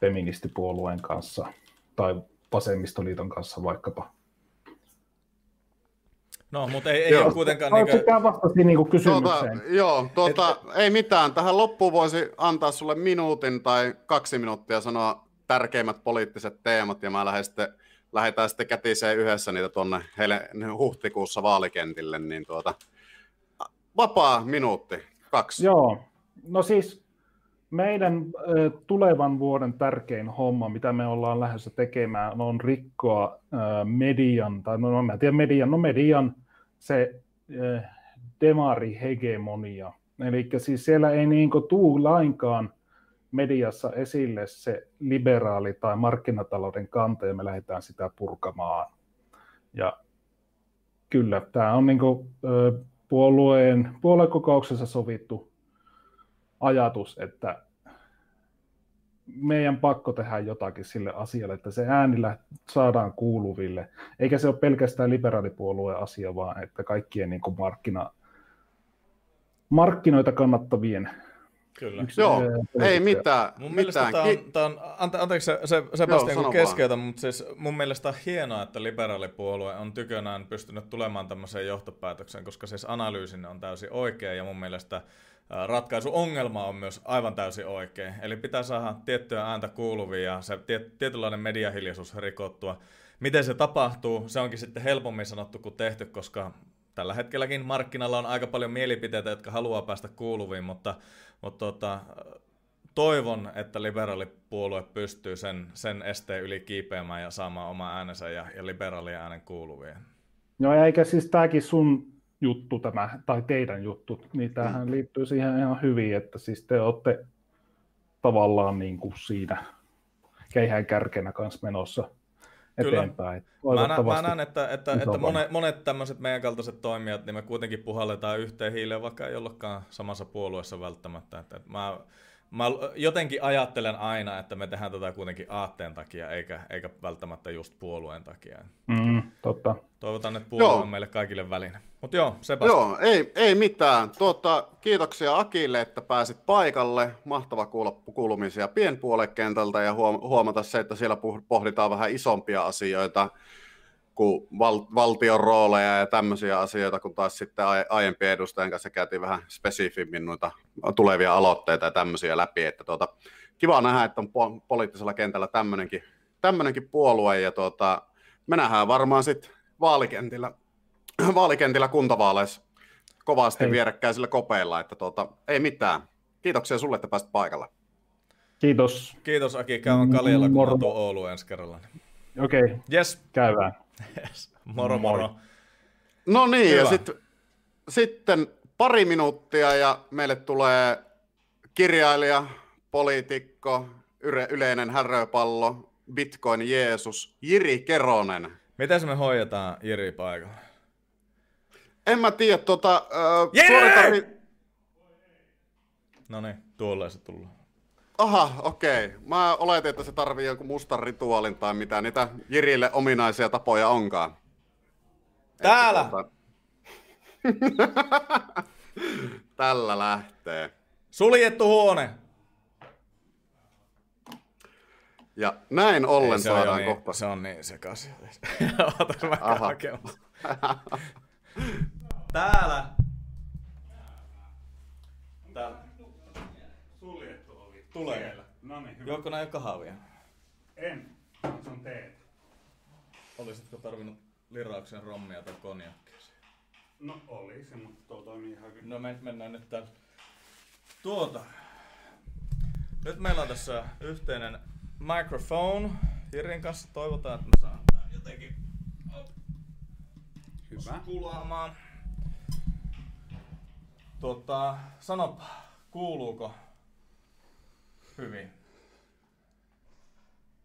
feministipuolueen kanssa tai vasemmistoliiton kanssa vaikkapa. No, mutta ei, ei ole kuitenkaan... Niin kuin... Tämä vastasi niin kysymykseen. Tuota, joo, tuota, Et... ei mitään. Tähän loppuun voisi antaa sulle minuutin tai kaksi minuuttia sanoa tärkeimmät poliittiset teemat, ja mä lähden sitten, lähdetään sitten kätiseen yhdessä niitä tuonne huhtikuussa vaalikentille, niin tuota, vapaa minuutti, kaksi. Joo, no siis meidän tulevan vuoden tärkein homma, mitä me ollaan lähdössä tekemään, on rikkoa median, tai no mä en tiedä median, no median se demari-hegemonia. Eli siis siellä ei niin tuu lainkaan mediassa esille se liberaali tai markkinatalouden kanta, ja me lähdetään sitä purkamaan. Ja kyllä, tämä on niin kuin, puolueen, puoluekokouksessa sovittu ajatus, että meidän pakko tehdä jotakin sille asialle, että se äänillä saadaan kuuluville. Eikä se ole pelkästään liberaalipuolueen asia, vaan että kaikkien niin kuin markkina, markkinoita kannattavien Kyllä. Yksi, Joo, ei mitään. Mun mielestä tämä on, tää on ante, anteeksi se, se Sebastian Joo, kun keskeytä, mutta siis mun mielestä on hienoa, että liberaalipuolue on tykönään pystynyt tulemaan tämmöiseen johtopäätökseen, koska siis analyysin on täysin oikea ja mun mielestä ratkaisuongelma on myös aivan täysin oikein. Eli pitää saada tiettyä ääntä kuuluvia ja se tiet, tietynlainen mediahiljaisuus rikottua. Miten se tapahtuu, se onkin sitten helpommin sanottu kuin tehty, koska tällä hetkelläkin markkinalla on aika paljon mielipiteitä, jotka haluaa päästä kuuluviin, mutta, mutta tota, toivon, että liberaalipuolue pystyy sen, sen esteen yli kiipeämään ja saamaan oma äänensä ja, ja liberaalien äänen kuuluviin. No eikä siis tämäkin sun juttu tämä, tai teidän juttu, niin tämähän mm. liittyy siihen ihan hyvin, että siis te olette tavallaan niin kuin siinä keihään kärkenä kanssa menossa eteenpäin. Kyllä. Mä, mä näen, että, että, että monet, monet tämmöiset meidän kaltaiset toimijat, niin me kuitenkin puhalletaan yhteen hiileen, vaikka ei ollutkaan samassa puolueessa välttämättä. Että, että mä mä jotenkin ajattelen aina, että me tehdään tätä kuitenkin aatteen takia, eikä, eikä välttämättä just puolueen takia. Mm, totta. Toivotan, että puolue joo. on meille kaikille väline. Mutta joo, Sebastian. Joo, ei, ei mitään. Tuota, kiitoksia Akille, että pääsit paikalle. Mahtava kuulla kuulumisia pienpuolekentältä ja huomata se, että siellä pohditaan vähän isompia asioita kuin val- valtion rooleja ja tämmöisiä asioita, kun taas sitten aiempien edustajien kanssa käytiin vähän spesifimmin noita tulevia aloitteita ja tämmöisiä läpi, että tuota, kiva nähdä, että on po- poliittisella kentällä tämmöinenkin, tämmöinenkin puolue, ja tuota, me nähdään varmaan sitten vaalikentillä, vaalikentillä kuntavaaleissa kovasti Hei. vierekkäisillä kopeilla, että tuota, ei mitään. Kiitoksia sulle, että pääsit paikalla. Kiitos. Kiitos Aki, käyn Kaljalla, kun. Oulu ensi kerralla. Okei, okay. yes. käydään. Moro moro. No niin, Hyvä. ja sit, sitten pari minuuttia ja meille tulee kirjailija, poliitikko, yle, yleinen häröpallo, Bitcoin Jeesus, Jiri Keronen. Miten me hoidetaan Jiri paikalla? En mä tiedä, tota... Äh, suoritari... No niin, tuolle se tullaan. Aha, okei. Okay. Mä oletin, että se tarvii jonkun mustan rituaalin tai mitä niitä Jirille ominaisia tapoja onkaan. Täällä! Tuota... Tällä lähtee. Suljettu huone! Ja näin ollen Ei, se saadaan niin, kohta. Se on niin sekaisin. Otas vaikka hakemaan. Täällä! Täällä. Tulee. Siellä. No niin, hyvä. Juokko näin kahvia? En. Se on teet. Olisitko tarvinnut lirauksen rommia tai konjakkia? No oli se, mutta tuo toimii ihan No me mennään nyt täällä. Tuota. Nyt meillä on tässä yhteinen microphone Jirin kanssa. Toivotaan, että me saadaan tää jotenkin Hyvä. kulaamaan. Tuota, sanopa, kuuluuko hyvin.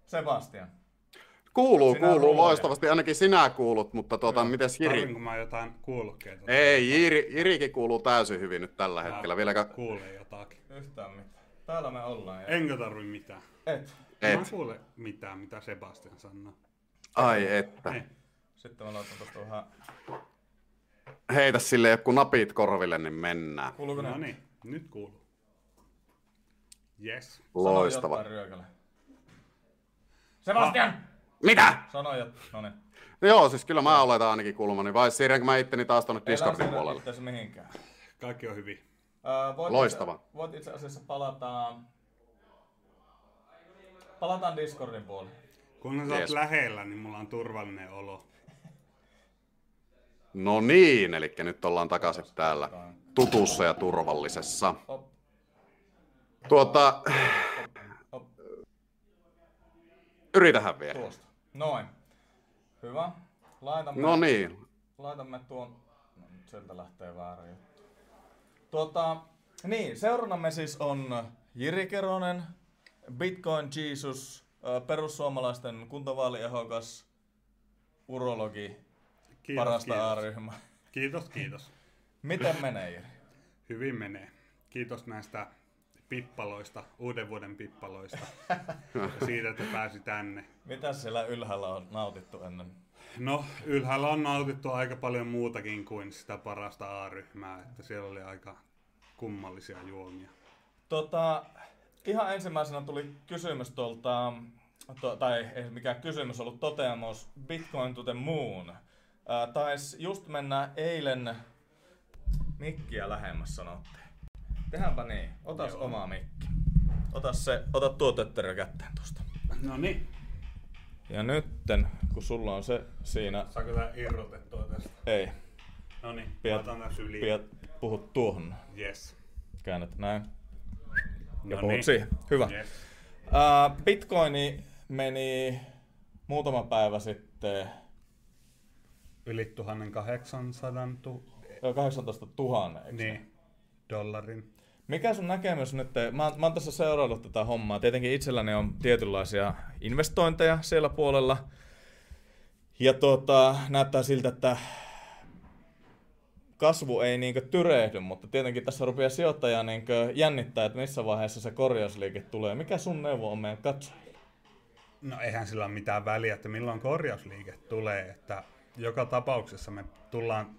Sebastian. Kuuluu, sinä kuuluu ruoja. loistavasti. Ainakin sinä kuulut, mutta tuota, Joo, mites Jiri? Tarvinko mä jotain kuulokkeita? Ei, Jiri, Jirikin kuuluu täysin hyvin nyt tällä mä hetkellä. Vieläkä... Kuulee jotakin. Yhtään mitään. Täällä me ollaan. Ja... Enkö tarvi mitään? Et. Et. Mä kuule mitään, mitä Sebastian sanoo. Ai että. Ei. Sitten mä laitan tuosta vähän heitä sille joku napit korville, niin mennään. Kuuluuko No niin, nyt kuuluu. Yes. Loistava. Sano jotain ryökäle. Sebastian! Mitä? Sano jotain. No niin. No joo, siis kyllä mä oletan ainakin kulmani. Vai siirränkö mä itteni taas tonne Ei Discordin puolelle? asiassa mihinkään. Kaikki on hyvin. Öö, voit Loistava. Itse, voit itse asiassa palata... Palataan Discordin puolelle. Kun sä Jees. lähellä, niin mulla on turvallinen olo. No niin, eli nyt ollaan takaisin täällä tutussa ja turvallisessa. Tuota, yritähän vielä. Tuosta. Noin. Hyvä. Laitamme, No niin. Laitamme tuon... No, nyt sieltä lähtee väärä juttu. Tuota, niin, seurannamme siis on Jiri Keronen, Bitcoin Jesus, perussuomalaisten kuntavaaliehokas, urologi, Kiitos, parasta kiitos. A-ryhmä. Kiitos, kiitos. Miten menee, Jiri? Hyvin menee. Kiitos näistä pippaloista, uuden vuoden pippaloista. ja siitä, että pääsi tänne. Mitä siellä ylhäällä on nautittu ennen? No, ylhäällä on nautittu aika paljon muutakin kuin sitä parasta A-ryhmää, että siellä oli aika kummallisia juomia. Tota, ihan ensimmäisenä tuli kysymys tuolta, to, tai ei mikään kysymys ollut toteamus, Bitcoin to the moon. Ää, tais just mennä eilen mikkiä lähemmäs sanottiin. Tehdäänpä niin, otas Joo. oma mikki. Ota se, ota tuo tötterö kätteen tosta. No niin. Ja nytten, kun sulla on se siinä... Saako tää irrotettua tästä? Ei. No niin, laitan tän syliin. piat, puhut tuohon. Yes. Käännät näin. Ja No puhut niin. siihen. Hyvä. Yes. Uh, Bitcoini meni muutama päivä sitten Yli 1800 tu- Joo, 18 000, eikö niin, dollarin. Mikä sun näkemys nyt, mä, mä oon tässä seuraillut tätä hommaa, tietenkin itselläni on tietynlaisia investointeja siellä puolella, ja tuota, näyttää siltä, että kasvu ei niinkö tyrehdy, mutta tietenkin tässä rupeaa sijoittaja niinkö jännittää, että missä vaiheessa se korjausliike tulee. Mikä sun neuvo on meidän katsojille? No eihän sillä ole mitään väliä, että milloin korjausliike tulee, että joka tapauksessa me tullaan,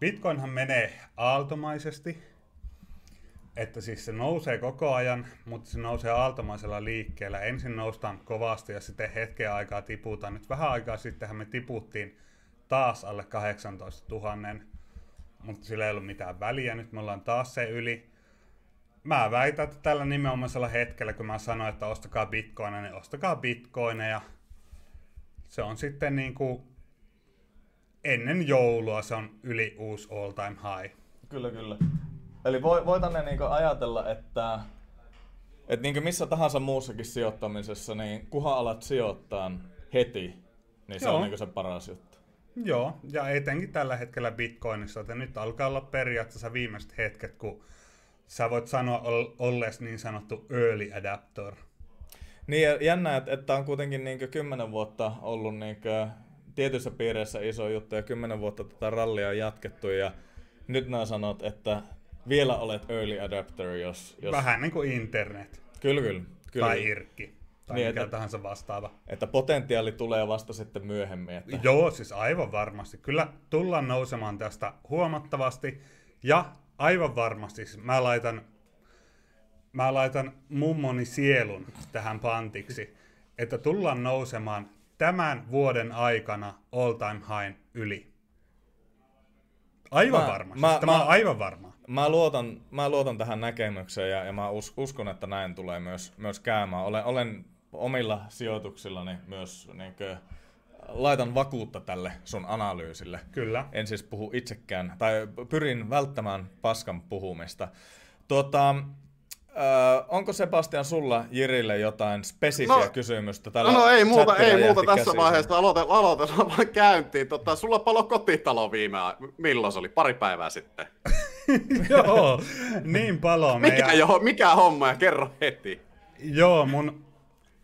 Bitcoinhan menee aaltomaisesti, että siis se nousee koko ajan, mutta se nousee aaltomaisella liikkeellä. Ensin noustaan kovasti ja sitten hetken aikaa tiputaan. Nyt vähän aikaa sittenhän me tiputtiin taas alle 18 000, mutta sillä ei ollut mitään väliä. Nyt me ollaan taas se yli. Mä väitän, että tällä nimenomaisella hetkellä, kun mä sanoin, että ostakaa bitcoineja, niin ostakaa bitcoineja. Se on sitten niin kuin ennen joulua se on yli uusi all time high. Kyllä, kyllä. Eli voi, voitanne niinku ajatella, että, että niinku missä tahansa muussakin sijoittamisessa, niin kunhan alat sijoittaa heti, niin se Joo. on niinku se paras juttu. Joo, ja etenkin tällä hetkellä Bitcoinissa, että nyt alkaa olla periaatteessa viimeiset hetket, kun sä voit sanoa ol- ollees niin sanottu early adapter. Niin jännä, että, että on kuitenkin niinku kymmenen vuotta ollut niinku tietyissä piireissä iso juttu ja kymmenen vuotta tätä rallia on jatkettu ja nyt nämä sanot, että vielä olet early adapter, jos... jos... Vähän niin kuin internet. Kyllä, kyllä. kyllä. Tai irkki. Tai Niin, mikä että- tahansa vastaava. Että potentiaali tulee vasta sitten myöhemmin. Että... Joo, siis aivan varmasti. Kyllä tullaan nousemaan tästä huomattavasti. Ja aivan varmasti siis mä laitan, mä laitan mummoni sielun tähän pantiksi, että tullaan nousemaan tämän vuoden aikana all time high yli. Aivan Mä- varmasti. mä- Mä, Tämä mä- on aivan varma. Mä luotan, mä luotan tähän näkemykseen ja, ja mä us, uskon, että näin tulee myös, myös käymään. Olen, olen omilla sijoituksillani myös niinkö, laitan vakuutta tälle sun analyysille. Kyllä. En siis puhu itsekään, tai pyrin välttämään paskan puhumista. Tuota, ö, onko Sebastian sulla Jirille jotain spesifiä No- kysymystä? No, no ei muuta, ei muuta tässä käsiin. vaiheessa. Aloite, aloitellaan vaan käyntiin. Tota, sulla palo kotitalo viime Milloin se oli? Pari päivää sitten. Joo, niin palo. Mikä, meidän- jo, mikä homma ja kerro heti. Joo, mun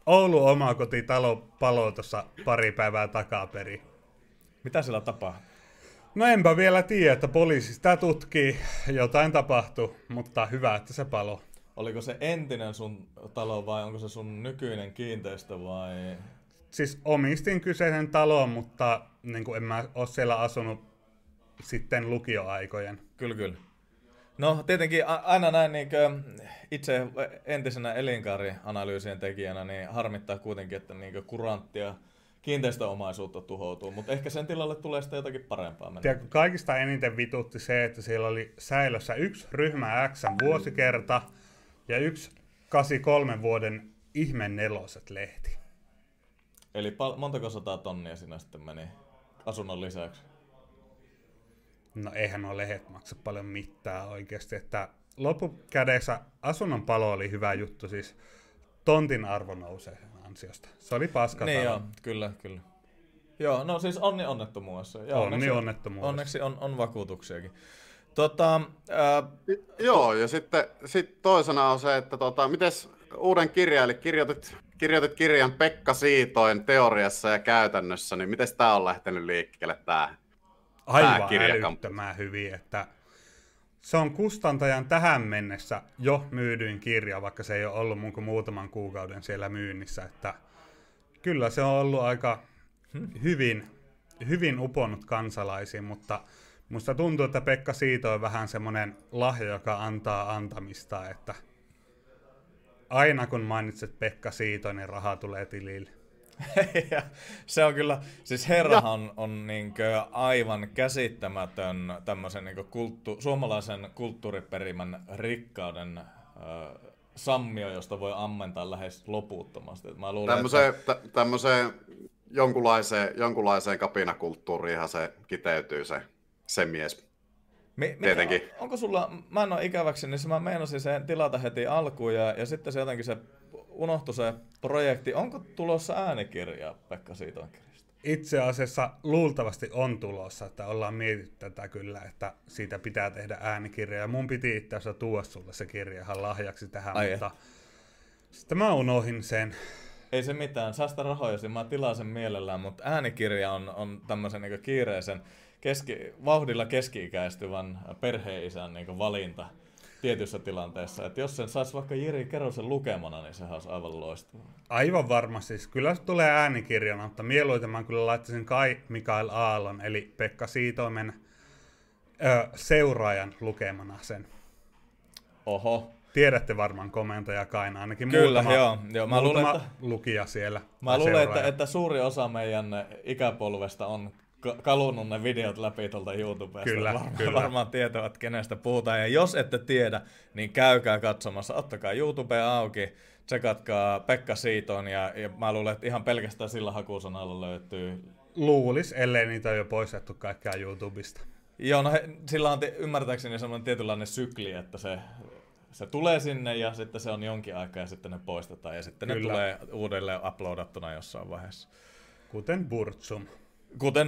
Oulu omakotitalo paloi tuossa pari päivää takaperin. Mitä siellä tapahtui? No enpä vielä tiedä, että poliisi sitä tutkii. Jotain tapahtui, mutta hyvä, että se palo. Oliko se entinen sun talo vai onko se sun nykyinen kiinteistö vai... Siis omistin kyseisen talon, mutta niin kuin en mä ole siellä asunut sitten lukioaikojen. Kyllä, kyllä. No tietenkin aina näin niin itse entisenä elinkaarianalyysien tekijänä niin harmittaa kuitenkin, että niin kuranttia kiinteistöomaisuutta tuhoutuu, mutta ehkä sen tilalle tulee sitten jotakin parempaa. Tiedätkö, kaikista eniten vitutti se, että siellä oli säilössä yksi ryhmä X vuosikerta ja yksi 83 vuoden ihme neloset lehti. Eli pal- montako sataa tonnia sinä sitten meni asunnon lisäksi? No eihän nuo lehdet maksa paljon mitään oikeasti, että loppukädessä asunnon palo oli hyvä juttu, siis tontin arvo nousee ansiosta. Se oli paska Niin joo, kyllä, kyllä. Joo, no siis onni onnettomuudessa. Joo, onni onneksi, onnettomuudessa. Onneksi on, on vakuutuksiakin. Tota, ää... Joo, ja sitten sit toisena on se, että tota, mites uuden kirjaili kirjoitit, kirjoitit kirjan Pekka Siitoin teoriassa ja käytännössä, niin miten tämä on lähtenyt liikkeelle tämä Aivan älyttömän hyvin, että se on kustantajan tähän mennessä jo myydyin kirja, vaikka se ei ole ollut mun kuin muutaman kuukauden siellä myynnissä, että kyllä se on ollut aika hyvin, hyvin uponnut kansalaisiin, mutta musta tuntuu, että Pekka Siito on vähän semmoinen lahja, joka antaa antamista, että aina kun mainitset Pekka Siito, niin raha tulee tilille. se on kyllä, siis herrahan on, on niinkö aivan käsittämätön tämmöisen niinkö kulttu, suomalaisen kulttuuriperimän rikkauden äh, sammio, josta voi ammentaa lähes loputtomasti. Mä luulen, tämmöiseen, että... t- tämmöiseen jonkunlaiseen, jonkunlaiseen kapinakulttuuriinhan se kiteytyy se, se mies. Me, Tietenkin. On, onko sulla, mä en ole ikäväksi, niin mä meinasin sen tilata heti alkuun ja, ja sitten se jotenkin se unohtui se projekti. Onko tulossa äänikirja Pekka Siiton kirjasta? Itse asiassa luultavasti on tulossa, että ollaan mietitty tätä kyllä, että siitä pitää tehdä äänikirja. Ja mun piti itse asiassa tuoda sulle se kirja ihan lahjaksi tähän, Ai mutta et. sitten mä unohin sen. Ei se mitään, sitä rahoja, mä tilaan sen mielellään, mutta äänikirja on, on tämmöisen niin kiireisen keski, vauhdilla keski-ikäistyvän perheisän niin valinta tietyssä tilanteessa. Että jos sen saisi vaikka Jiri Kerosen lukemana, niin sehän olisi aivan loistavaa. Aivan varmasti. Siis kyllä se tulee äänikirjana, mutta mieluiten mä kyllä laittaisin Kai Mikael Aallon, eli Pekka Siitoimen ö, seuraajan lukemana sen. Oho. Tiedätte varmaan komentaja Kaina, ainakin Kyllä, muutama, joo. joo mä muutama luulen, että, lukija siellä. Mä luulen, että, että suuri osa meidän ikäpolvesta on kalunnut ne videot läpi tuolta YouTubesta. Kyllä, varmaan, kyllä. varmaan tietävät, kenestä puhutaan. Ja jos ette tiedä, niin käykää katsomassa. Ottakaa YouTube auki, tsekatkaa Pekka Siiton ja, ja mä luulen, että ihan pelkästään sillä hakusanalla löytyy. Luulis, ellei niitä ole jo poistettu kaikkea YouTubesta. Joo, no he, sillä on ymmärtääkseni semmoinen tietynlainen sykli, että se, se tulee sinne ja sitten se on jonkin aikaa ja sitten ne poistetaan ja sitten Kyllä. ne tulee uudelleen uploadattuna jossain vaiheessa. Kuten Burtsum.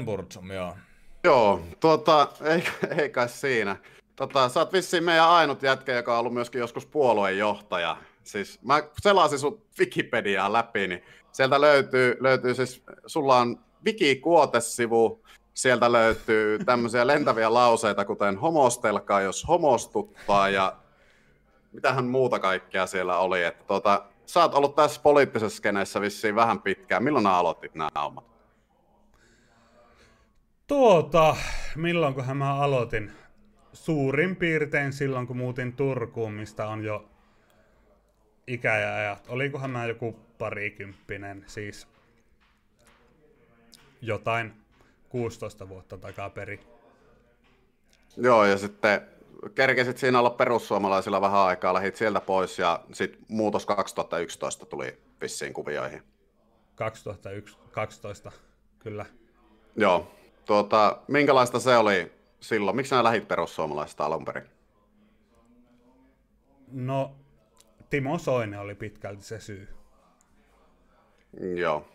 Burtsum, joo. Joo, tuota, ei, ei kai siinä. Tota, sä oot vissiin meidän ainut jätkä, joka on ollut myöskin joskus puoluejohtaja. Siis mä selasin sun Wikipediaa läpi, niin sieltä löytyy, löytyy siis, sulla on wiki-kuotesivu, sieltä löytyy tämmöisiä lentäviä lauseita, kuten homostelkaa, jos homostuttaa, ja mitähän muuta kaikkea siellä oli. Että tota, sä oot ollut tässä poliittisessa skeneessä vissiin vähän pitkään. Milloin aloitit nämä hommat? Tuota, milloinkohan mä aloitin? Suurin piirtein silloin, kun muutin Turkuun, mistä on jo ikä ja ajat. Olikohan mä joku parikymppinen, siis jotain 16 vuotta takaperi. Joo, ja sitten kerkesit siinä olla perussuomalaisilla vähän aikaa, lähit sieltä pois ja sitten muutos 2011 tuli vissiin kuvioihin. 2012, kyllä. Joo, Tuota, minkälaista se oli silloin? Miksi sinä lähit perussuomalaisista alun perin? No, Timo Soine oli pitkälti se syy. Joo.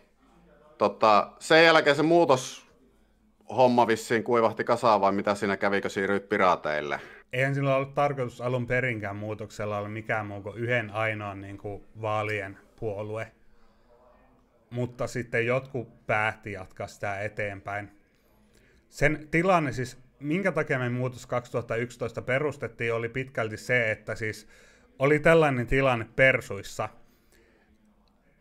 Tota, sen jälkeen se muutos homma vissiin kuivahti kasaan vai mitä siinä kävikö siirryit piraateille? Eihän sillä ollut tarkoitus alun perinkään muutoksella olla mikään muu kuin yhden ainoan niin kuin vaalien puolue. Mutta sitten jotkut päätti jatkaa sitä eteenpäin sen tilanne siis, minkä takia me muutos 2011 perustettiin, oli pitkälti se, että siis oli tällainen tilanne Persuissa,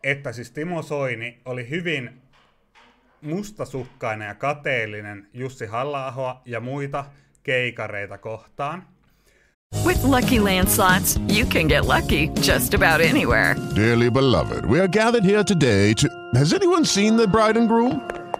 että siis Timo Soini oli hyvin mustasukkainen ja kateellinen Jussi halla ja muita keikareita kohtaan. With lucky landslots, you can get lucky just about anywhere. Dearly beloved, we are gathered here today to. Has anyone seen the bride and groom?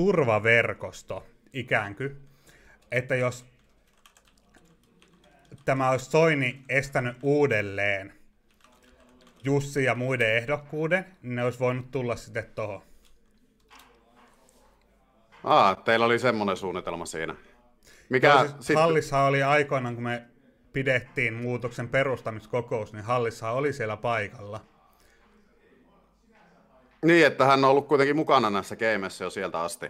turvaverkosto ikään kuin, että jos tämä olisi Soini estänyt uudelleen Jussi ja muiden ehdokkuuden, niin ne olisi voinut tulla sitten tuohon. Aa, teillä oli semmoinen suunnitelma siinä. Mikä siis sit... Hallissa oli aikoinaan, kun me pidettiin muutoksen perustamiskokous, niin Hallissa oli siellä paikalla. Niin, että hän on ollut kuitenkin mukana näissä gameissa jo sieltä asti.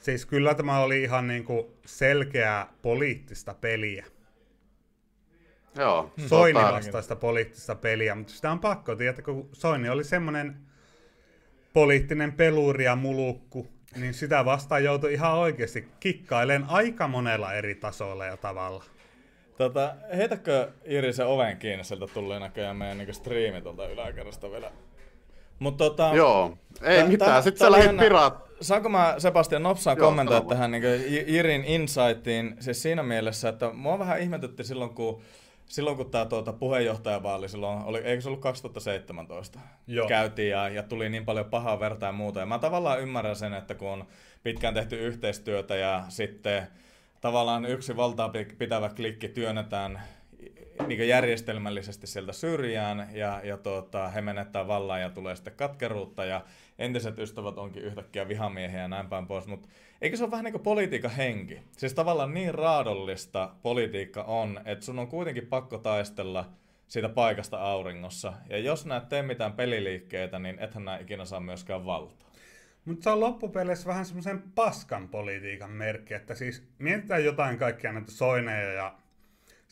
Siis kyllä tämä oli ihan niinku selkeää poliittista peliä. Joo. Soini tota- vastaista poliittista peliä, mutta sitä on pakko tietää, kun Soini oli semmoinen poliittinen peluri ja mulukku, niin sitä vastaan joutui ihan oikeasti kikkailen aika monella eri tasolla ja tavalla. Tota, heitäkö Jiri se oven kiinni, sieltä tulee näköjään meidän niin striimi tuolta yläkerrasta vielä. Mut tota, Joo, ei tää- mitään, tää- sit tää sä jännä. piraat. Saanko mä Sebastian nopsaan Joo, kommentoida tähän niin Jirin insightiin, siis siinä mielessä, että mua vähän ihmetytti silloin, kun Silloin kun tämä tuota, puheenjohtajavaali silloin, oli, eikö se ollut 2017, Joo. käytiin ja, ja tuli niin paljon pahaa verta ja muuta. Ja mä tavallaan ymmärrän sen, että kun on pitkään tehty yhteistyötä ja sitten tavallaan yksi valtaa pi- pitävä klikki työnnetään niin järjestelmällisesti sieltä syrjään ja, ja tuota, he menettää vallan ja tulee sitten katkeruutta ja entiset ystävät onkin yhtäkkiä vihamiehiä ja näin päin pois, mutta eikö se ole vähän niin kuin politiikan henki? Siis tavallaan niin raadollista politiikka on, että sun on kuitenkin pakko taistella siitä paikasta auringossa. Ja jos näet tee mitään peliliikkeitä, niin ethän nää ikinä saa myöskään valtaa. Mutta se on loppupeleissä vähän semmoisen paskan politiikan merkki, että siis mietitään jotain kaikkia näitä Soineja ja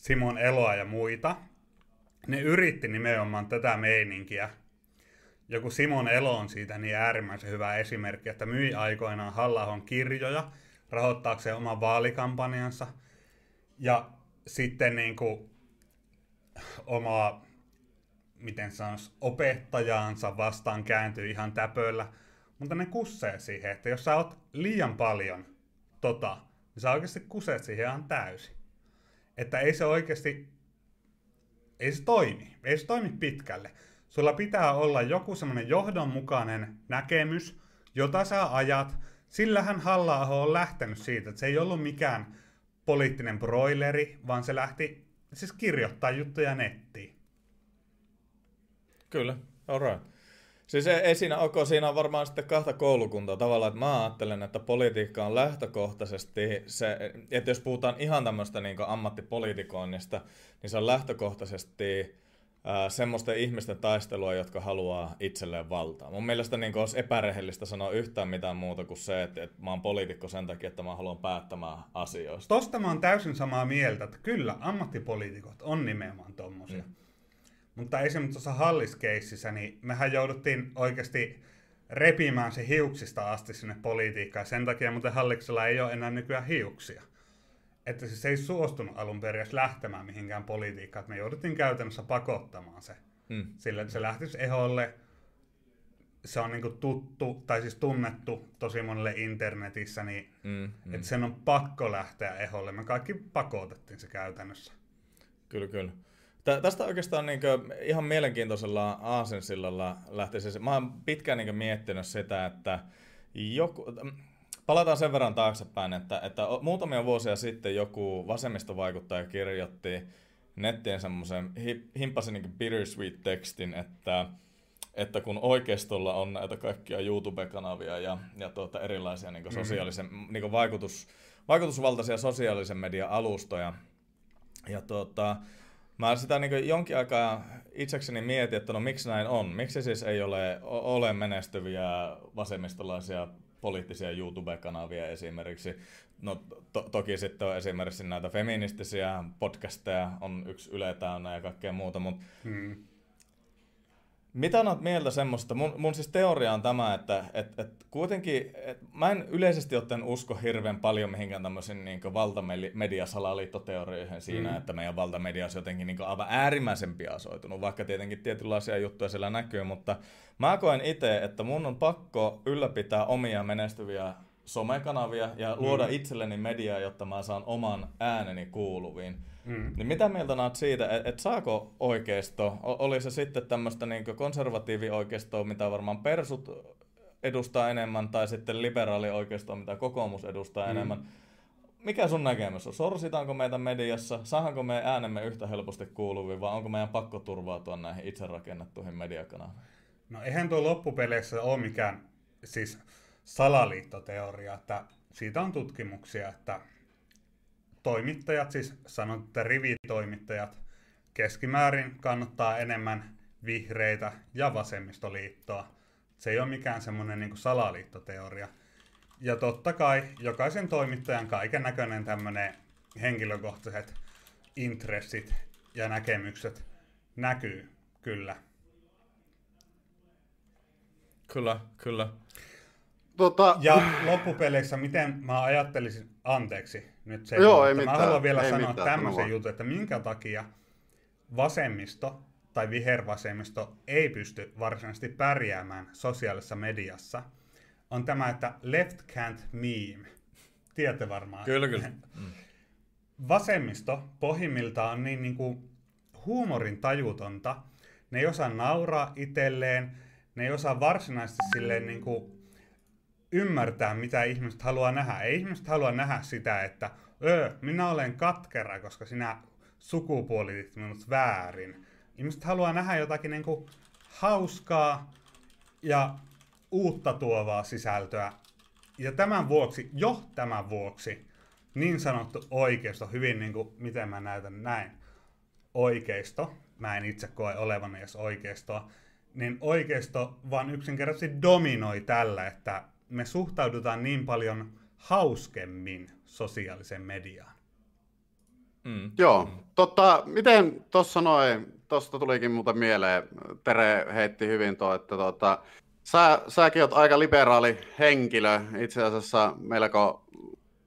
Simon Eloa ja muita. Ne yritti nimenomaan tätä meininkiä. Joku Simon Elo on siitä niin äärimmäisen hyvä esimerkki, että myi aikoinaan halla kirjoja rahoittaakseen oman vaalikampanjansa. Ja sitten niin kuin omaa, miten sanoisi, opettajaansa vastaan kääntyi ihan täpöllä. Mutta ne kussee siihen, että jos sä oot liian paljon tota, niin sä oikeasti kuseet siihen ihan täysin. Että ei se oikeasti, ei se toimi. Ei se toimi pitkälle. Sulla pitää olla joku semmoinen johdonmukainen näkemys, jota sä ajat. Sillähän halla on lähtenyt siitä, että se ei ollut mikään poliittinen broileri, vaan se lähti siis kirjoittaa juttuja nettiin. Kyllä, alright. Siis ei, ei siinä ok, siinä on varmaan sitten kahta koulukuntaa tavallaan, että mä ajattelen, että politiikka on lähtökohtaisesti se, että jos puhutaan ihan tämmöistä niin ammattipolitikoinnista, niin se on lähtökohtaisesti ää, semmoisten ihmisten taistelua, jotka haluaa itselleen valtaa. Mun mielestä niin olisi epärehellistä sanoa yhtään mitään muuta kuin se, että, että mä oon poliitikko sen takia, että mä haluan päättämään asioista. Tosta mä oon täysin samaa mieltä, että kyllä ammattipoliitikot on nimenomaan tommosia. Mm. Mutta esimerkiksi tuossa halliskeississä, niin mehän jouduttiin oikeasti repimään se hiuksista asti sinne politiikkaan. Sen takia muuten halliksella ei ole enää nykyään hiuksia. Että siis se ei suostunut alun perin lähtemään mihinkään politiikkaan. Me jouduttiin käytännössä pakottamaan se. Mm. Sillä, että se lähtisi eholle. Se on niinku tuttu, tai siis tunnettu tosi monelle internetissä, niin Mm, mm. että sen on pakko lähteä eholle. Me kaikki pakotettiin se käytännössä. Kyllä, kyllä. Tä, tästä oikeastaan niin ihan mielenkiintoisella aasinsillalla lähtisi. Mä oon pitkään niin miettinyt sitä, että joku, palataan sen verran taaksepäin, että, että muutamia vuosia sitten joku vasemmistovaikuttaja kirjoitti nettiin semmoisen, himpasi niin bittersweet tekstin, että, että kun oikeistolla on näitä kaikkia YouTube-kanavia ja, ja tuota, erilaisia niin mm-hmm. sosiaalisen, niin vaikutus, vaikutusvaltaisia sosiaalisen median alustoja, ja tuota, Mä sitä niin jonkin aikaa itsekseni mietin, että no miksi näin on. Miksi siis ei ole, ole menestyviä vasemmistolaisia poliittisia YouTube-kanavia esimerkiksi. No to- toki sitten on esimerkiksi näitä feministisiä podcasteja, on yksi Yle ja kaikkea muuta, mutta hmm. Mitä olet mieltä semmoista? Mun, mun siis teoria on tämä, että et, et kuitenkin, et mä en yleisesti ottaen usko hirveän paljon mihinkään tämmöisiin niin valtamediasalaliittoteorioihin siinä, mm. että meidän valtamedia olisi jotenkin niin aivan äärimmäisen piasoitunut, vaikka tietenkin tietynlaisia juttuja siellä näkyy, mutta mä koen itse, että mun on pakko ylläpitää omia menestyviä somekanavia ja luoda mm. itselleni mediaa, jotta mä saan oman ääneni kuuluviin. Mm. Niin mitä mieltä olet siitä, että et saako oikeisto, oli se sitten tämmöistä niin konservatiivi-oikeistoa, mitä varmaan persut edustaa enemmän, tai sitten liberaali-oikeistoa, mitä kokoomus edustaa mm. enemmän. Mikä sun näkemys on? Sorsitaanko meitä mediassa? Saahanko me äänemme yhtä helposti kuuluviin, vai onko meidän pakko turvautua näihin itse rakennettuihin mediakanaviin? No eihän tuo loppupeleissä ole mikään siis salaliittoteoria, että siitä on tutkimuksia, että toimittajat, siis sanot, että rivitoimittajat, keskimäärin kannattaa enemmän vihreitä ja vasemmistoliittoa. Se ei ole mikään semmoinen niin salaliittoteoria. Ja totta kai jokaisen toimittajan kaiken näköinen tämmöinen henkilökohtaiset intressit ja näkemykset näkyy kyllä. Kyllä, kyllä. Tota... Ja loppupeleissä, miten mä ajattelisin, anteeksi nyt se, Joo, ei mä mitään, haluan vielä ei sanoa mitään, tämmöisen jutun, että minkä takia vasemmisto tai vihervasemmisto ei pysty varsinaisesti pärjäämään sosiaalisessa mediassa, on tämä, että left can't meme. Tiedätte varmaan. Kyllä, kyllä. Mm. Vasemmisto pohjimmiltaan on niin, niin kuin huumorin tajutonta. Ne ei osaa nauraa itselleen, ne ei osaa varsinaisesti silleen niin kuin ymmärtää, mitä ihmiset haluaa nähdä. Ei ihmiset halua nähdä sitä, että öö, minä olen katkera, koska sinä sukupuolitit minut väärin. Ihmiset haluaa nähdä jotakin niin kuin hauskaa ja uutta tuovaa sisältöä. Ja tämän vuoksi, jo tämän vuoksi, niin sanottu oikeisto, hyvin niin kuin, miten mä näytän näin, oikeisto, mä en itse koe olevani edes oikeistoa, niin oikeisto vaan yksinkertaisesti dominoi tällä, että me suhtaudutaan niin paljon hauskemmin sosiaaliseen mediaan. Mm. Joo, tota, miten tuossa noin, tuosta tulikin muuten mieleen, Tere heitti hyvin tuo, että tota, sä, säkin oot aika liberaali henkilö, itse asiassa melko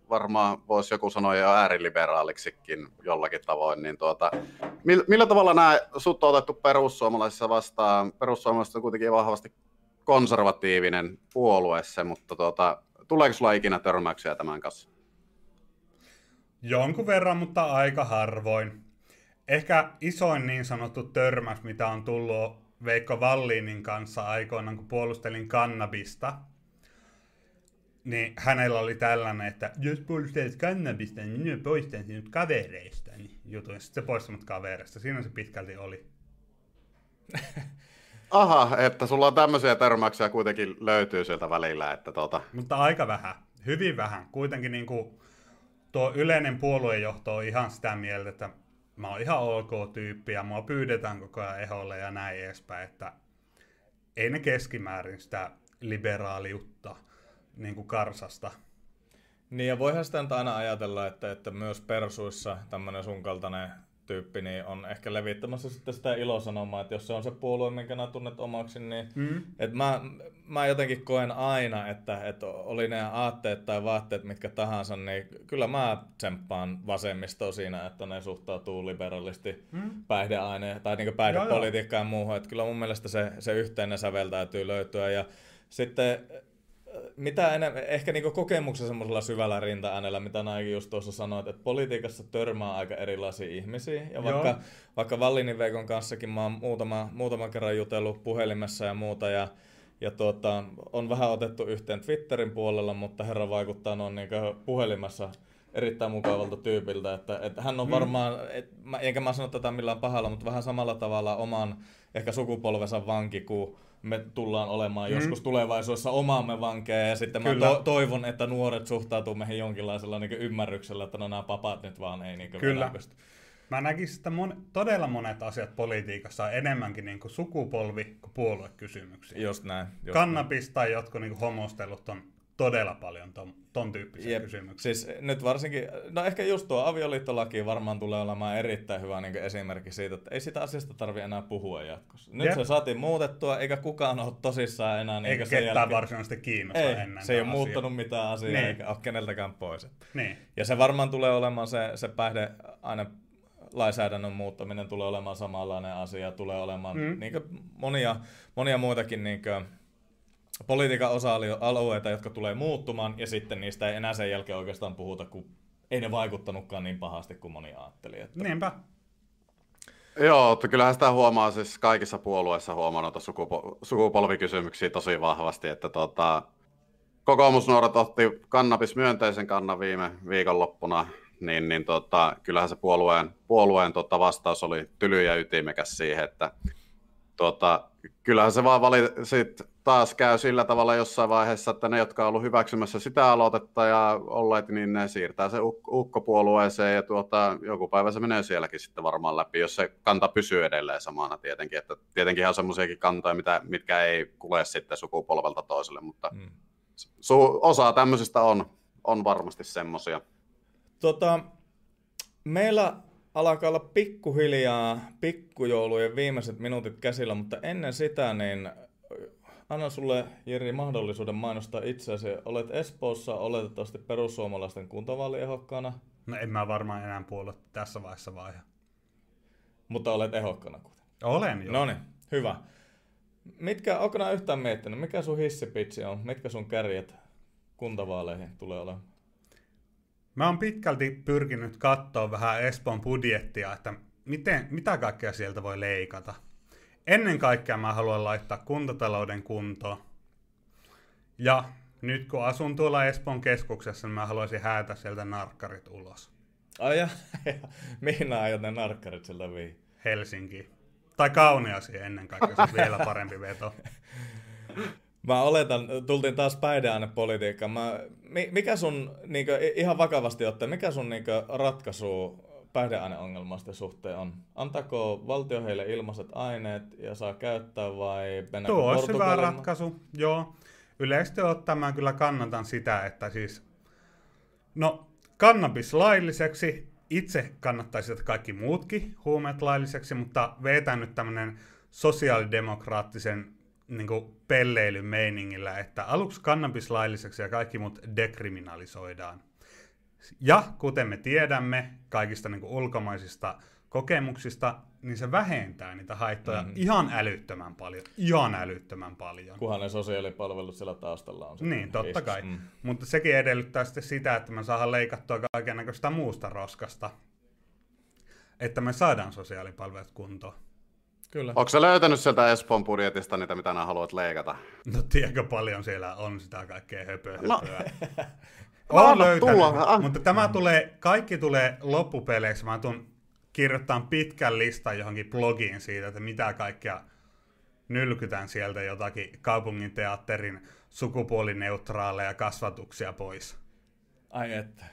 varmaan voisi joku sanoa jo ääriliberaaliksikin jollakin tavoin, niin tuota, millä, millä tavalla nämä sut on otettu perussuomalaisissa vastaan? Perussuomalaiset on kuitenkin vahvasti konservatiivinen puolue se, mutta tuota, tuleeko sulla ikinä törmäyksiä tämän kanssa? Jonkun verran, mutta aika harvoin. Ehkä isoin niin sanottu törmäys, mitä on tullut Veikko Vallinin kanssa aikoinaan, kun puolustelin kannabista, niin hänellä oli tällainen, että jos puolustelet kannabista, niin minä poistan sinut kavereista. Niin jutuin. Sitten se poistunut kavereista. Siinä se pitkälti oli. Aha, että sulla on tämmöisiä törmäyksiä kuitenkin löytyy sieltä välillä. Että tota... Mutta aika vähän, hyvin vähän. Kuitenkin niin kuin tuo yleinen puoluejohto on ihan sitä mieltä, että mä oon ihan ok tyyppi ja mua pyydetään koko ajan eholle ja näin edespäin, että ei ne keskimäärin sitä liberaaliutta niin kuin karsasta. Niin ja voihan sitä aina ajatella, että, että myös persuissa tämmöinen sun kaltainen tyyppi niin on ehkä levittämässä sitten sitä ilosanomaa, että jos se on se puolue, minkä nämä tunnet omaksi, niin mm. et mä, mä jotenkin koen aina, että, että oli ne aatteet tai vaatteet mitkä tahansa, niin kyllä mä tsemppaan vasemmistoa siinä, että ne suhtautuu liberalisti mm. päihdeaine tai niin päihdepolitiikkaan ja muuhun, että kyllä mun mielestä se, se yhteinen sävel täytyy löytyä ja sitten mitä enemmän, ehkä niinku kokemuksen semmoisella syvällä rinta-äänellä, mitä näinkin just tuossa sanoit, että politiikassa törmää aika erilaisia ihmisiä. Ja vaikka, vaikka Vallinin Veikon kanssakin mä oon muutama, muutama kerran jutellut puhelimessa ja muuta, ja ja tuota, on vähän otettu yhteen Twitterin puolella, mutta herra vaikuttaa noin niin puhelimessa erittäin mukavalta tyypiltä, että, että hän on varmaan, et, mä, enkä mä sano tätä millään pahalla, mutta vähän samalla tavalla oman ehkä sukupolvensa vanki, kun me tullaan olemaan mm. joskus tulevaisuudessa omaamme vankeja, ja sitten Kyllä. mä to- toivon, että nuoret suhtautuu meihin jonkinlaisella niin ymmärryksellä, että no nämä papat nyt vaan ei niin Kyllä. Pysty. Mä näkisin, että mon- todella monet asiat politiikassa on enemmänkin niin kuin sukupolvi- kuin puoluekysymyksiä. Just näin. Just Kannabis näin. tai jotkut niin kuin homostelut on todella paljon ton tyyppisiä Jep. kysymyksiä. Siis nyt varsinkin, no ehkä just tuo avioliittolaki varmaan tulee olemaan erittäin hyvä niin esimerkki siitä, että ei sitä asiasta tarvi enää puhua jatkossa. Nyt Jep. se saatiin muutettua, eikä kukaan ole tosissaan enää. Niin eikä ketään jälkeen... varsinaisesti kiinnosta ei, ennen. se ei ole asia. muuttanut mitään asiaa, niin. eikä ole keneltäkään pois. Niin. Ja se varmaan tulee olemaan se, se päihde aina lainsäädännön muuttaminen tulee olemaan samanlainen asia, tulee olemaan mm. niin monia, monia muitakin niin kuin, politiikan osa-alueita, jotka tulee muuttumaan, ja sitten niistä ei enää sen jälkeen oikeastaan puhuta, kun ei ne vaikuttanutkaan niin pahasti kuin moni ajatteli. Että... Niinpä. Joo, että kyllähän sitä huomaa siis kaikissa puolueissa huomannut sukupo- sukupolvikysymyksiä tosi vahvasti, että tota, kokoomusnuoret otti kannabis myönteisen kannan viime viikonloppuna, niin, niin tota, kyllähän se puolueen, puolueen tota vastaus oli tyly ja ytimekäs siihen, että tota, kyllähän se vaan vali, sit taas käy sillä tavalla jossain vaiheessa, että ne, jotka on ollut hyväksymässä sitä aloitetta ja olleet, niin ne siirtää se ukkopuolueeseen ja tuota, joku päivä se menee sielläkin sitten varmaan läpi, jos se kanta pysyy edelleen samana tietenkin. Että tietenkin on semmoisiakin kantoja, mitä, mitkä ei kule sitten sukupolvelta toiselle, mutta hmm. su, osa tämmöisistä on, on varmasti semmoisia. Tota, meillä alkaa olla pikkuhiljaa pikkujoulujen viimeiset minuutit käsillä, mutta ennen sitä niin annan sulle, Jiri, mahdollisuuden mainostaa itseäsi. Olet Espoossa oletettavasti perussuomalaisten kuntavaaliehokkana. No en mä varmaan enää puolue tässä vaiheessa vaihe. Mutta olet ehokkana kuten. Olen jo. No niin, hyvä. Mitkä, onko nämä yhtään miettinyt, mikä sun hissipitsi on? Mitkä sun kärjet kuntavaaleihin tulee olemaan? Mä oon pitkälti pyrkinyt katsoa vähän Espoon budjettia, että miten, mitä kaikkea sieltä voi leikata. Ennen kaikkea mä haluan laittaa kuntatalouden kuntoon. Ja nyt kun asun tuolla Espoon keskuksessa, niin mä haluaisin häätä sieltä narkkarit ulos. Ai ja, mihin aiot ne narkkarit sieltä vii? Helsinki. Tai Kauniasi ennen kaikkea, se vielä parempi veto. Mä oletan, tultiin taas päihdeainepolitiikkaan. Mä, mikä sun, niin kuin, ihan vakavasti ottaen, mikä sun niin kuin, ratkaisu päihdeaineongelmasta suhteen on? Antaako valtio heille ilmaiset aineet ja saa käyttää vai Tuo olisi hyvä ratkaisu, joo. Yleisesti ottaen mä kyllä kannatan sitä, että siis, no kannabis lailliseksi, itse kannattaisi että kaikki muutkin huumeet lailliseksi, mutta vetään nyt tämmöinen sosiaalidemokraattisen niin pelleilyn meiningillä, että aluksi kannabis lailliseksi ja kaikki muut dekriminalisoidaan. Ja kuten me tiedämme kaikista niin ulkomaisista kokemuksista, niin se vähentää niitä haittoja mm. ihan älyttömän paljon. Ihan älyttömän paljon. Kunhan ne sosiaalipalvelut siellä taustalla on. Niin, totta kai. Mm. Mutta sekin edellyttää sitten sitä, että me saadaan leikattua kaiken näköistä muusta roskasta. Että me saadaan sosiaalipalvelut kuntoon. Kyllä. Onko se löytänyt sieltä Espoon budjetista niitä, mitä nämä haluat leikata? No tiedätkö paljon siellä on sitä kaikkea höpöä, no. on löytänyt, tulla. mutta tämä tulee, kaikki tulee loppupeleiksi. Mä tuun kirjoittamaan pitkän listan johonkin blogiin siitä, että mitä kaikkea nylkytään sieltä jotakin kaupungin teatterin sukupuolineutraaleja kasvatuksia pois. Ai että,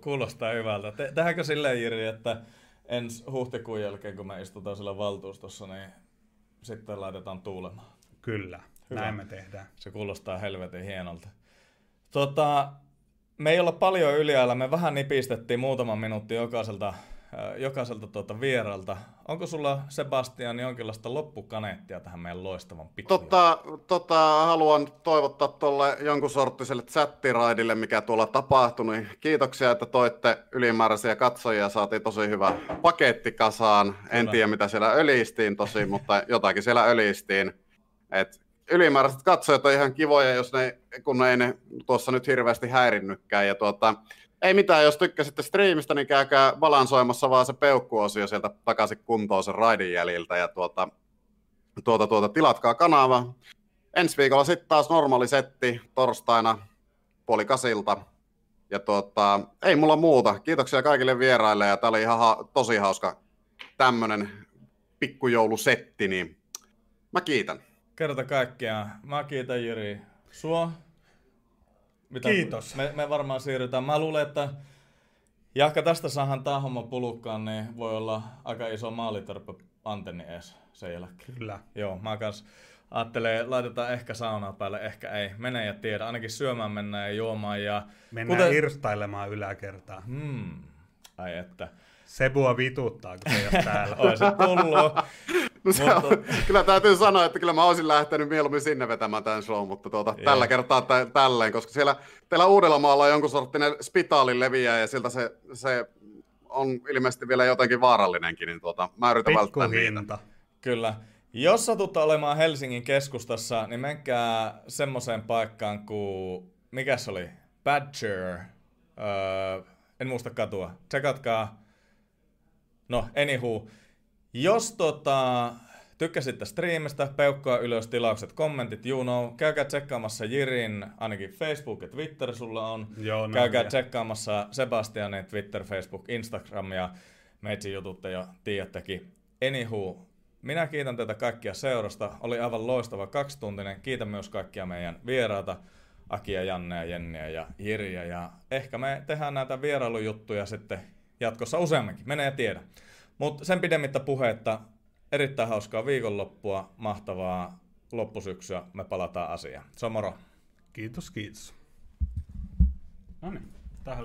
kuulostaa hyvältä. Tehdäänkö silleen, Jiri, että ensi huhtikuun jälkeen, kun me istutaan siellä valtuustossa, niin sitten laitetaan tuulemaan. Kyllä, Hyvä. näin me tehdään. Se kuulostaa helvetin hienolta. Tota, me ei olla paljon yliajalla, me vähän nipistettiin muutaman minuutti jokaiselta jokaiselta tuota vieralta. Onko sulla, Sebastian, jonkinlaista loppukaneettia tähän meidän loistavan pikkuun? Tota, tota, haluan toivottaa tuolle jonkun sorttiselle chattiraidille, mikä tuolla tapahtui. Niin kiitoksia, että toitte ylimääräisiä katsojia. Saatiin tosi hyvä paketti kasaan. En tiedä, mitä siellä ölistiin tosi, mutta jotakin siellä ölistiin. Et ylimääräiset katsojat on ihan kivoja, jos ne, kun ne ei ne tuossa nyt hirveästi häirinnytkään. Ja tuota, ei mitään, jos tykkäsitte striimistä, niin käykää balansoimassa vaan se peukkuosio sieltä takaisin kuntoon sen raidin jäljiltä ja tuota, tuota, tuota, tilatkaa kanava. ensi viikolla sitten taas normaali setti torstaina puoli kasilta. Ja tuota, ei mulla muuta. Kiitoksia kaikille vieraille ja tää oli ihan ha- tosi hauska tämmönen pikkujoulusetti, niin mä kiitän. Kerta kaikkiaan. Mä kiitän Jyri sua. Mitä Kiitos. Me, me varmaan siirrytään. Mä luulen, että Jahka tästä saahan tää homma pulukkaan, niin voi olla aika iso maalitörppö antenni ees sen jälkeen. Kyllä. Joo, mä kans ajattelee, laitetaan ehkä saunaa päälle, ehkä ei. Mene ja tiedä. Ainakin syömään mennään ja juomaan. Ja Mennään Kuten... irstailemaan yläkertaa. Hmm. Ai että. Sebua vituttaa, kun se ei ole täällä. Oi se tullut. No se on, kyllä täytyy sanoa, että kyllä mä olisin lähtenyt mieluummin sinne vetämään tämän show, mutta tuota, yeah. tällä kertaa tä- tälleen, koska siellä teillä Uudellamaalla on jonkun sorttinen spitaalin leviä ja siltä se, se on ilmeisesti vielä jotenkin vaarallinenkin, niin tuota, mä yritän välttää niitä. Kyllä. Jos satutte olemaan Helsingin keskustassa, niin menkää semmoiseen paikkaan kuin, mikä se oli? Badger. Öö, en muista katua. Tsekatkaa. No, anywho. Jos tota, tykkäsitte striimistä, peukkoa ylös tilaukset, kommentit, you know. Käykää tsekkaamassa Jirin, ainakin Facebook ja Twitter sulla on. Joo, Käykää ja. tsekkaamassa Sebastianin Twitter, Facebook, Instagram ja meitsi jutut jo tiedättekin. Anywho, minä kiitän teitä kaikkia seurasta. Oli aivan loistava kaksituntinen. Kiitän myös kaikkia meidän vieraita. Akia, Janne ja Jenniä ja Jiriä. Ja ehkä me tehdään näitä vierailujuttuja sitten jatkossa useamminkin. Mene ja tiedä. Mutta sen pidemmittä puhetta, erittäin hauskaa viikonloppua, mahtavaa loppusyksyä. Me palataan asiaan. Se on moro. Kiitos, kiitos. No niin, tähän